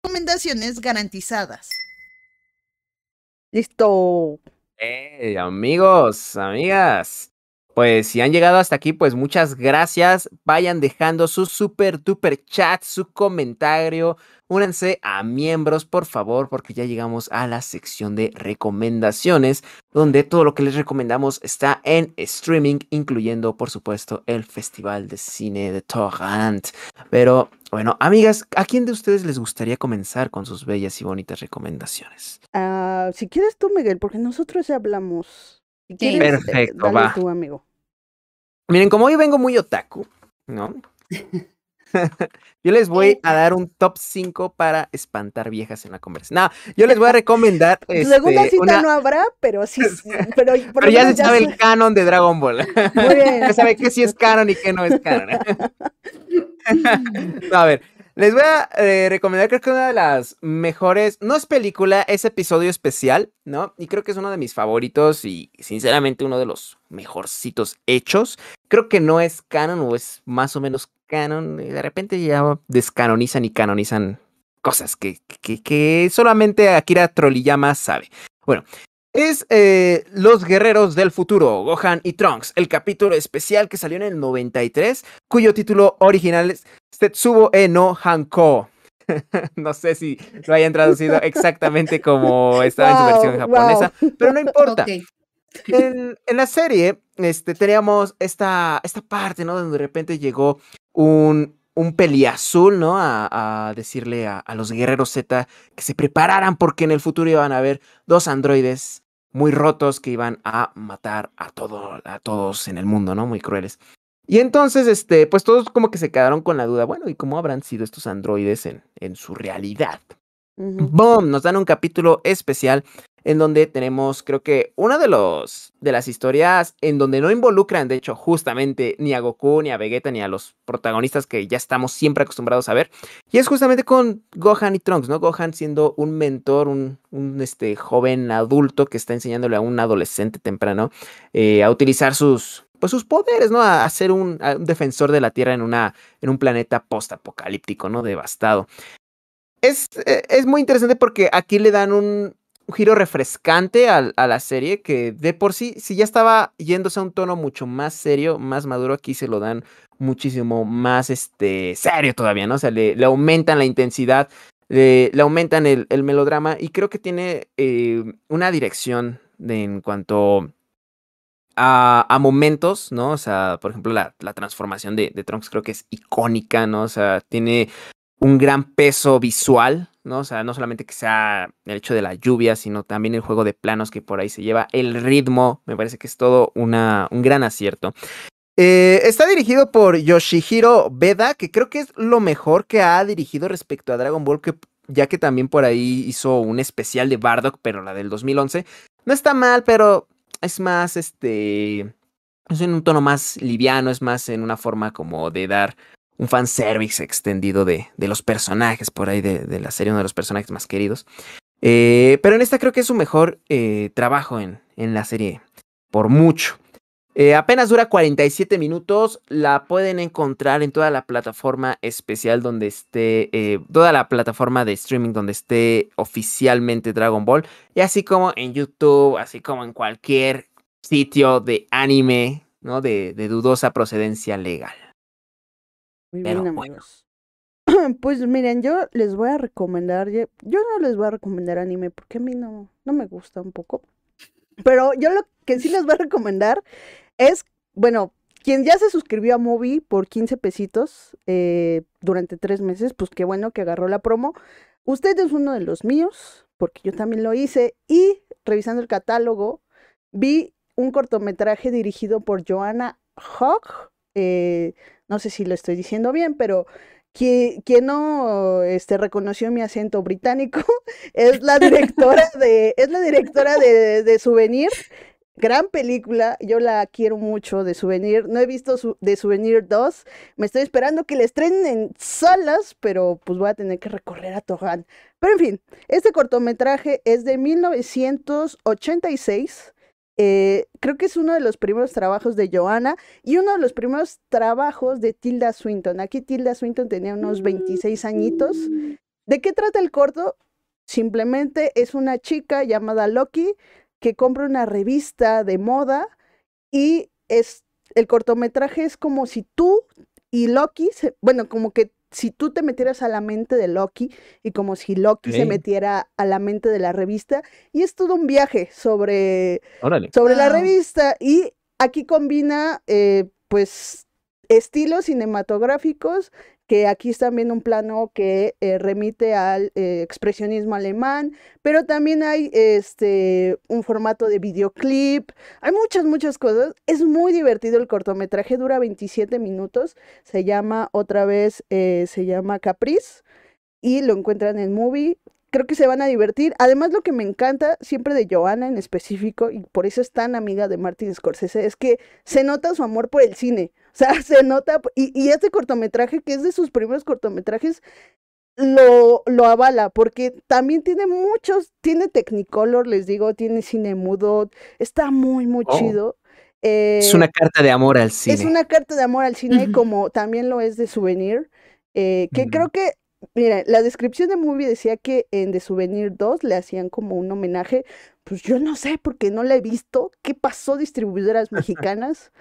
Speaker 6: recomendaciones garantizadas.
Speaker 2: Listo.
Speaker 1: Eh, amigos, amigas. Pues si han llegado hasta aquí, pues muchas gracias. Vayan dejando su super duper chat, su comentario. Únanse a miembros, por favor, porque ya llegamos a la sección de recomendaciones, donde todo lo que les recomendamos está en streaming, incluyendo, por supuesto, el Festival de Cine de Torrent. Pero bueno, amigas, ¿a quién de ustedes les gustaría comenzar con sus bellas y bonitas recomendaciones?
Speaker 2: Ah, si quieres tú, Miguel, porque nosotros ya hablamos. Eh,
Speaker 1: Perfecto,
Speaker 2: dale
Speaker 1: va.
Speaker 2: tú, amigo.
Speaker 1: Miren, como hoy vengo muy otaku, ¿no? yo les voy a dar un top 5 para espantar viejas en la conversación. No, yo les voy a recomendar
Speaker 2: Segunda
Speaker 1: este,
Speaker 2: cita
Speaker 1: una-
Speaker 2: no habrá, pero sí. pero, por
Speaker 1: Pero
Speaker 2: lo
Speaker 1: ya se sabe el canon de Dragon Ball.
Speaker 2: Muy bien.
Speaker 1: ya sabe qué sí es canon y qué no es canon. No, a ver, les voy a eh, recomendar, creo que una de las mejores, no es película, es episodio especial, ¿no? Y creo que es uno de mis favoritos y sinceramente uno de los mejorcitos hechos. Creo que no es canon o es más o menos canon. Y de repente ya descanonizan y canonizan cosas que, que, que solamente Akira Toriyama sabe. Bueno, es eh, Los Guerreros del Futuro, Gohan y Trunks, el capítulo especial que salió en el 93, cuyo título original es Tetsubo e no Hanko. no sé si lo hayan traducido exactamente como estaba en su versión
Speaker 2: Wow,
Speaker 1: japonesa, pero no importa. En, en la serie, este, teníamos esta, esta parte, ¿no? Donde de repente llegó un, un peliazul, ¿no? A, a decirle a, a los guerreros Z que se prepararan porque en el futuro iban a haber dos androides muy rotos que iban a matar a, todo, a todos en el mundo, ¿no? Muy crueles. Y entonces, este, pues todos como que se quedaron con la duda, bueno, ¿y cómo habrán sido estos androides en, en su realidad?
Speaker 2: Ujú.
Speaker 1: ¡Boom! Nos dan un capítulo especial en donde tenemos, creo que, una de los de las historias en donde no involucran, de hecho, justamente ni a Goku, ni a Vegeta, ni a los protagonistas que ya estamos siempre acostumbrados a ver. Y es justamente con Gohan y Trunks, ¿no? Gohan siendo un mentor, un, este, joven adulto que está enseñándole a un adolescente temprano eh, a utilizar sus, pues, sus poderes, ¿no? A, ser un, un defensor de la Tierra en, una, en un planeta post-apocalíptico, ¿no? Devastado. Es, eh, es muy interesante porque aquí le dan un, giro refrescante al- a, la serie que de por sí, si ya estaba yéndose a un tono mucho más serio, más maduro, aquí se lo dan muchísimo más este, serio todavía, ¿no? O sea, le, aumentan la intensidad, le, le aumentan el, el melodrama y creo que tiene eh, una dirección de, en cuanto a, a momentos, ¿no? O sea, por ejemplo, la, la transformación de, de Trunks creo que es icónica, ¿no? O sea, tiene un gran peso visual, ¿no? O sea, no solamente que sea el hecho de la lluvia, sino también el juego de planos que por ahí se lleva, el ritmo, me parece que es todo una, un gran acierto. Eh, está dirigido por Yoshihiro Beda, que creo que es lo mejor que ha dirigido respecto a Dragon Ball, que, ya que también por ahí hizo un especial de Bardock, pero la del 2011. No está mal, pero es más, este, es en un tono más liviano, es más en una forma como de dar un fanservice extendido de, de los personajes por ahí de, de la serie, uno de los personajes más queridos. Eh, pero en esta creo que es su mejor eh, trabajo en, en la serie, por mucho. Eh, apenas dura 47 minutos, la pueden encontrar en toda la plataforma especial donde esté, toda la plataforma de streaming donde esté oficialmente Dragon Ball, y así como en YouTube, así como en cualquier sitio de anime, ¿no? De, de dudosa procedencia legal.
Speaker 2: Muy
Speaker 1: Pero
Speaker 2: bien,
Speaker 1: bueno.
Speaker 2: amigos. Pues miren, yo les voy a recomendar, yo no les voy a recomendar anime porque a mí no, no me gusta un poco. Pero yo lo que sí les voy a recomendar es, bueno, quien ya se suscribió a Movie por 15 pesitos eh, durante tres meses, pues qué bueno que agarró la promo. Usted es uno de los míos, porque yo también lo hice. Y revisando el catálogo, vi un cortometraje dirigido por Joanna Hogg. eh, no sé si lo estoy diciendo bien, pero quien, quien no este, reconoció mi acento británico es la directora de, es la directora de, de Souvenir. Gran película, yo la quiero mucho de Souvenir. No he visto su, de Souvenir 2. Me estoy esperando que la estrenen en salas, pero pues voy a tener que recorrer a Torrán. Pero en fin, este cortometraje es de 1986 Eh, creo que es uno de los primeros trabajos de Joanna y uno de los primeros trabajos de Tilda Swinton. Aquí Tilda Swinton tenía unos 26 añitos. ¿De qué trata el corto? Simplemente es una chica llamada Loki que compra una revista de moda y es el cortometraje es como si tú y Loki, bueno, como que si tú te metieras a la mente de Loki y como si Loki se metiera a la mente de la revista y es todo un viaje sobre
Speaker 1: Órale.
Speaker 2: sobre la revista y aquí combina eh, pues estilos cinematográficos que aquí están viendo un plano que eh, remite al eh, expresionismo alemán, pero también hay este un formato de videoclip, hay muchas, muchas cosas. Es muy divertido el cortometraje, dura 27 minutos, se llama otra vez, eh, se llama Caprice y lo encuentran en Movie. Creo que se van a divertir. Además, lo que me encanta siempre de Joanna en específico, y por eso es tan amiga de Martin Scorsese, es que se nota su amor por el cine. O sea, se nota, y, y este cortometraje, que es de sus primeros cortometrajes, lo, lo avala, porque también tiene muchos, tiene Technicolor, les digo, tiene cine mudo, está muy, muy
Speaker 1: Oh.
Speaker 2: chido.
Speaker 1: Es
Speaker 2: Eh,
Speaker 1: una carta de amor al cine.
Speaker 2: es una carta de amor al cine, como también lo es de Souvenir, eh, que creo que, mira, la descripción de movie decía que en The Souvenir 2 le hacían como un homenaje, pues yo no sé, porque no la he visto, qué pasó distribuidoras mexicanas,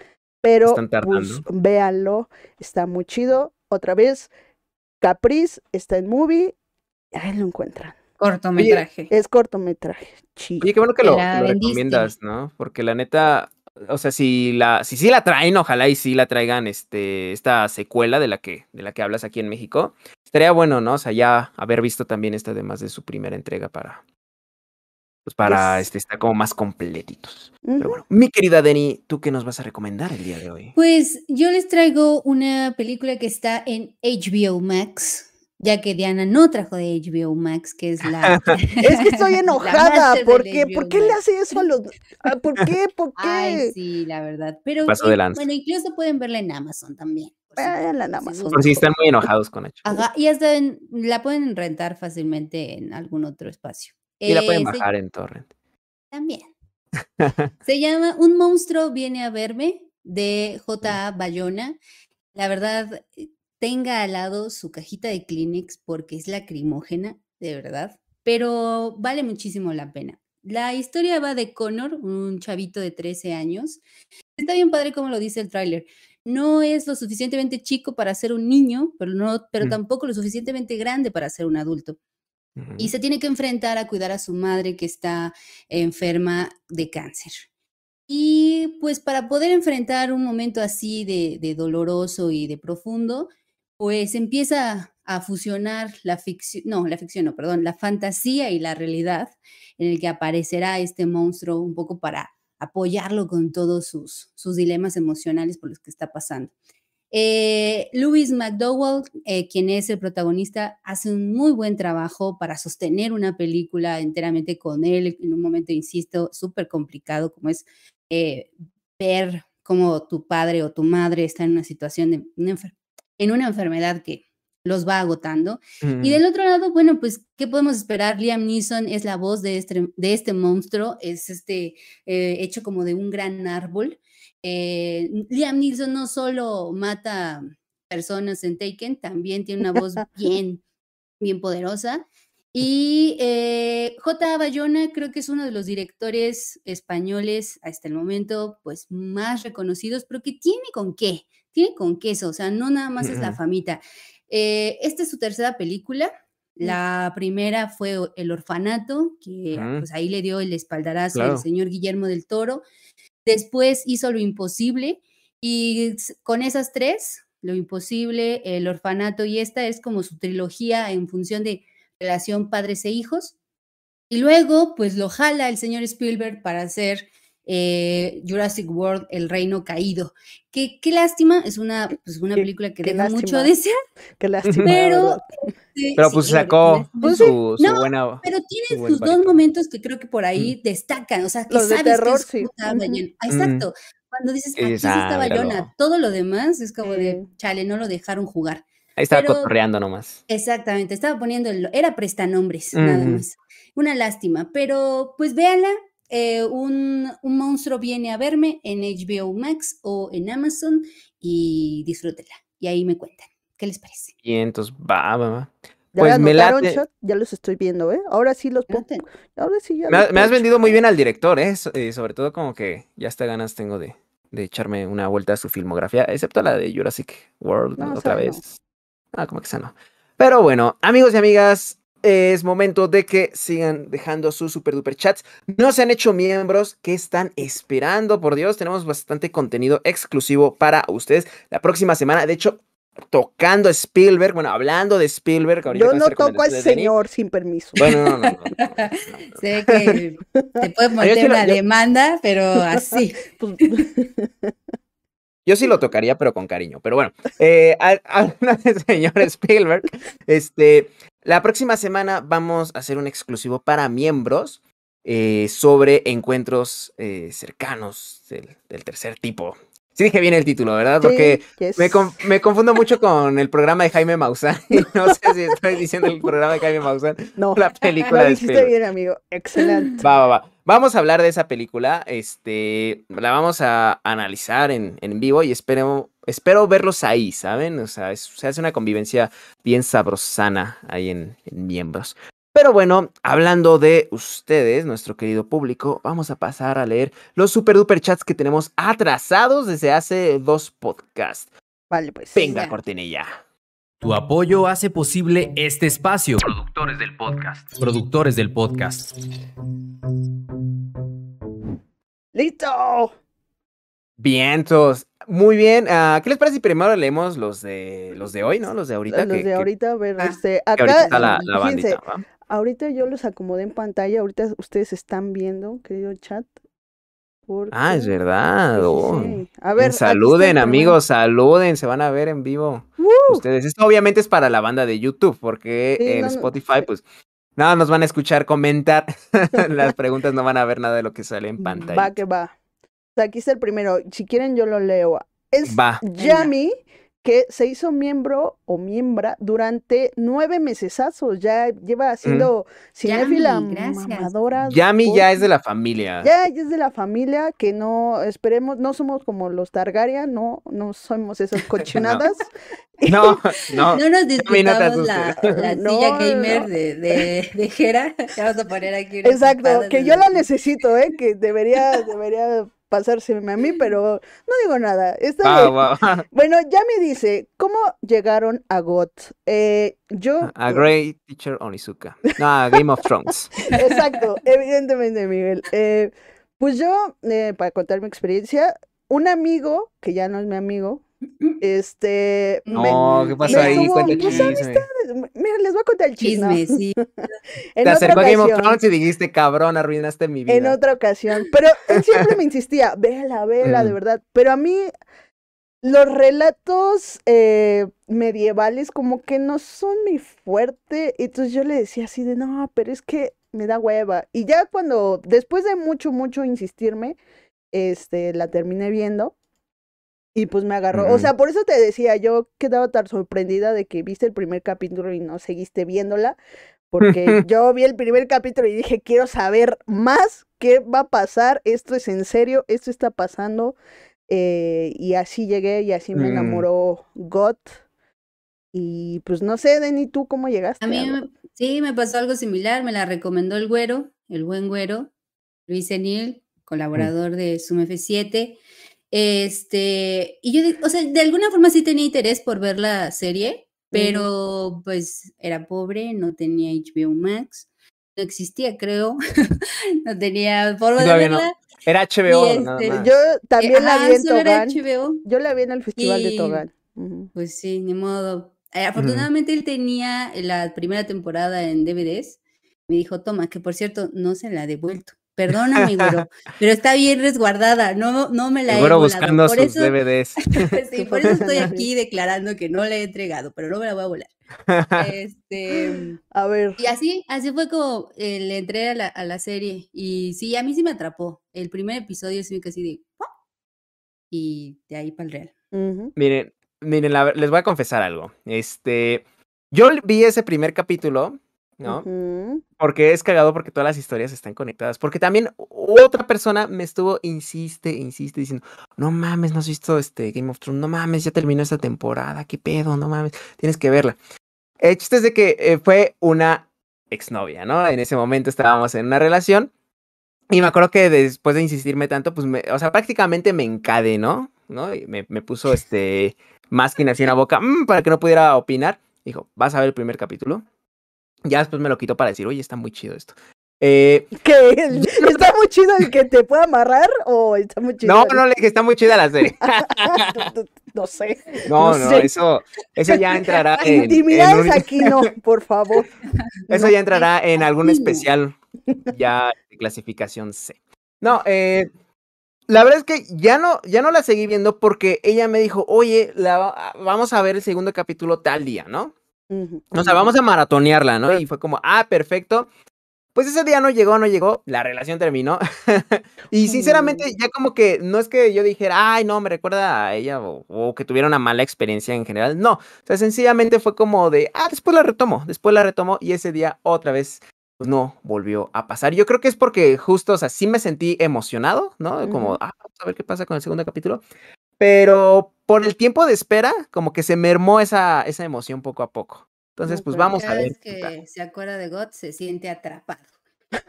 Speaker 2: pero pues véanlo, está muy chido. Otra vez, Caprice está en movie, ahí lo encuentran.
Speaker 3: Cortometraje.
Speaker 2: Es cortometraje, chido.
Speaker 1: Oye, qué bueno que lo, recomiendas, ¿no? Porque la neta, o sea, si la, si sí la traen, ojalá y sí la traigan este, esta secuela de la que, de la que hablas aquí en México, estaría bueno, ¿no? O sea, ya haber visto también esta además de su primera entrega para. Pues para
Speaker 2: Yes.
Speaker 1: este, estar como más completitos. Pero bueno, mi querida Deni, ¿tú qué nos vas a recomendar el día de hoy?
Speaker 3: Pues yo les traigo una película que está en HBO Max, ya que Diana no trajo de HBO Max, que es la...
Speaker 2: Es que estoy
Speaker 3: la
Speaker 2: enojada,
Speaker 3: máster
Speaker 2: ¿por qué?
Speaker 3: HBO
Speaker 2: ¿Por qué le hace eso a los... ah, ¿Por qué? ¿Por qué?
Speaker 3: Ay, sí, la verdad. Pero
Speaker 1: Pasó
Speaker 3: eh, bueno, incluso pueden verla en Amazon también.
Speaker 2: en
Speaker 3: si
Speaker 2: Amazon.
Speaker 1: Por si están muy enojados con H.
Speaker 3: Ajá, y hasta en- la pueden rentar fácilmente en algún otro espacio.
Speaker 1: Y la pueden
Speaker 3: Eh, se-
Speaker 1: bajar en torrent.
Speaker 3: También. Se llama Un monstruo viene a verme de J.A. Bayona. La verdad, eh, tenga al lado su cajita de Kleenex porque es lacrimógena, de verdad, pero vale muchísimo la pena. La historia va de Connor, un chavito de 13 años. Está bien padre como lo dice el tráiler. No es lo suficientemente chico para ser un niño, pero, no, pero
Speaker 1: Mm.
Speaker 3: tampoco lo suficientemente grande para ser un adulto y se tiene que enfrentar a cuidar a su madre que está enferma de cáncer. Y pues para poder enfrentar un momento así de, de doloroso y de profundo, pues empieza a fusionar la ficción, no, la ficción, no, perdón, la fantasía y la realidad, en el que aparecerá este monstruo un poco para apoyarlo con todos sus, sus dilemas emocionales por los que está pasando. Eh, Louis McDowell, eh, quien es el protagonista, hace un muy buen trabajo para sostener una película enteramente con él en un momento, insisto, súper complicado, como es eh, ver cómo tu padre o tu madre está en una situación de una en una enfermedad que los va agotando. Y
Speaker 1: Mm.
Speaker 3: del otro lado, bueno, pues, ¿qué podemos esperar? Liam Neeson es la voz de este, de este monstruo, es este eh, hecho como de un gran árbol. Eh, Liam Neeson no solo mata personas en Taken, también tiene una voz bien, bien poderosa. Y eh, J. Bayona creo que es uno de los directores españoles hasta el momento, pues más reconocidos, pero que tiene con qué, tiene con queso, o sea, no nada más es la famita. Eh, esta es su tercera película. La primera fue El Orfanato, que
Speaker 1: Mm.
Speaker 3: pues ahí le dio el espaldarazo
Speaker 1: Claro.
Speaker 3: al señor Guillermo del Toro. Después hizo Lo Imposible y con esas tres, Lo Imposible, El Orfanato y esta es como su trilogía en función de relación padres e hijos. Y luego, pues lo jala el señor Spielberg para hacer eh, Jurassic World, El Reino Caído. Qué, qué lástima, es una, pues, una
Speaker 2: Qué-
Speaker 3: película que deja mucho a desear,
Speaker 2: Qué lástima.
Speaker 3: pero... eh,
Speaker 1: Pero pues sacó
Speaker 3: honestamente,
Speaker 2: Pues sí.
Speaker 1: su, su
Speaker 3: No,
Speaker 1: buena.
Speaker 3: pero tiene sus dos momentos que creo que por ahí destacan, o sea, que
Speaker 2: Los de
Speaker 3: sabes
Speaker 2: terror,
Speaker 3: que es
Speaker 2: sí.
Speaker 3: Bayona. Exacto. Cuando dices, aquí sí
Speaker 1: dices, "Ah,
Speaker 3: está
Speaker 1: míralo".
Speaker 3: Bayona, todo lo demás es como de, chale, no lo dejaron jugar.
Speaker 1: Ahí estaba
Speaker 3: pero-
Speaker 1: cotorreando nomás.
Speaker 3: Exactamente, estaba poniendo, el, era prestanombres, nada más. Una lástima, pero pues véanla, eh, un, un monstruo viene a verme en HBO Max o en Amazon y disfrútenla. Y ahí me cuentan. ¿Qué les parece?
Speaker 1: Y entonces, va, va, va.
Speaker 2: ¿Ya
Speaker 1: Pues me?
Speaker 2: Ya los estoy viendo, ¿eh? Ahora sí los pongo. Ahora sí ya
Speaker 1: Me,
Speaker 2: los
Speaker 1: me has vendido muy bien al director, ¿eh? So- eh, sobre todo como que ya hasta ganas tengo de, de echarme una vuelta a su filmografía, excepto la de Jurassic World
Speaker 2: No,
Speaker 1: otra vez. Ah, como que esa no. Pero bueno, amigos y amigas, es momento de que sigan dejando sus super duper chats. No se han hecho miembros, ¿qué están esperando? Por Dios, tenemos bastante contenido exclusivo para ustedes la próxima semana. De hecho, tocando Spielberg, bueno, hablando de Spielberg. ahorita
Speaker 2: Yo no toco al señor sin permiso.
Speaker 1: Bueno, no, no, no, no, no.
Speaker 3: Sé que te puede
Speaker 1: sí
Speaker 3: meter
Speaker 1: lo-
Speaker 3: una
Speaker 1: yo-
Speaker 3: demanda, pero así.
Speaker 2: Pues,
Speaker 1: Yo sí lo tocaría, pero con cariño. Pero bueno, eh, a- hablando del señor Spielberg, este, la próxima semana vamos a hacer un exclusivo para miembros eh, sobre encuentros eh, cercanos del, del tercer tipo. Sí dije bien el título, ¿verdad? Porque
Speaker 2: sí, yes.
Speaker 1: me, me confundo mucho con el programa de Jaime Maussan. No sé si estoy diciendo el programa de Jaime Maussan
Speaker 2: No,
Speaker 1: la película
Speaker 2: lo dijiste bien, amigo. Excelente.
Speaker 1: Va, va, va. Vamos a hablar de esa película. Este, la vamos a analizar en, en vivo y espero, espero verlos ahí, ¿saben? O sea, es- se hace una convivencia bien sabrosana ahí en, en miembros. Pero bueno, hablando de ustedes, nuestro querido público, vamos a pasar a leer los super duper chats que tenemos atrasados desde hace dos podcasts.
Speaker 2: Vale, pues.
Speaker 1: Venga,
Speaker 3: Ya.
Speaker 1: cortinilla.
Speaker 7: Tu apoyo hace posible este espacio. Productores del podcast. Productores del podcast.
Speaker 2: ¡Listo!
Speaker 1: Vientos. Muy bien. ah, ¿Qué les parece si primero leemos los de los de hoy, no? Los de ahorita.
Speaker 2: Los
Speaker 1: que-
Speaker 2: de
Speaker 1: que-
Speaker 2: ahorita, a ver,
Speaker 3: Ah,
Speaker 2: este,
Speaker 1: que ahorita
Speaker 2: acá,
Speaker 1: está la, la
Speaker 2: fíjense,
Speaker 1: bandita.
Speaker 2: ahorita yo los acomodé en pantalla, ahorita ustedes están viendo, querido chat.
Speaker 1: Ah, es verdad. Oh.
Speaker 2: sí. A ver, está
Speaker 1: saluden,
Speaker 2: primero.
Speaker 1: amigos, saluden, se van a ver en vivo.
Speaker 2: ¡Uh!
Speaker 1: Ustedes, esto obviamente es para la banda de YouTube, porque
Speaker 2: Sí,
Speaker 1: en
Speaker 2: no,
Speaker 1: Spotify, pues, nada, nos van a escuchar comentar. Las preguntas no van a ver nada de lo que sale en pantalla.
Speaker 2: Va que va. Aquí está el primero. Si quieren, yo lo leo. Es
Speaker 1: Va.
Speaker 2: Yami, que se hizo miembro o miembra durante nueve mesesazos. Ya lleva siendo cinéfila
Speaker 3: Yami, gracias.
Speaker 2: mamadora.
Speaker 1: Yami
Speaker 2: por-
Speaker 1: ya es de la familia.
Speaker 2: Ya, ya es de la familia que no, esperemos, no somos como los Targaryen, no, no somos esas cochinadas.
Speaker 1: No, no.
Speaker 3: No nos
Speaker 1: no
Speaker 3: disputamos la,
Speaker 1: asustes.
Speaker 3: la
Speaker 2: No,
Speaker 3: silla
Speaker 2: no,
Speaker 3: gamer
Speaker 2: no.
Speaker 3: de, de, de Jera. Vamos a poner aquí
Speaker 2: Exacto, que
Speaker 3: de
Speaker 2: yo la necesito, ¿eh? Que debería, debería pasárseme a mí, pero no digo nada. Está
Speaker 1: va.
Speaker 2: Bueno, ya me dice, ¿cómo llegaron a GOT? Eh, yo...
Speaker 1: A Great Teacher Onizuka. No, a Game of Thrones.
Speaker 2: Exacto, evidentemente, Miguel. Eh, pues yo, eh, para contar mi experiencia, un amigo, que ya no es mi amigo, este... me-
Speaker 1: No, ¿qué
Speaker 2: me
Speaker 1: ahí? Cuenta
Speaker 2: pues,
Speaker 1: chisme.
Speaker 2: Mira, les voy a contar el chisme.
Speaker 3: Chisme, sí.
Speaker 2: En
Speaker 1: Te acercó a Game of
Speaker 2: ocasión.
Speaker 1: Thrones y dijiste, cabrón, arruinaste mi vida.
Speaker 2: En otra ocasión. Pero él siempre me insistía, vela, vela, de verdad. Pero a mí, los relatos eh, medievales como que no son mi fuerte. Entonces yo le decía así de, no, pero es que me da hueva. Y ya cuando, después de mucho, mucho insistirme, este, la terminé viendo. Y pues me agarró. O sea, por eso te decía, yo quedaba tan sorprendida de que viste el primer capítulo y no seguiste viéndola. Porque yo vi el primer capítulo y dije, quiero saber más qué va a pasar. Esto es en serio, esto está pasando. Eh, y así llegué y así me
Speaker 1: Mm.
Speaker 2: enamoró God. Y pues no sé, Denny, ¿tú cómo llegaste?
Speaker 3: A mí
Speaker 2: a-
Speaker 3: me- sí me pasó algo similar, me la recomendó el güero, el buen güero, Luis Enil, colaborador de Sum F7. Este, y yo, o sea, de alguna forma sí tenía interés por ver la serie, pero pues era pobre, no tenía HBO Max, no existía, creo, no tenía forma de
Speaker 1: Todavía no.
Speaker 3: verla.
Speaker 1: Era HBO, nada
Speaker 3: este,
Speaker 1: más.
Speaker 2: Yo también la vi en
Speaker 3: solo era
Speaker 2: Togán.
Speaker 3: HBO.
Speaker 2: Yo la vi en el festival de
Speaker 3: Y-
Speaker 2: Togán. Ujú.
Speaker 3: Pues sí, ni modo. Eh, afortunadamente él tenía la primera temporada en DVDs. Me dijo, toma, que por cierto, no se la ha devuelto. Perdóname, güero, pero está bien resguardada, no, no me la he volado.
Speaker 1: buscando
Speaker 3: Por
Speaker 1: sus
Speaker 3: eso,
Speaker 1: DVDs.
Speaker 3: sí, por eso estoy aquí declarando que no la he entregado, pero no me la voy a volar. Este,
Speaker 2: A ver,
Speaker 3: y así, así fue como eh, le entré a la, a la serie. Y sí, a mí sí me atrapó. El primer episodio sí me así de... "¿What?". Y de ahí para el real.
Speaker 1: Miren, miren, la les voy a confesar algo. Este, yo vi ese primer capítulo ¿no? Porque es cagado porque todas las historias están conectadas. Porque también otra persona me estuvo, insiste, insiste, diciendo, no mames, no has visto este Game of Thrones, no mames, ya terminó esta temporada, qué pedo, no mames, tienes que verla. El chiste es de que eh, fue una exnovia, ¿no? En ese momento estábamos en una relación. Y me acuerdo que después de insistirme tanto, pues, me, o sea, prácticamente me encadenó, ¿no? Y me, me puso este masking así en la boca mm, para que no pudiera opinar. Dijo, ¿vas a ver el primer capítulo? Ya después me lo quitó para decir, oye, está muy chido esto. Eh,
Speaker 2: ¿Qué? ¿Está muy chido el que te pueda amarrar o está muy chido?
Speaker 1: no, no, le dije, está muy chida la serie.
Speaker 2: no sé.
Speaker 1: No,
Speaker 2: No
Speaker 1: no,
Speaker 2: sé.
Speaker 1: eso, eso ya entrará en, en
Speaker 2: Intimidades
Speaker 1: un-
Speaker 2: aquí no, por favor.
Speaker 1: eso
Speaker 2: no.
Speaker 1: ya entrará en algún especial ya de clasificación C. No, eh, la verdad es que ya no, ya no la seguí viendo porque ella me dijo, oye, la, va- vamos a ver el segundo capítulo tal día, ¿no?
Speaker 2: Ujú.
Speaker 1: O sea, vamos a maratonearla, ¿no? Y fue como, ah, perfecto. Pues ese día no llegó, no llegó, la relación terminó. y sinceramente, ya como que no es que yo dijera, ay, no, me recuerda a ella o, o que tuviera una mala experiencia en general. No, o sea, sencillamente fue como de, ah, después la retomo, después la retomo y ese día otra vez pues no volvió a pasar. Yo creo que es porque justo, o sea, sí me sentí emocionado, ¿no? Como, ah, vamos a ver qué pasa con el segundo capítulo. Pero por el tiempo de espera, como que se mermó esa, esa emoción poco a poco. Entonces, pues vamos a
Speaker 3: Cada
Speaker 1: ver.
Speaker 3: vez que se acuerda de God se siente atrapado.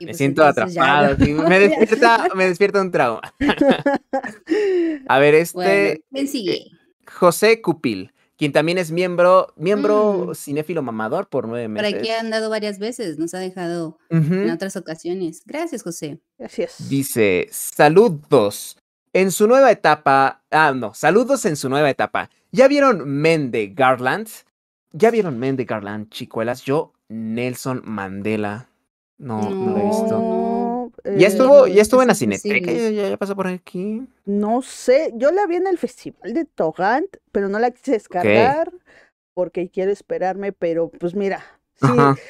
Speaker 3: Y
Speaker 1: Me
Speaker 3: pues
Speaker 1: siento
Speaker 3: ya
Speaker 1: atrapado. me, despierta, me despierta un trauma. A ver, este
Speaker 3: Bueno, ¿quién sigue?
Speaker 1: José Cupil, quien también es miembro, miembro
Speaker 3: Mm.
Speaker 1: cinéfilo mamador por nueve
Speaker 3: Por
Speaker 1: meses.
Speaker 3: aquí ha andado varias veces, nos ha dejado en otras ocasiones. Gracias, José.
Speaker 2: Es.
Speaker 1: Dice, saludos. En su nueva etapa, ah, no, saludos en su nueva etapa. ¿Ya vieron Men de Garland? ¿Ya vieron Men de Garland, chicuelas? Yo, Nelson Mandela. No, no, lo he visto.
Speaker 2: No,
Speaker 1: Ya
Speaker 2: eh,
Speaker 1: estuvo, ya estuvo en la cineteca, ya, ya- ya pasó por aquí.
Speaker 2: No sé, yo la vi en el festival de Togant, pero no la quise descargar porque quiero esperarme, pero pues mira, si,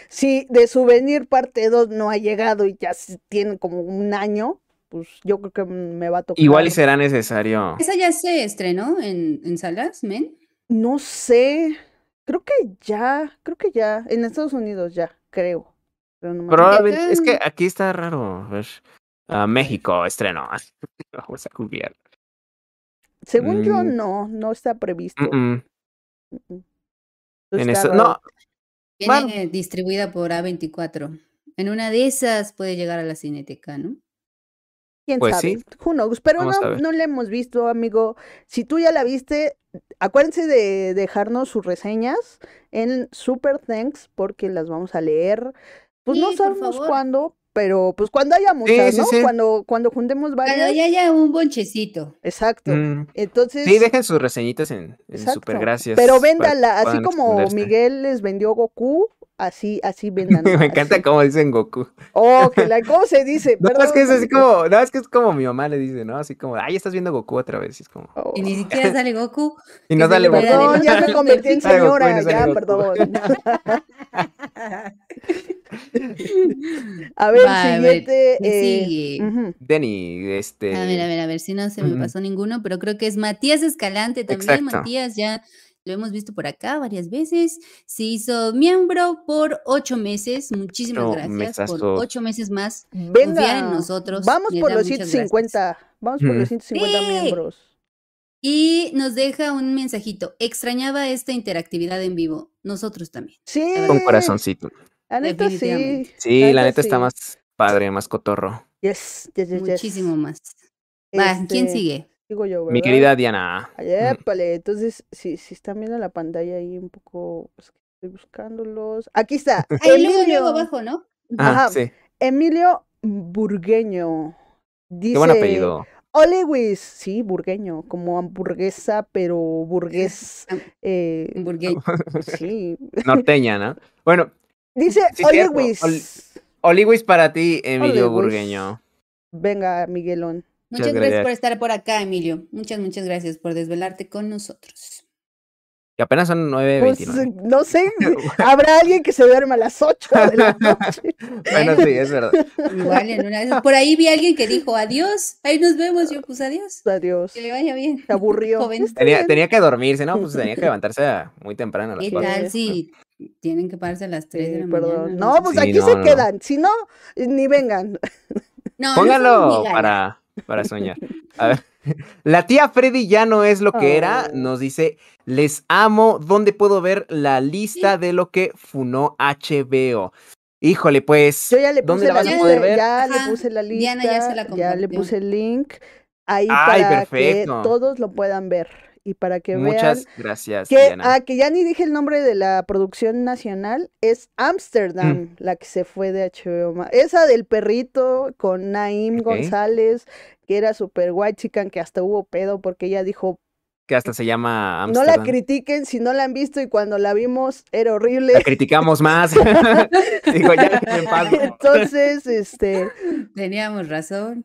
Speaker 2: si de Souvenir parte 2 no ha llegado y ya tiene como un año, pues yo creo que me va a tocar.
Speaker 1: Igual y será necesario.
Speaker 3: Esa ya se estrenó en, en salas, men.
Speaker 2: No sé, creo que ya, creo que ya, en Estados Unidos ya, creo. Pero no.
Speaker 1: Probablemente, es que aquí está raro. A ver. Ah, México estreno. Vamos a googlear.
Speaker 2: Según yo,
Speaker 1: mm.
Speaker 2: no, no está previsto.
Speaker 1: Mm, mm.
Speaker 2: Mm, mm.
Speaker 1: En
Speaker 2: Está
Speaker 1: eso, no,
Speaker 3: Viene
Speaker 1: Bueno.
Speaker 3: distribuida por A24. En una de esas puede llegar a la cineteca, ¿no?
Speaker 2: ¿Quién
Speaker 1: Pues
Speaker 2: sabe?
Speaker 1: sí.
Speaker 2: Who knows? Pero
Speaker 1: Vamos
Speaker 2: no, no la hemos visto, amigo. Si tú ya la viste, acuérdense de dejarnos sus reseñas en Super Thanks porque las vamos a leer. Pues no
Speaker 3: Sí,
Speaker 2: sabemos cuándo, pero pues cuando haya muchas,
Speaker 1: sí,
Speaker 2: ¿no?
Speaker 1: sí.
Speaker 2: Cuando, cuando juntemos
Speaker 3: Cuando
Speaker 2: varias.
Speaker 3: ya haya un bonchecito.
Speaker 2: Exacto.
Speaker 1: mm,
Speaker 2: Entonces,
Speaker 1: sí, dejen sus reseñitas en, en super gracias.
Speaker 2: Pero
Speaker 1: para
Speaker 2: véndala, así como. Miguel les vendió Goku, así, así vendan.
Speaker 1: Me encanta cómo dicen Goku.
Speaker 2: Oh, que la, ¿cómo se dice?
Speaker 1: No, es que es así como, no, es que es como mi mamá le dice, ¿no? Así como, ay, estás viendo Goku otra vez. Y es como,
Speaker 2: Oh.
Speaker 3: Y ni siquiera sale Goku.
Speaker 1: y no sale Goku.
Speaker 2: Perdón, ya me convertí en
Speaker 1: no
Speaker 2: señora, ya,
Speaker 1: Goku.
Speaker 2: perdón. A ver,
Speaker 3: Va, a ver,
Speaker 2: siguiente.
Speaker 3: ¿quién
Speaker 2: eh.
Speaker 1: Denny, este.
Speaker 3: A ver, a ver, a ver si no se me pasó ninguno, pero creo que es Matías Escalante también.
Speaker 1: Exacto.
Speaker 3: Matías ya lo hemos visto por acá varias veces. Se hizo miembro por ocho meses. Muchísimas gracias por ocho meses más.
Speaker 2: Venga,
Speaker 3: en nosotros,
Speaker 2: Vamos por los
Speaker 3: muchas
Speaker 2: 150. Vamos por los
Speaker 1: Ujú.
Speaker 2: 150
Speaker 3: Sí.
Speaker 2: miembros.
Speaker 3: Y nos deja un mensajito. Extrañaba esta interactividad en vivo. Nosotros también.
Speaker 2: Sí.
Speaker 1: Con corazoncito.
Speaker 2: La neta sí.
Speaker 1: Sí, la neta
Speaker 2: sí.
Speaker 1: está más padre, más cotorro.
Speaker 2: Yes, yes, yes, yes.
Speaker 3: Muchísimo más. Va, ¿quién
Speaker 2: Este,
Speaker 3: sigue?
Speaker 2: Digo yo,
Speaker 1: Mi querida Diana.
Speaker 2: Ay, épale, entonces, si, si están viendo la pantalla ahí un poco, es que estoy buscándolos. Aquí está.
Speaker 3: Ahí luego,
Speaker 2: Emilio,
Speaker 3: luego abajo, ¿no?
Speaker 1: Ah, sí.
Speaker 2: Emilio Burgueño. Dice,
Speaker 1: Qué buen apellido.
Speaker 2: Oliwis, sí, burgueño, como hamburguesa, pero burgués. Eh,
Speaker 3: Hamburgueño.
Speaker 2: sí.
Speaker 1: Norteña, ¿no? Bueno,
Speaker 2: Dice
Speaker 1: Sí,
Speaker 2: Oliwis.
Speaker 1: Ol- Oliwis para ti, Emilio
Speaker 2: Oliwis.
Speaker 1: Burgueño.
Speaker 2: Venga, Miguelón.
Speaker 3: Muchas gracias por estar por acá, Emilio. Muchas, muchas gracias por desvelarte con nosotros.
Speaker 1: Y apenas son
Speaker 2: Pues
Speaker 1: 9.29.
Speaker 2: no sé, habrá alguien que se duerma a las 8 de la noche.
Speaker 1: Bueno, sí, es verdad.
Speaker 3: Igual en una esas- Por ahí vi a alguien que dijo adiós, ahí nos vemos. Yo, pues adiós,
Speaker 2: Adiós.
Speaker 3: que le vaya bien.
Speaker 2: Se aburrió.
Speaker 1: Tenía, que dormirse, ¿no? Pues tenía que levantarse muy temprano a las
Speaker 3: ¿Qué tal si tienen que pararse a las 3 de la
Speaker 2: perdón.
Speaker 3: mañana?
Speaker 2: No, pues
Speaker 1: Sí,
Speaker 2: aquí
Speaker 1: no,
Speaker 2: se
Speaker 1: no,
Speaker 2: quedan. Si no, ni vengan.
Speaker 3: No, no
Speaker 1: Póngalo
Speaker 3: somos migajas.
Speaker 1: para, para soñar. A ver. La tía Freddy ya no es lo que era.
Speaker 2: Oh.
Speaker 1: Nos dice, les amo. ¿Dónde puedo ver la lista de lo que funó HBO? Híjole, pues.
Speaker 2: Yo ya le
Speaker 1: ¿Dónde la
Speaker 2: la
Speaker 1: vas a poder ver?
Speaker 2: Ya
Speaker 3: Ajá,
Speaker 2: le puse la lista.
Speaker 3: Diana ya se la
Speaker 2: ya le puse el link. Ahí
Speaker 1: Ay,
Speaker 2: para
Speaker 1: perfecto.
Speaker 2: que todos lo puedan ver. Y para que
Speaker 1: Muchas
Speaker 2: vean.
Speaker 1: gracias,
Speaker 2: Que,
Speaker 1: Diana.
Speaker 2: ah, que ya ni dije el nombre de la producción nacional, es Amsterdam,
Speaker 1: Mm.
Speaker 2: la que se fue de HBO. Ma- Esa del perrito con Naim. González, que era super white chican, que hasta hubo pedo porque ella dijo,
Speaker 1: Que hasta se llama
Speaker 2: no la
Speaker 1: Amsterdam.
Speaker 2: critiquen si no la han visto y cuando la vimos era horrible.
Speaker 1: La criticamos más. Digo, ya en paz.
Speaker 2: Entonces, este,
Speaker 3: Teníamos razón.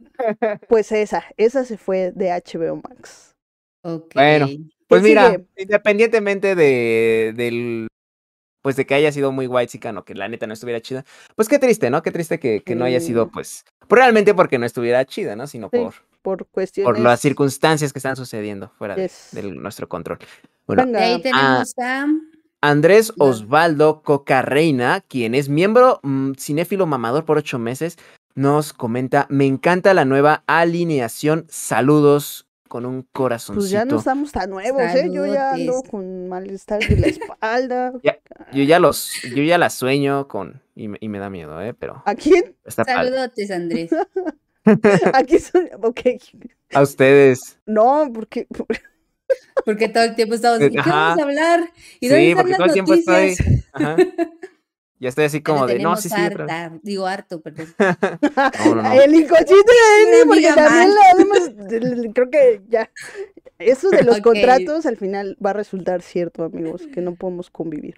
Speaker 2: pues esa, esa se fue de HBO Max.
Speaker 1: Bueno,
Speaker 2: ¿Qué
Speaker 1: Pues mira,
Speaker 2: sigue?
Speaker 1: independientemente de, del. Pues de que haya sido muy white o que la neta no estuviera chida. Pues qué triste, ¿no? Qué triste que, que no haya sido,
Speaker 2: Mm.
Speaker 1: pues. Realmente porque no estuviera chida, ¿no? Sino
Speaker 2: Sí,
Speaker 1: por,
Speaker 2: por cuestiones.
Speaker 1: por las circunstancias que están sucediendo fuera de,
Speaker 2: Yes.
Speaker 1: de nuestro control. Bueno,
Speaker 2: Venga.
Speaker 3: Ahí tenemos a.
Speaker 1: Andrés
Speaker 3: Va.
Speaker 1: Osvaldo Cocarreina, quien es miembro mm, cinéfilo mamador por ocho meses, nos comenta: Me encanta la nueva alineación. Saludos con un corazoncito.
Speaker 2: Pues ya no estamos tan nuevos, ¿eh? Yo ya ando
Speaker 3: Saludotes.
Speaker 2: con malestar de la espalda.
Speaker 1: Yo ya los, yo ya las sueño con. Y me, y me da miedo, ¿eh? Pero
Speaker 2: ¿A quién?
Speaker 1: está padre.
Speaker 3: Saludotes, Andrés.
Speaker 2: Aquí son. Ok.
Speaker 1: A ustedes.
Speaker 2: No, porque.
Speaker 3: Porque todo el tiempo estamos. ¿Y qué
Speaker 1: Ajá.
Speaker 3: vamos a hablar? ¿Y dónde
Speaker 1: Sí,
Speaker 3: están
Speaker 1: porque
Speaker 3: las
Speaker 1: todo el tiempo estoy. Ajá. Ya estoy así como de. No, sí, sí. otra vez".
Speaker 3: harta, digo harto, perdón.
Speaker 1: No, no, no.
Speaker 2: El inconsciente de
Speaker 3: Una
Speaker 2: porque también le hemos. Creo que ya. Eso de los contratos al final va a resultar cierto, amigos, que no podemos convivir.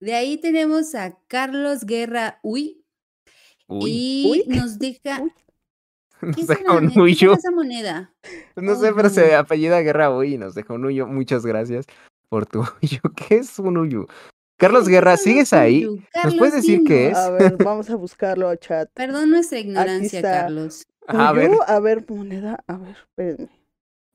Speaker 3: De ahí tenemos a Carlos Guerra Uy.
Speaker 1: Uy.
Speaker 3: Y
Speaker 2: Uy.
Speaker 3: nos deja.
Speaker 2: Uy.
Speaker 3: ¿Qué
Speaker 1: Nos
Speaker 3: es
Speaker 1: deja
Speaker 3: la
Speaker 1: un
Speaker 3: moneda? ¿Qué
Speaker 1: huyo.
Speaker 3: es esa moneda?
Speaker 1: No sé,
Speaker 3: Ay,
Speaker 1: pero
Speaker 3: no.
Speaker 1: se apellida Guerra Uy y nos deja un huyo. Muchas gracias por tu huyo. ¿Qué es un huyo? Carlos Guerra, ¿sigues ahí? ¿Nos puedes decir qué es?
Speaker 2: A ver, vamos a buscarlo, chat.
Speaker 3: Perdón nuestra ignorancia. Carlos.
Speaker 1: A ver.
Speaker 2: A ver, moneda. A ver, espérenme.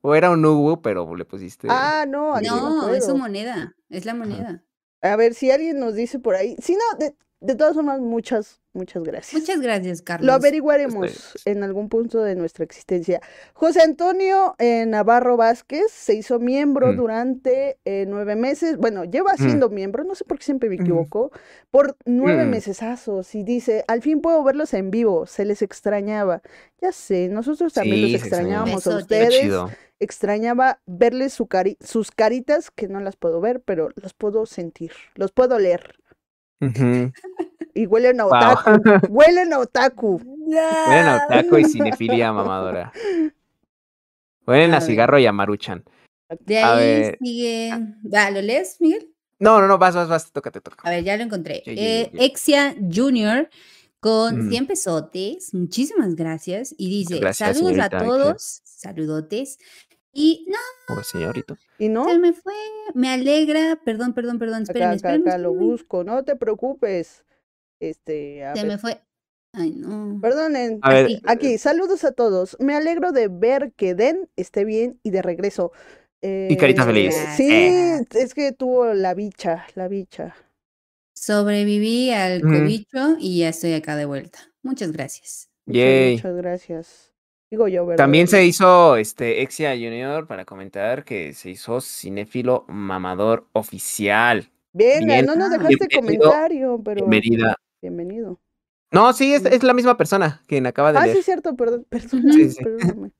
Speaker 1: O era un Ubu, pero le pusiste.
Speaker 2: Ah, no, aquí no,
Speaker 3: No, es su moneda. Es la moneda.
Speaker 2: A ver, si alguien nos dice por ahí. Si no, de, de todas formas, muchas, muchas gracias.
Speaker 3: Muchas gracias, Carlos.
Speaker 2: Lo averiguaremos
Speaker 1: Ustedes.
Speaker 2: en algún punto de nuestra existencia. José Antonio eh, Navarro Vázquez se hizo miembro
Speaker 1: Mm.
Speaker 2: durante eh, nueve meses. Bueno, lleva
Speaker 1: Mm.
Speaker 2: siendo miembro, no sé por qué siempre me
Speaker 1: Mm.
Speaker 2: equivoco, por nueve
Speaker 1: Mm.
Speaker 2: mesesazos. Y dice, al fin puedo verlos en vivo, se les extrañaba. Ya sé, nosotros también
Speaker 1: Sí,
Speaker 2: los extrañábamos a ustedes. Extrañaba verles su cari- sus caritas, que no las puedo ver, pero los puedo sentir, los puedo leer. Y huelen a
Speaker 1: Wow.
Speaker 2: otaku, huelen a otaku.
Speaker 1: Huelen a otaku y cinefilia mamadora. Huelen
Speaker 3: A
Speaker 1: cigarro y a maruchan.
Speaker 3: De
Speaker 1: A
Speaker 3: ahí
Speaker 1: ver.
Speaker 3: sigue. ¿lo lees, Miguel?
Speaker 1: No, no, no, vas, vas, vas, tócate, toca.
Speaker 3: A ver, ya lo encontré. Eh. Exia Junior con
Speaker 1: Mm.
Speaker 3: 100 pesotes. Muchísimas gracias. Y dice:
Speaker 1: gracias,
Speaker 3: Saludos
Speaker 1: señorita
Speaker 3: a todos. Saludotes. Y no,
Speaker 1: Oh, señorito.
Speaker 2: ¿Y no?
Speaker 3: se me fue. Me alegra. Perdón, perdón, perdón.
Speaker 2: Acá,
Speaker 3: Espérenme,
Speaker 2: acá,
Speaker 3: espérenme.
Speaker 2: acá lo busco, no te preocupes. Este, a
Speaker 3: Se
Speaker 2: ver,
Speaker 3: me fue. Ay, no.
Speaker 2: perdonen.
Speaker 1: A ver,
Speaker 3: Aquí.
Speaker 2: Saludos a todos. Me alegro de ver que Den esté bien y de regreso.
Speaker 1: Y carita feliz.
Speaker 2: Eh, Sí,
Speaker 1: Eh.
Speaker 2: es que tuvo la bicha, la bicha.
Speaker 3: Sobreviví al cobicho y ya estoy acá de vuelta. Muchas gracias.
Speaker 2: Muchas,
Speaker 1: Yay.
Speaker 2: muchas gracias. Digo yo, ¿verdad?
Speaker 1: También se hizo este Exia Junior para comentar que se hizo cinéfilo mamador oficial.
Speaker 2: Venga,
Speaker 1: Bien.
Speaker 2: no nos
Speaker 3: Ah.
Speaker 2: dejaste
Speaker 1: Bienvenido,
Speaker 2: comentario, pero
Speaker 1: Bienvenida.
Speaker 2: Bienvenido.
Speaker 1: No, sí, es, es la misma persona quien acaba de
Speaker 2: Ah,
Speaker 1: leer.
Speaker 2: sí, cierto, perdón, perdóname,
Speaker 1: Sí, sí.
Speaker 2: perdóname.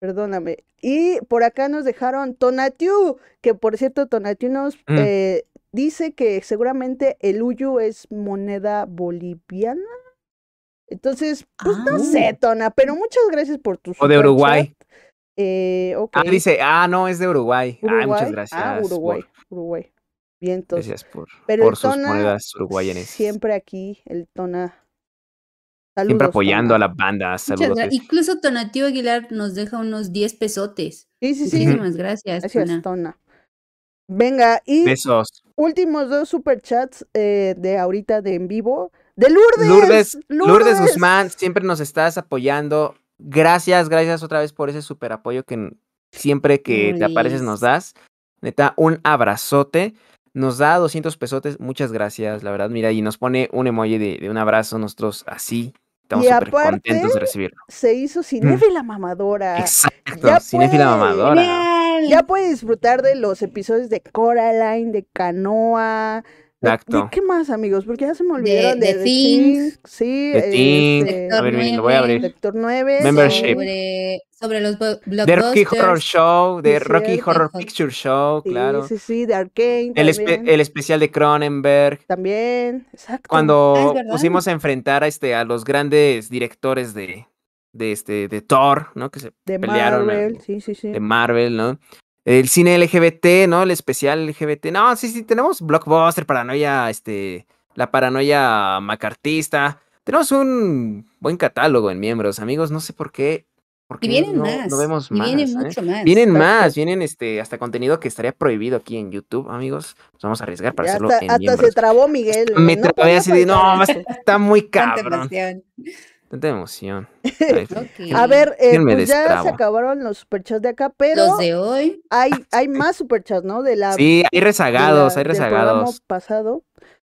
Speaker 2: Perdóname. Y por acá nos dejaron Tonatiu, que por cierto, Tonatiu nos
Speaker 1: Mm.
Speaker 2: eh, dice que seguramente el Uyu es moneda boliviana. Entonces, pues no
Speaker 3: Ah.
Speaker 2: sé, Tona, pero muchas gracias por tu
Speaker 1: O de. Uruguay.
Speaker 2: Eh.
Speaker 1: Ah, dice, ah, no, es de Uruguay. Ay, muchas
Speaker 2: Uruguay.
Speaker 1: gracias.
Speaker 2: Ah, Uruguay, Uruguay.
Speaker 1: Gracias por,
Speaker 2: Pero
Speaker 1: por
Speaker 2: el
Speaker 1: sus
Speaker 2: Tona
Speaker 1: monedas uruguayanes.
Speaker 2: Siempre aquí, el Tona.
Speaker 1: Siempre
Speaker 2: Saludos,
Speaker 1: apoyando
Speaker 2: Tona.
Speaker 1: a la banda. Saludos.
Speaker 3: Incluso Tonatiuh Aguilar nos deja unos 10 pesotes.
Speaker 2: Sí, sí, sí.
Speaker 3: Muchísimas gracias.
Speaker 2: Gracias,
Speaker 3: Tona.
Speaker 2: Tona. Venga, y
Speaker 1: Besos.
Speaker 2: últimos dos superchats eh, de ahorita de en vivo. De Lourdes.
Speaker 1: Lourdes, Lourdes Guzmán, siempre nos estás apoyando. Gracias, gracias otra vez por ese super apoyo que siempre que te apareces nos das. Neta, un abrazote. Nos da 200 pesotes, muchas gracias, la verdad. Mira, y nos pone un emoji de, de un abrazo, nosotros así. Estamos súper contentos de recibirlo.
Speaker 2: Se hizo cinéfila mamadora.
Speaker 1: Exacto,
Speaker 2: ya
Speaker 1: cinéfila
Speaker 2: puede-
Speaker 1: mamadora.
Speaker 3: Genial.
Speaker 2: Ya puede disfrutar de los episodios de Coraline, de Canoa. De- ¿De,
Speaker 1: Exacto.
Speaker 2: qué más, amigos? Porque ya se me olvidaron
Speaker 3: de
Speaker 2: de, The
Speaker 3: Thing.
Speaker 2: Thing, Sí,
Speaker 1: The Thing.
Speaker 2: este,
Speaker 1: A ver, lo voy a abrir.
Speaker 2: Sector 9.
Speaker 1: Membership.
Speaker 3: Sobre, sobre los bo-
Speaker 1: De Rocky Horror
Speaker 3: blockbusters.
Speaker 1: Show, de
Speaker 2: Sí,
Speaker 1: Rocky
Speaker 2: cierto.
Speaker 1: Horror Picture Show,
Speaker 2: Sí,
Speaker 1: claro.
Speaker 2: sí, sí, de Arkane
Speaker 1: El, espe- el especial de Cronenberg.
Speaker 2: También, exacto.
Speaker 1: Cuando
Speaker 3: Ah,
Speaker 1: pusimos a enfrentar a este a los grandes directores de, de este de Thor, ¿no? Que se
Speaker 2: de
Speaker 1: pelearon a-
Speaker 2: Marvel, sí, sí, sí.
Speaker 1: de Marvel, ¿no? El cine LGBT, ¿no? El especial LGBT. No, sí, sí, tenemos Blockbuster, paranoia, este, la paranoia macartista. Tenemos un buen catálogo en miembros, amigos. No sé por qué. por
Speaker 3: Y vienen
Speaker 1: no,
Speaker 3: más.
Speaker 1: no vemos
Speaker 3: y
Speaker 1: más.
Speaker 3: vienen
Speaker 1: ¿eh?
Speaker 3: mucho más.
Speaker 1: Vienen más, vienen este, hasta contenido que estaría prohibido aquí en YouTube, amigos. Nos vamos a arriesgar para
Speaker 2: Ya
Speaker 1: hacerlo
Speaker 2: hasta,
Speaker 1: en
Speaker 2: hasta se trabó Miguel.
Speaker 1: Me
Speaker 2: no
Speaker 1: trabé así de, no,
Speaker 2: faltar
Speaker 1: más
Speaker 2: esto".
Speaker 1: está muy cabrón. Tanta emoción. Ay.
Speaker 2: A ver, eh, pues ya se acabaron los superchats de acá, pero
Speaker 3: Los de hoy.
Speaker 2: hay, hay más superchats, ¿no? De la,
Speaker 1: Sí, hay
Speaker 2: de
Speaker 1: rezagados,
Speaker 2: la-
Speaker 1: hay
Speaker 2: del programa
Speaker 1: rezagados.
Speaker 2: pasado.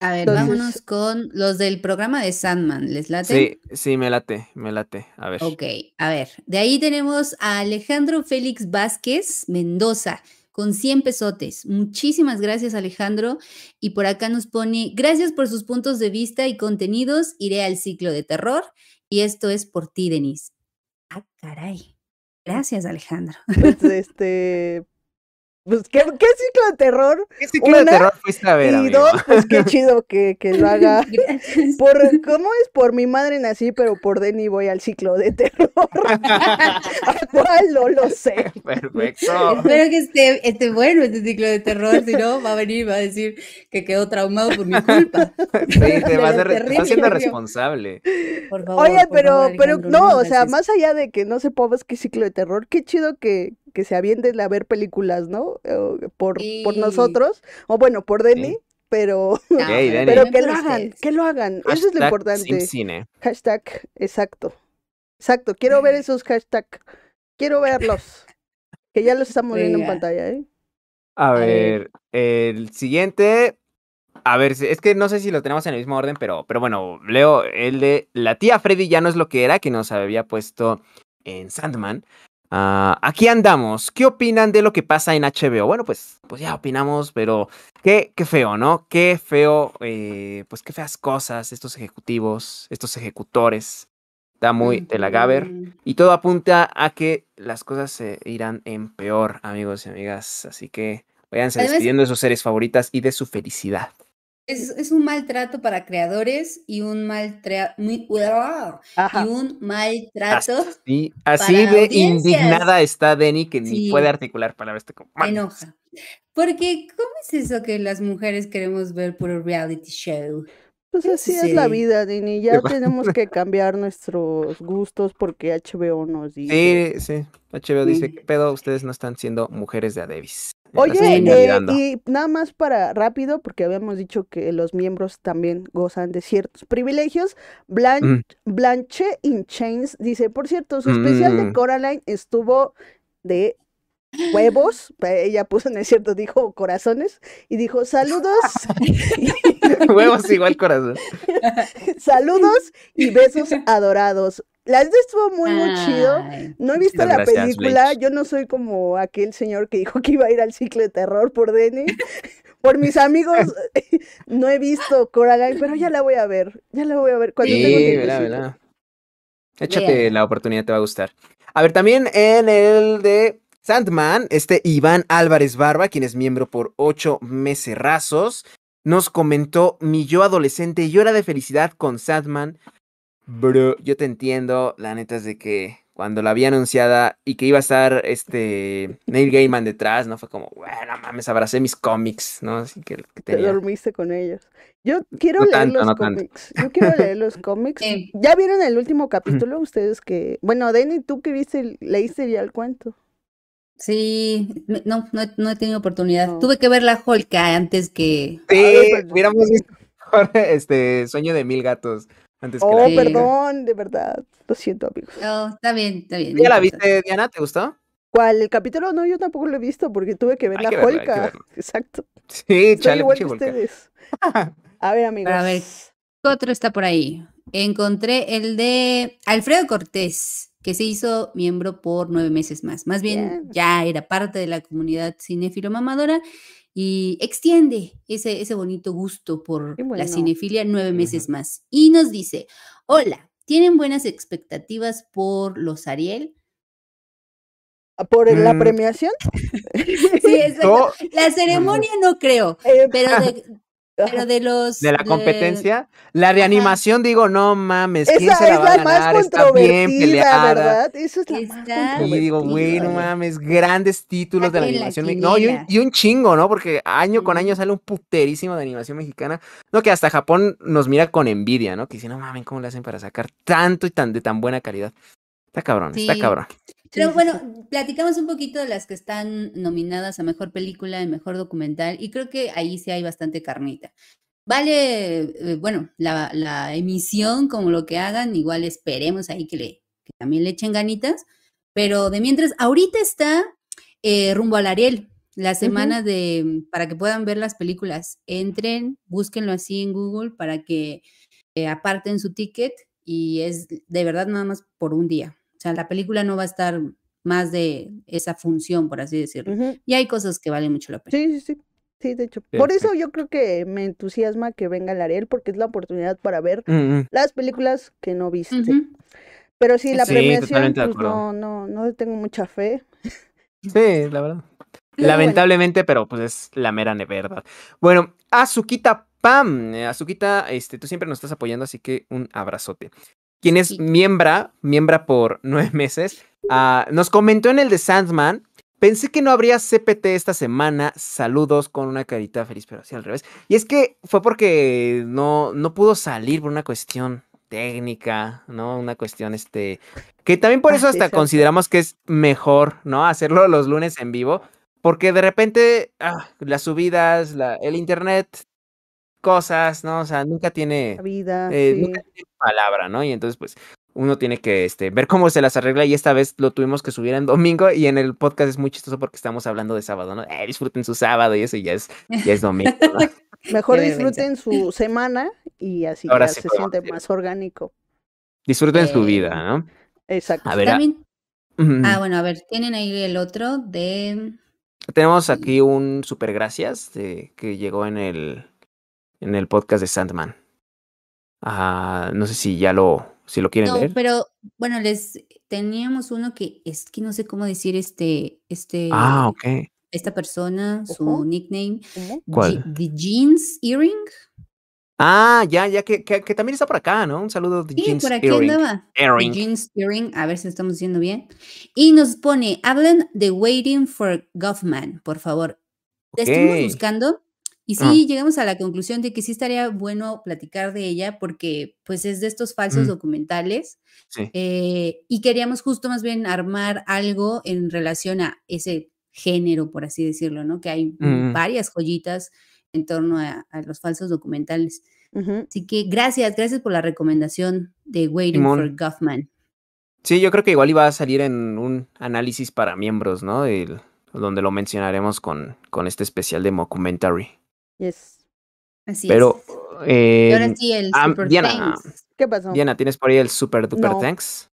Speaker 3: A ver,
Speaker 2: Entonces-
Speaker 3: vámonos con los del programa de Sandman. ¿Les late?
Speaker 1: Sí, sí, me late, me late. A ver.
Speaker 3: Ok, a ver. De ahí tenemos a Alejandro Félix Vázquez Mendoza con 100 pesotes. Muchísimas gracias, Alejandro. Y por acá nos pone, gracias por sus puntos de vista y contenidos. Iré al ciclo de terror. Y esto es por ti, Denise. Ah, caray. Gracias, Alejandro.
Speaker 2: Pues, este. Pues, ¿qué, qué ciclo de terror?
Speaker 1: ¿Qué ciclo de terror fuiste a ver,
Speaker 2: y
Speaker 1: amigo?
Speaker 2: dos, pues qué chido que, que lo haga. Por, ¿Cómo es? Por mi madre nací, pero por Denny voy al ciclo de terror. ¿A cuál? No lo sé.
Speaker 1: Perfecto.
Speaker 3: Espero que esté, esté bueno este ciclo de terror, si no, va a venir y va a decir que quedó traumado por mi culpa.
Speaker 1: Sí, te vas re-
Speaker 3: terrible
Speaker 1: estás siendo responsable.
Speaker 3: Por favor.
Speaker 2: Oye,
Speaker 3: por
Speaker 2: pero,
Speaker 3: favor,
Speaker 2: pero
Speaker 3: Alejandro,
Speaker 2: no, o sea, más allá de que no sepamos qué ciclo de terror, qué chido que, que se avienten a ver películas, ¿no? Por, por nosotros, o bueno, por Denny,
Speaker 1: Sí.
Speaker 2: pero,
Speaker 1: Denny.
Speaker 2: pero que lo hagan, que lo hagan, eso es lo importante. Hashtag, exacto. Exacto, quiero ver esos hashtag. Quiero verlos. Que ya los estamos viendo en pantalla, ¿eh?
Speaker 1: A
Speaker 3: ver.
Speaker 1: ver, el siguiente. A ver, es que no sé si lo tenemos en el mismo orden, pero, pero bueno, leo el de la tía Freddy ya no es lo que era, que nos había puesto en Sandman. Ah, aquí andamos. ¿Qué opinan de lo que pasa en HBO? Bueno, pues, pues ya opinamos, pero qué, qué feo, ¿no? Qué feo, eh, pues qué feas cosas estos ejecutivos, estos ejecutores. Está muy de la Gaber.
Speaker 3: Mm.
Speaker 1: Y todo apunta a que las cosas se irán en peor, amigos y amigas. Así que váyanse despidiendo de sus series favoritas y de su felicidad.
Speaker 3: Es, es un maltrato para creadores y un maltrato y un maltrato
Speaker 1: Así, así
Speaker 3: para
Speaker 1: de
Speaker 3: audiencias.
Speaker 1: indignada está Denny que ni puede articular palabras. Como,
Speaker 3: enoja. Porque, ¿cómo es eso que las mujeres queremos ver puro reality show?
Speaker 2: Pues
Speaker 3: ¿Qué
Speaker 2: así es la vida, Dini. Ya tenemos que cambiar nuestros gustos porque HBO nos dice.
Speaker 1: Sí, sí. HBO dice. ¿qué pedo? Ustedes no están siendo mujeres de Adebis.
Speaker 2: Oye, eh, y nada más para rápido, porque habíamos dicho que los miembros también gozan de ciertos privilegios. Blan-
Speaker 1: Mm.
Speaker 2: Blanche in Chains dice, por cierto, su especial de
Speaker 1: Mm.
Speaker 2: Coraline estuvo de huevos. Ella puso en el cierto, dijo corazones, y dijo saludos,
Speaker 1: Huevos igual corazón.
Speaker 2: saludos y besos adorados. La neta estuvo muy, muy chido. No he visto la
Speaker 1: gracias,
Speaker 2: película, yo no soy como aquel señor que dijo que iba a ir al ciclo de terror por Denny. Por mis amigos, no he visto Coraline, pero ya la voy a ver, ya la voy a ver cuando
Speaker 1: Sí,
Speaker 2: tengo tiempecito.
Speaker 1: verá. Échate la oportunidad, te va a gustar. A ver, también en el de Sandman, este Iván Álvarez Barba, quien es miembro por ocho meserrazos, nos comentó, mi yo adolescente llora de felicidad con Sandman. Bro, yo te entiendo, la neta es de que cuando la vi anunciada y que iba a estar este Neil Gaiman detrás, ¿no? Fue como, bueno, mames, abracé mis cómics, ¿no? Así que, que
Speaker 2: Te dormiste con ellos. Yo quiero
Speaker 1: No
Speaker 2: leer
Speaker 1: tanto,
Speaker 2: los
Speaker 1: no tanto.
Speaker 2: cómics. Yo quiero leer los cómics.
Speaker 3: Sí.
Speaker 2: ¿Ya vieron el último capítulo? Ustedes que. Bueno, Denny, tú que viste, leíste ya el cuento.
Speaker 3: Sí, no, no, he- no he tenido oportunidad.
Speaker 2: No.
Speaker 3: Tuve que ver la Holka antes que...
Speaker 1: Sí,
Speaker 2: pero-
Speaker 1: hubiéramos visto este Sueño de Mil Gatos antes que
Speaker 2: Oh,
Speaker 1: la
Speaker 3: Sí.
Speaker 2: perdón, de verdad. Lo siento, amigos.
Speaker 3: Oh, está bien, está bien.
Speaker 1: ¿Ya
Speaker 3: no
Speaker 1: la viste, Diana? ¿Te gustó?
Speaker 2: ¿Cuál? ¿El capítulo? No, yo tampoco lo he visto porque tuve que ver
Speaker 1: Hay
Speaker 2: la
Speaker 1: que verlo, que verlo.
Speaker 2: Exacto.
Speaker 1: Sí, chale,
Speaker 2: igual que ustedes. A ver, amigos.
Speaker 3: a ver. ¿Qué otro está por ahí? Encontré el de Alfredo Cortés, que se hizo miembro por nueve meses más. Más bien, ya era parte de la comunidad cinéfilo mamadora y extiende ese, ese bonito gusto por la cinefilia nueve meses más. Y nos dice, hola, ¿tienen buenas expectativas por los Ariel?
Speaker 2: ¿Por la
Speaker 1: Mm.
Speaker 2: premiación?
Speaker 3: Sí, exacto.
Speaker 1: No,
Speaker 3: La ceremonia no creo,
Speaker 2: Eh,
Speaker 3: pero de, pero de los...
Speaker 1: de la competencia. La de
Speaker 3: Ajá.
Speaker 1: animación, digo, no mames, ¿quién
Speaker 2: esa
Speaker 1: se la
Speaker 2: es
Speaker 1: va a
Speaker 2: la más
Speaker 1: ganar? Está bien
Speaker 2: controvertida,
Speaker 1: peleada.
Speaker 2: ¿verdad? Esa es la más
Speaker 3: Está-
Speaker 1: Y digo, güey, no
Speaker 3: Controvertida.
Speaker 1: mames, grandes títulos de la
Speaker 3: la
Speaker 1: animación mexicana. No, y un,
Speaker 3: quiniela.
Speaker 1: y un chingo, ¿no? Porque año con año sale un puterísimo de animación mexicana. No, que hasta Japón nos mira con envidia, ¿no? Que dice, no mames, ¿cómo le hacen para sacar tanto y tan de tan buena calidad? Está cabrón, está cabrón.
Speaker 3: Pero bueno, platicamos un poquito de las que están nominadas a mejor película y mejor documental, y creo que ahí sí hay bastante carnita. Vale, eh, bueno, la, la emisión, como lo que hagan, igual esperemos ahí que, le, que también le echen ganitas, pero de mientras, ahorita está eh, rumbo al Ariel, la semana de, para que puedan ver las películas. Entren, búsquenlo así en Google para que eh, aparten su ticket y es de verdad nada más por un día. O sea, la película no va a estar más de esa función, por así decirlo. Y hay cosas que valen mucho la pena.
Speaker 2: Sí, sí, sí. Sí, de hecho. Por eso yo creo que me entusiasma que venga el Ariel porque es la oportunidad para ver
Speaker 1: Mm, mm.
Speaker 2: las películas que no viste. Pero sí, la
Speaker 1: Sí,
Speaker 2: premiación, pues no, no, no tengo mucha fe.
Speaker 1: Sí, la verdad. Lamentablemente, pero pues es la mera verdad. Bueno, Azuquita Pam. eh, Azuquita, este, tú siempre nos estás apoyando, así que un abrazote. Quien es miembra, miembra por nueve meses, ah, nos comentó en el de Sandman. Pensé que no habría CPT esta semana. Saludos con una carita feliz, pero así al revés. Y es que fue porque no, no pudo salir por una cuestión técnica, ¿no? Una cuestión, este, que también por
Speaker 2: Ah,
Speaker 1: eso hasta consideramos que es mejor, ¿no? Hacerlo los lunes en vivo, porque de repente ah, las subidas, la, el internet, cosas, ¿no? O sea, nunca tiene,
Speaker 2: vida,
Speaker 1: eh,
Speaker 2: sí.
Speaker 1: nunca tiene palabra, ¿no? Y entonces, pues, uno tiene que este, ver cómo se las arregla y esta vez lo tuvimos que subir en domingo y en el podcast es muy chistoso porque estamos hablando de sábado, ¿no? Eh, disfruten su sábado y eso ya es, ya es domingo, ¿no?
Speaker 2: Mejor disfruten su semana y así
Speaker 1: Ahora
Speaker 2: ya
Speaker 1: sí
Speaker 2: se siente más orgánico.
Speaker 1: Disfruten su
Speaker 3: Eh,
Speaker 1: vida, ¿no?
Speaker 2: Exacto.
Speaker 1: A ver, a-
Speaker 3: También,
Speaker 1: Ujú.
Speaker 3: ah, bueno, a ver, tienen ahí el otro de...
Speaker 1: Tenemos aquí un super gracias de- que llegó en el, en el podcast de Sandman. Ah, no sé si ya lo, si lo quieren
Speaker 3: No,
Speaker 1: leer.
Speaker 3: pero bueno, les teníamos uno que es que no sé cómo decir este, este,
Speaker 1: Ah, ok.
Speaker 3: esta persona, su nickname.
Speaker 1: ¿Cuál?
Speaker 3: The Jeans Earring.
Speaker 1: Ah, ya, ya, que, que, que también está por acá, ¿no? Un saludo de
Speaker 3: Sí,
Speaker 1: Jeans
Speaker 3: por aquí
Speaker 1: Earring.
Speaker 3: andaba. The
Speaker 1: Earring.
Speaker 3: Jeans Earring, a ver si lo estamos diciendo bien. Y nos pone, hablan de Waiting for Goffman, por favor. La estuvimos buscando y
Speaker 1: Ah.
Speaker 3: sí llegamos a la conclusión de que sí estaría bueno platicar de ella porque pues es de estos falsos
Speaker 1: Mm.
Speaker 3: documentales
Speaker 1: Sí.
Speaker 3: eh, y queríamos justo más bien armar algo en relación a ese género, por así decirlo, ¿no? Que hay
Speaker 1: Mm.
Speaker 3: varias joyitas en torno a, a los falsos documentales. Así que gracias, gracias por la recomendación de Waiting
Speaker 1: Simón.
Speaker 3: for Goffman.
Speaker 1: Sí, yo creo que igual iba a salir en un análisis para miembros, ¿no? El- donde lo mencionaremos con, con este especial de Mockumentary.
Speaker 2: Yes.
Speaker 3: Así
Speaker 1: Pero,
Speaker 3: es. Y ahora
Speaker 1: eh,
Speaker 3: sí, el
Speaker 1: ah,
Speaker 3: Super
Speaker 1: Diana,
Speaker 3: Thanks.
Speaker 2: ¿Qué pasó?
Speaker 1: Diana, ¿tienes por ahí el Super Duper
Speaker 2: No.
Speaker 1: Thanks?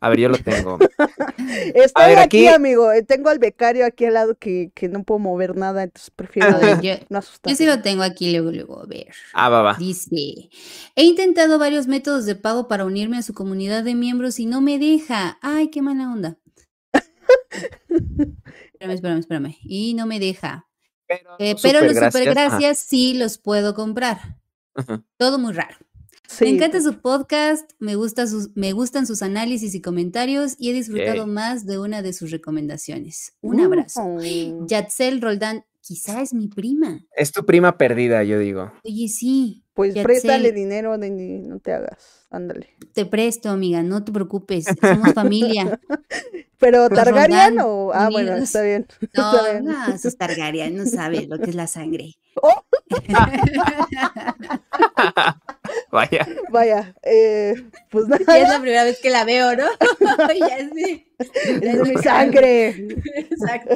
Speaker 1: A ver, yo lo tengo.
Speaker 2: Estoy
Speaker 1: ver,
Speaker 2: aquí,
Speaker 1: aquí-
Speaker 2: amigo. eh, Tengo al becario aquí al lado que, que no puedo mover nada, entonces prefiero
Speaker 3: A ver, yo,
Speaker 2: no
Speaker 3: yo sí lo tengo aquí luego, luego, a ver.
Speaker 1: Ah, va, va.
Speaker 3: Dice, he intentado varios métodos de pago para unirme a su comunidad de miembros y no me deja. Ay, qué mala onda. espérame, espérame, espérame. Y no me deja.
Speaker 1: Pero,
Speaker 3: Eh, pero los
Speaker 1: supergracias, ajá.
Speaker 3: sí los puedo comprar. Todo muy raro.
Speaker 2: Sí,
Speaker 3: Me encanta su podcast, me, gusta sus, me gustan sus análisis y comentarios y he disfrutado
Speaker 1: Yay.
Speaker 3: más de una de sus recomendaciones. Un abrazo.
Speaker 2: Mm.
Speaker 3: Yatzel Roldán quizá es mi prima.
Speaker 1: Es tu prima perdida, yo digo.
Speaker 3: Oye, sí,
Speaker 2: Pues préstale
Speaker 3: sé.
Speaker 2: dinero, Denny, no te hagas. Ándale.
Speaker 3: te presto, amiga, no te preocupes, somos familia.
Speaker 2: Pero Targaryen o. Ah, bueno, está bien.
Speaker 3: No,
Speaker 2: Está bien.
Speaker 3: no, esos Targaryen no sabe lo que es la sangre.
Speaker 2: Oh.
Speaker 1: Vaya.
Speaker 2: Vaya, eh, pues
Speaker 3: Ya es
Speaker 2: nada,
Speaker 3: la primera vez que la veo, ¿no? ya sí.
Speaker 2: es mi sangre.
Speaker 3: Exacto.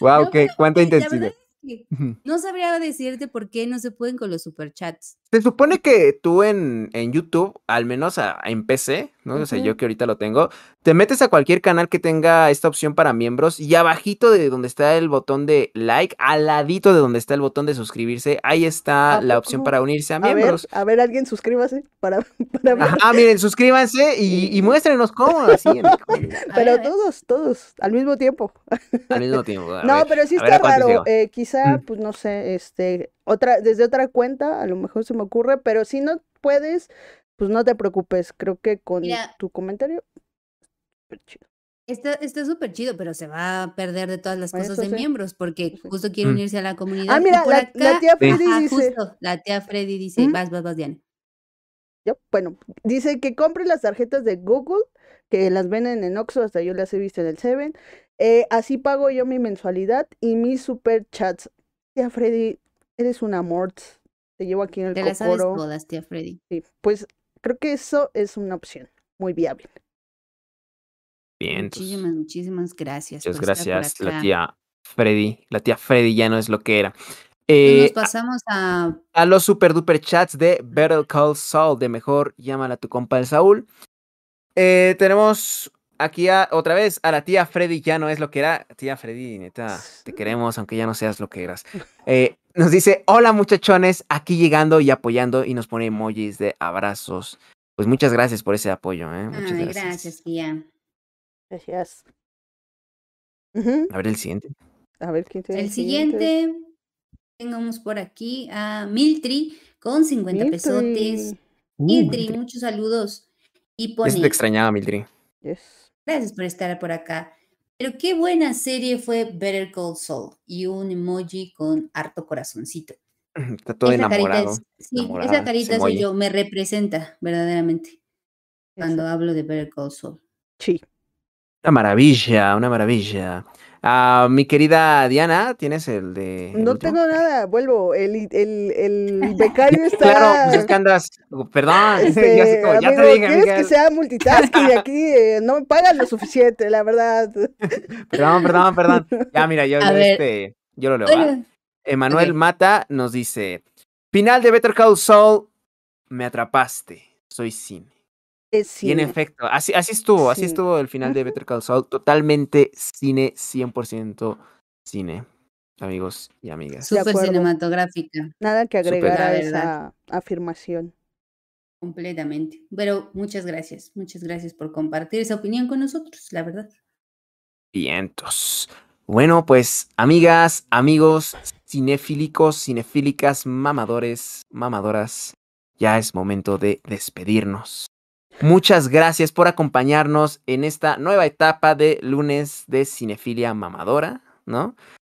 Speaker 1: Wow,
Speaker 3: No,
Speaker 1: qué cuánta intensidad.
Speaker 3: verdad es que No sabría decirte por qué no se pueden con los superchats.
Speaker 1: Se supone que tú en, en YouTube, al menos a- en PC, ¿no? O sea, yo que ahorita lo tengo, te metes a cualquier canal que tenga esta opción para miembros y abajito de donde está el botón de like, al ladito de donde está el botón de suscribirse, ahí está
Speaker 2: ¿A
Speaker 1: la opción para unirse a
Speaker 2: A ver,
Speaker 1: miembros.
Speaker 2: a ver, alguien suscríbase para, para ver.
Speaker 1: Ajá, miren, suscríbanse y, y muéstrenos cómo, así en
Speaker 2: Pero todos, todos, al mismo tiempo.
Speaker 1: al mismo tiempo. a
Speaker 2: No,
Speaker 1: ver,
Speaker 2: pero sí está raro. eh, quizá,
Speaker 1: Mm.
Speaker 2: pues no sé, este, otra, desde otra cuenta, a lo mejor se me ocurre, pero si no puedes, pues no te preocupes. Creo que con
Speaker 3: Mira.
Speaker 2: tu comentario. súper chido.
Speaker 3: Está está súper chido, pero se va a perder de todas las cosas
Speaker 2: Eso
Speaker 3: de
Speaker 2: sí.
Speaker 3: miembros porque justo quiere
Speaker 1: Mm.
Speaker 3: unirse a la comunidad.
Speaker 2: Ah, mira,
Speaker 3: por
Speaker 2: la, tía. Freddy
Speaker 3: ajá,
Speaker 2: dice.
Speaker 3: justo, la tía Freddy dice, vas, vas, vas, Diana.
Speaker 2: Ya, bueno, dice que compre las tarjetas de Google, que las venden en Oxxo, hasta yo las he visto en el Seven. Eh, así pago yo mi mensualidad y mis super chats. Tía Freddy, eres un amor. Te llevo aquí en el
Speaker 3: Te las sabes todas, tía Freddy.
Speaker 2: Sí, pues creo que eso es una opción muy viable.
Speaker 1: Bien, entonces,
Speaker 3: Muchísimas, muchísimas gracias.
Speaker 1: muchas
Speaker 3: por estar por
Speaker 1: gracias, la tía Freddy. La tía Freddy ya no es lo que era.
Speaker 3: Pues
Speaker 1: Eh,
Speaker 3: nos pasamos a
Speaker 1: a los super duper chats de Battle Call Saul, de mejor llámala a tu compa el Saúl. Eh, tenemos aquí a, otra vez a la tía Freddy, ya no es lo que era. Tía Freddy, neta, te queremos, aunque ya no seas lo que eras. Eh, nos dice, hola muchachones, aquí llegando y apoyando y nos pone emojis de abrazos. Pues muchas gracias por ese apoyo, ¿eh? Muchas
Speaker 3: Ay,
Speaker 1: gracias.
Speaker 3: gracias, tía.
Speaker 2: Gracias.
Speaker 1: A ver el siguiente.
Speaker 2: A ver quién tiene
Speaker 3: El siguiente, tengamos por aquí a Miltri con 50 pesotes.
Speaker 2: Miltri.
Speaker 3: Miltri, muchos saludos. Y pone,
Speaker 1: te extrañaba, Mildred.
Speaker 2: Yes.
Speaker 3: gracias por estar por acá. Pero qué buena serie fue Better Call Saul. Y un emoji con harto corazoncito.
Speaker 1: Está todo
Speaker 3: Esa carita
Speaker 1: enamorado.
Speaker 3: es- sí,
Speaker 1: enamorada,
Speaker 3: esa carita soy yo, me representa verdaderamente cuando
Speaker 2: Eso.
Speaker 3: hablo de Better Call Saul.
Speaker 2: Sí.
Speaker 1: Una maravilla, una maravilla. Ah, mi querida Diana, ¿tienes el de. el
Speaker 2: No
Speaker 1: último?
Speaker 2: tengo nada, vuelvo. El, el, el becario está.
Speaker 1: Claro, pues es que andas. Perdón,
Speaker 2: Este,
Speaker 1: ya, sé cómo- ya
Speaker 2: amigo,
Speaker 1: te dije,
Speaker 2: ¿quieres que sea multitasking y aquí? eh, no me pagan lo suficiente, la verdad.
Speaker 1: Perdón, perdón, perdón. Ya, mira, yo, este, yo lo leo. Emanuel. Mata nos dice: Final de Better Call Saul, me atrapaste. Soy cine.
Speaker 2: Es
Speaker 1: Y en efecto, así, así estuvo, así
Speaker 2: Sí.
Speaker 1: estuvo el final de. Better Call Saul. Totalmente cine, 100% cine, amigos y amigas.
Speaker 3: Súper cinematográfica,
Speaker 2: Nada que agregar a esa afirmación.
Speaker 3: completamente. Pero muchas gracias, muchas gracias por compartir esa opinión con nosotros, la verdad.
Speaker 1: Vientos. Bueno, pues, amigas, amigos, cinefílicos, cinefílicas, mamadores, mamadoras, ya es momento de despedirnos. Muchas gracias por acompañarnos en esta nueva etapa de lunes de cinefilia mamadora, ¿no?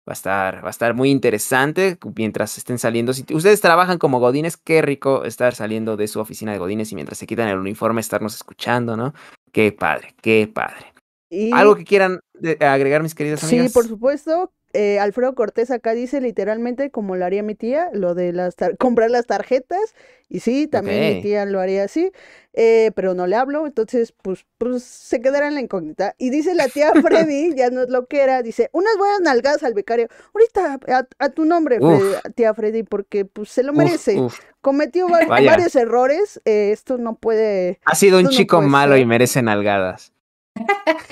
Speaker 1: Va a estar, va a estar muy interesante mientras estén saliendo. Si ustedes trabajan como godines, qué rico estar saliendo de su oficina de godines y mientras se quitan el uniforme estarnos escuchando, ¿no? Qué padre, qué padre.
Speaker 2: Y
Speaker 1: ¿Algo que quieran de- agregar, mis queridas
Speaker 2: sí,
Speaker 1: amigas?
Speaker 2: por supuesto. Eh, Alfredo Cortés acá dice literalmente como lo haría mi tía, lo de las tar- comprar las tarjetas. Y sí, también mi tía lo haría así, eh, pero no le hablo, entonces pues, pues se quedará en la incógnita. Y dice la tía Freddy, ya no es lo que era, dice, unas buenas nalgadas al becario. Ahorita, a, a tu nombre. Freddy- tía Freddy, porque pues se lo merece.
Speaker 1: uf.
Speaker 2: Cometió
Speaker 1: Vaya.
Speaker 2: varios errores, eh, esto no puede...
Speaker 1: Ha sido un
Speaker 2: no
Speaker 1: chico malo y merece nalgadas.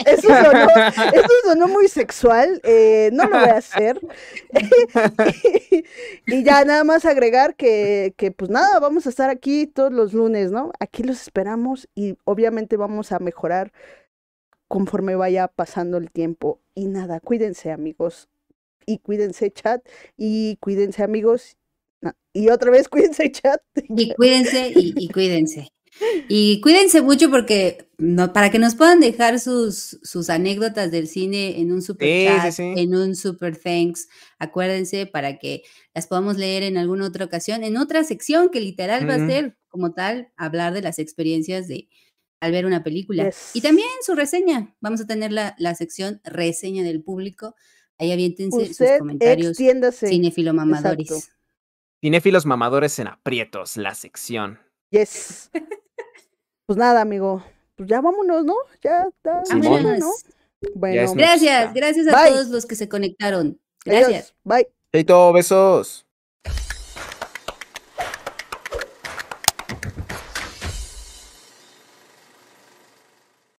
Speaker 2: Eso sonó, eso muy sexual, eh, no lo voy a hacer. y ya nada más agregar que, que, pues nada, vamos a estar aquí todos los lunes, ¿no? Aquí los esperamos y obviamente vamos a mejorar conforme vaya pasando el tiempo. Y nada, cuídense amigos, y cuídense chat, y cuídense amigos, y otra vez cuídense chat.
Speaker 3: Y cuídense y, y cuídense. Y cuídense mucho porque no, para que nos puedan dejar sus, sus anécdotas del cine en un super
Speaker 1: Sí,
Speaker 3: chat,
Speaker 1: sí.
Speaker 3: en un super thanks, acuérdense para que las podamos leer en alguna otra ocasión, en otra sección que literal va a ser como tal, hablar de las experiencias de al ver una película. Y también su reseña. Vamos a tener la, la sección reseña del público. Ahí aviéntense sus comentarios cinefilo mamadores.
Speaker 1: Cinéfilos mamadores en aprietos, la sección.
Speaker 2: Yes. Pues nada, amigo. Pues ya vámonos, ¿no? Ya está. ¿no?
Speaker 3: Vámonos.
Speaker 2: Bueno.
Speaker 3: Gracias, gracias a
Speaker 2: Bye.
Speaker 3: todos los que se conectaron.
Speaker 2: adiós.
Speaker 3: Gracias.
Speaker 2: Bye.
Speaker 1: Chaito, besos.